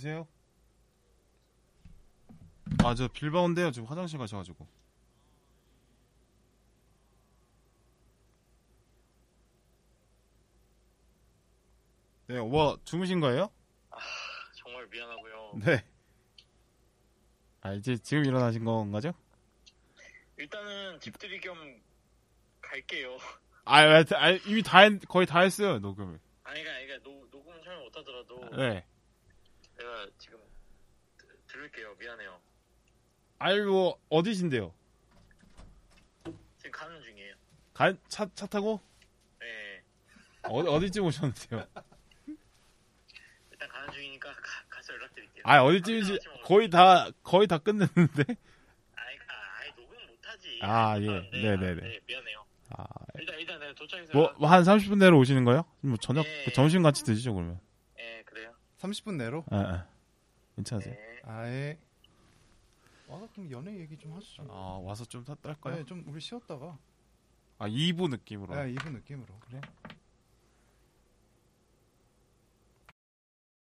[SPEAKER 1] 여보세요? 아 저 빌바온데요. 지금 화장실 가셔가지고. 네, 뭐 주무신 거예요?
[SPEAKER 3] 정말 미안하고요.
[SPEAKER 1] 네. 아 이제 지금 일어나신 건가죠?
[SPEAKER 3] 일단은 집들이 겸 갈게요.
[SPEAKER 1] 아, 아, 아, 이미 다 했, 거의 다 했어요 녹음을.
[SPEAKER 3] 아니, 그러니까, 그러니까 노, 녹음은 참여 못하더라도
[SPEAKER 1] 네.
[SPEAKER 3] 내가 지금 드- 들을게요. 미안해요.
[SPEAKER 1] 아이고 어디신데요?
[SPEAKER 3] 지금 가는 중이에요.
[SPEAKER 1] 간, 차, 차 타고?
[SPEAKER 3] 네.
[SPEAKER 1] 어디, 어디쯤 오셨는데요?
[SPEAKER 3] 일단 가는 중이니까 가, 가서 연락드릴게요.
[SPEAKER 1] 아, 어디쯤인지
[SPEAKER 3] 먹을게요.
[SPEAKER 1] 거의 다, 거의 다 끝냈는데?
[SPEAKER 3] 아이, 아, 아이, 녹음 못하지.
[SPEAKER 1] 아,
[SPEAKER 3] 못
[SPEAKER 1] 예. 네네네.
[SPEAKER 3] 아, 네, 미안해요.
[SPEAKER 1] 아,
[SPEAKER 3] 일단, 일단 내가 도착해서.
[SPEAKER 1] 뭐, 뭐한 30분 내로 오시는 거예요? 뭐 저녁,
[SPEAKER 3] 네.
[SPEAKER 1] 점심 같이 드시죠, 그러면?
[SPEAKER 3] 예, 그래요.
[SPEAKER 2] 30분 내로?
[SPEAKER 1] 예, 예. 괜찮으세요?
[SPEAKER 3] 네.
[SPEAKER 2] 아예. 와서 좀 연애 얘기 좀 하시죠.
[SPEAKER 1] 아, 와서 좀 딸까요?
[SPEAKER 2] 네, 좀 우리 쉬었다가
[SPEAKER 1] 아, 2부 느낌으로.
[SPEAKER 2] 네, 이분 느낌으로.
[SPEAKER 1] 그래?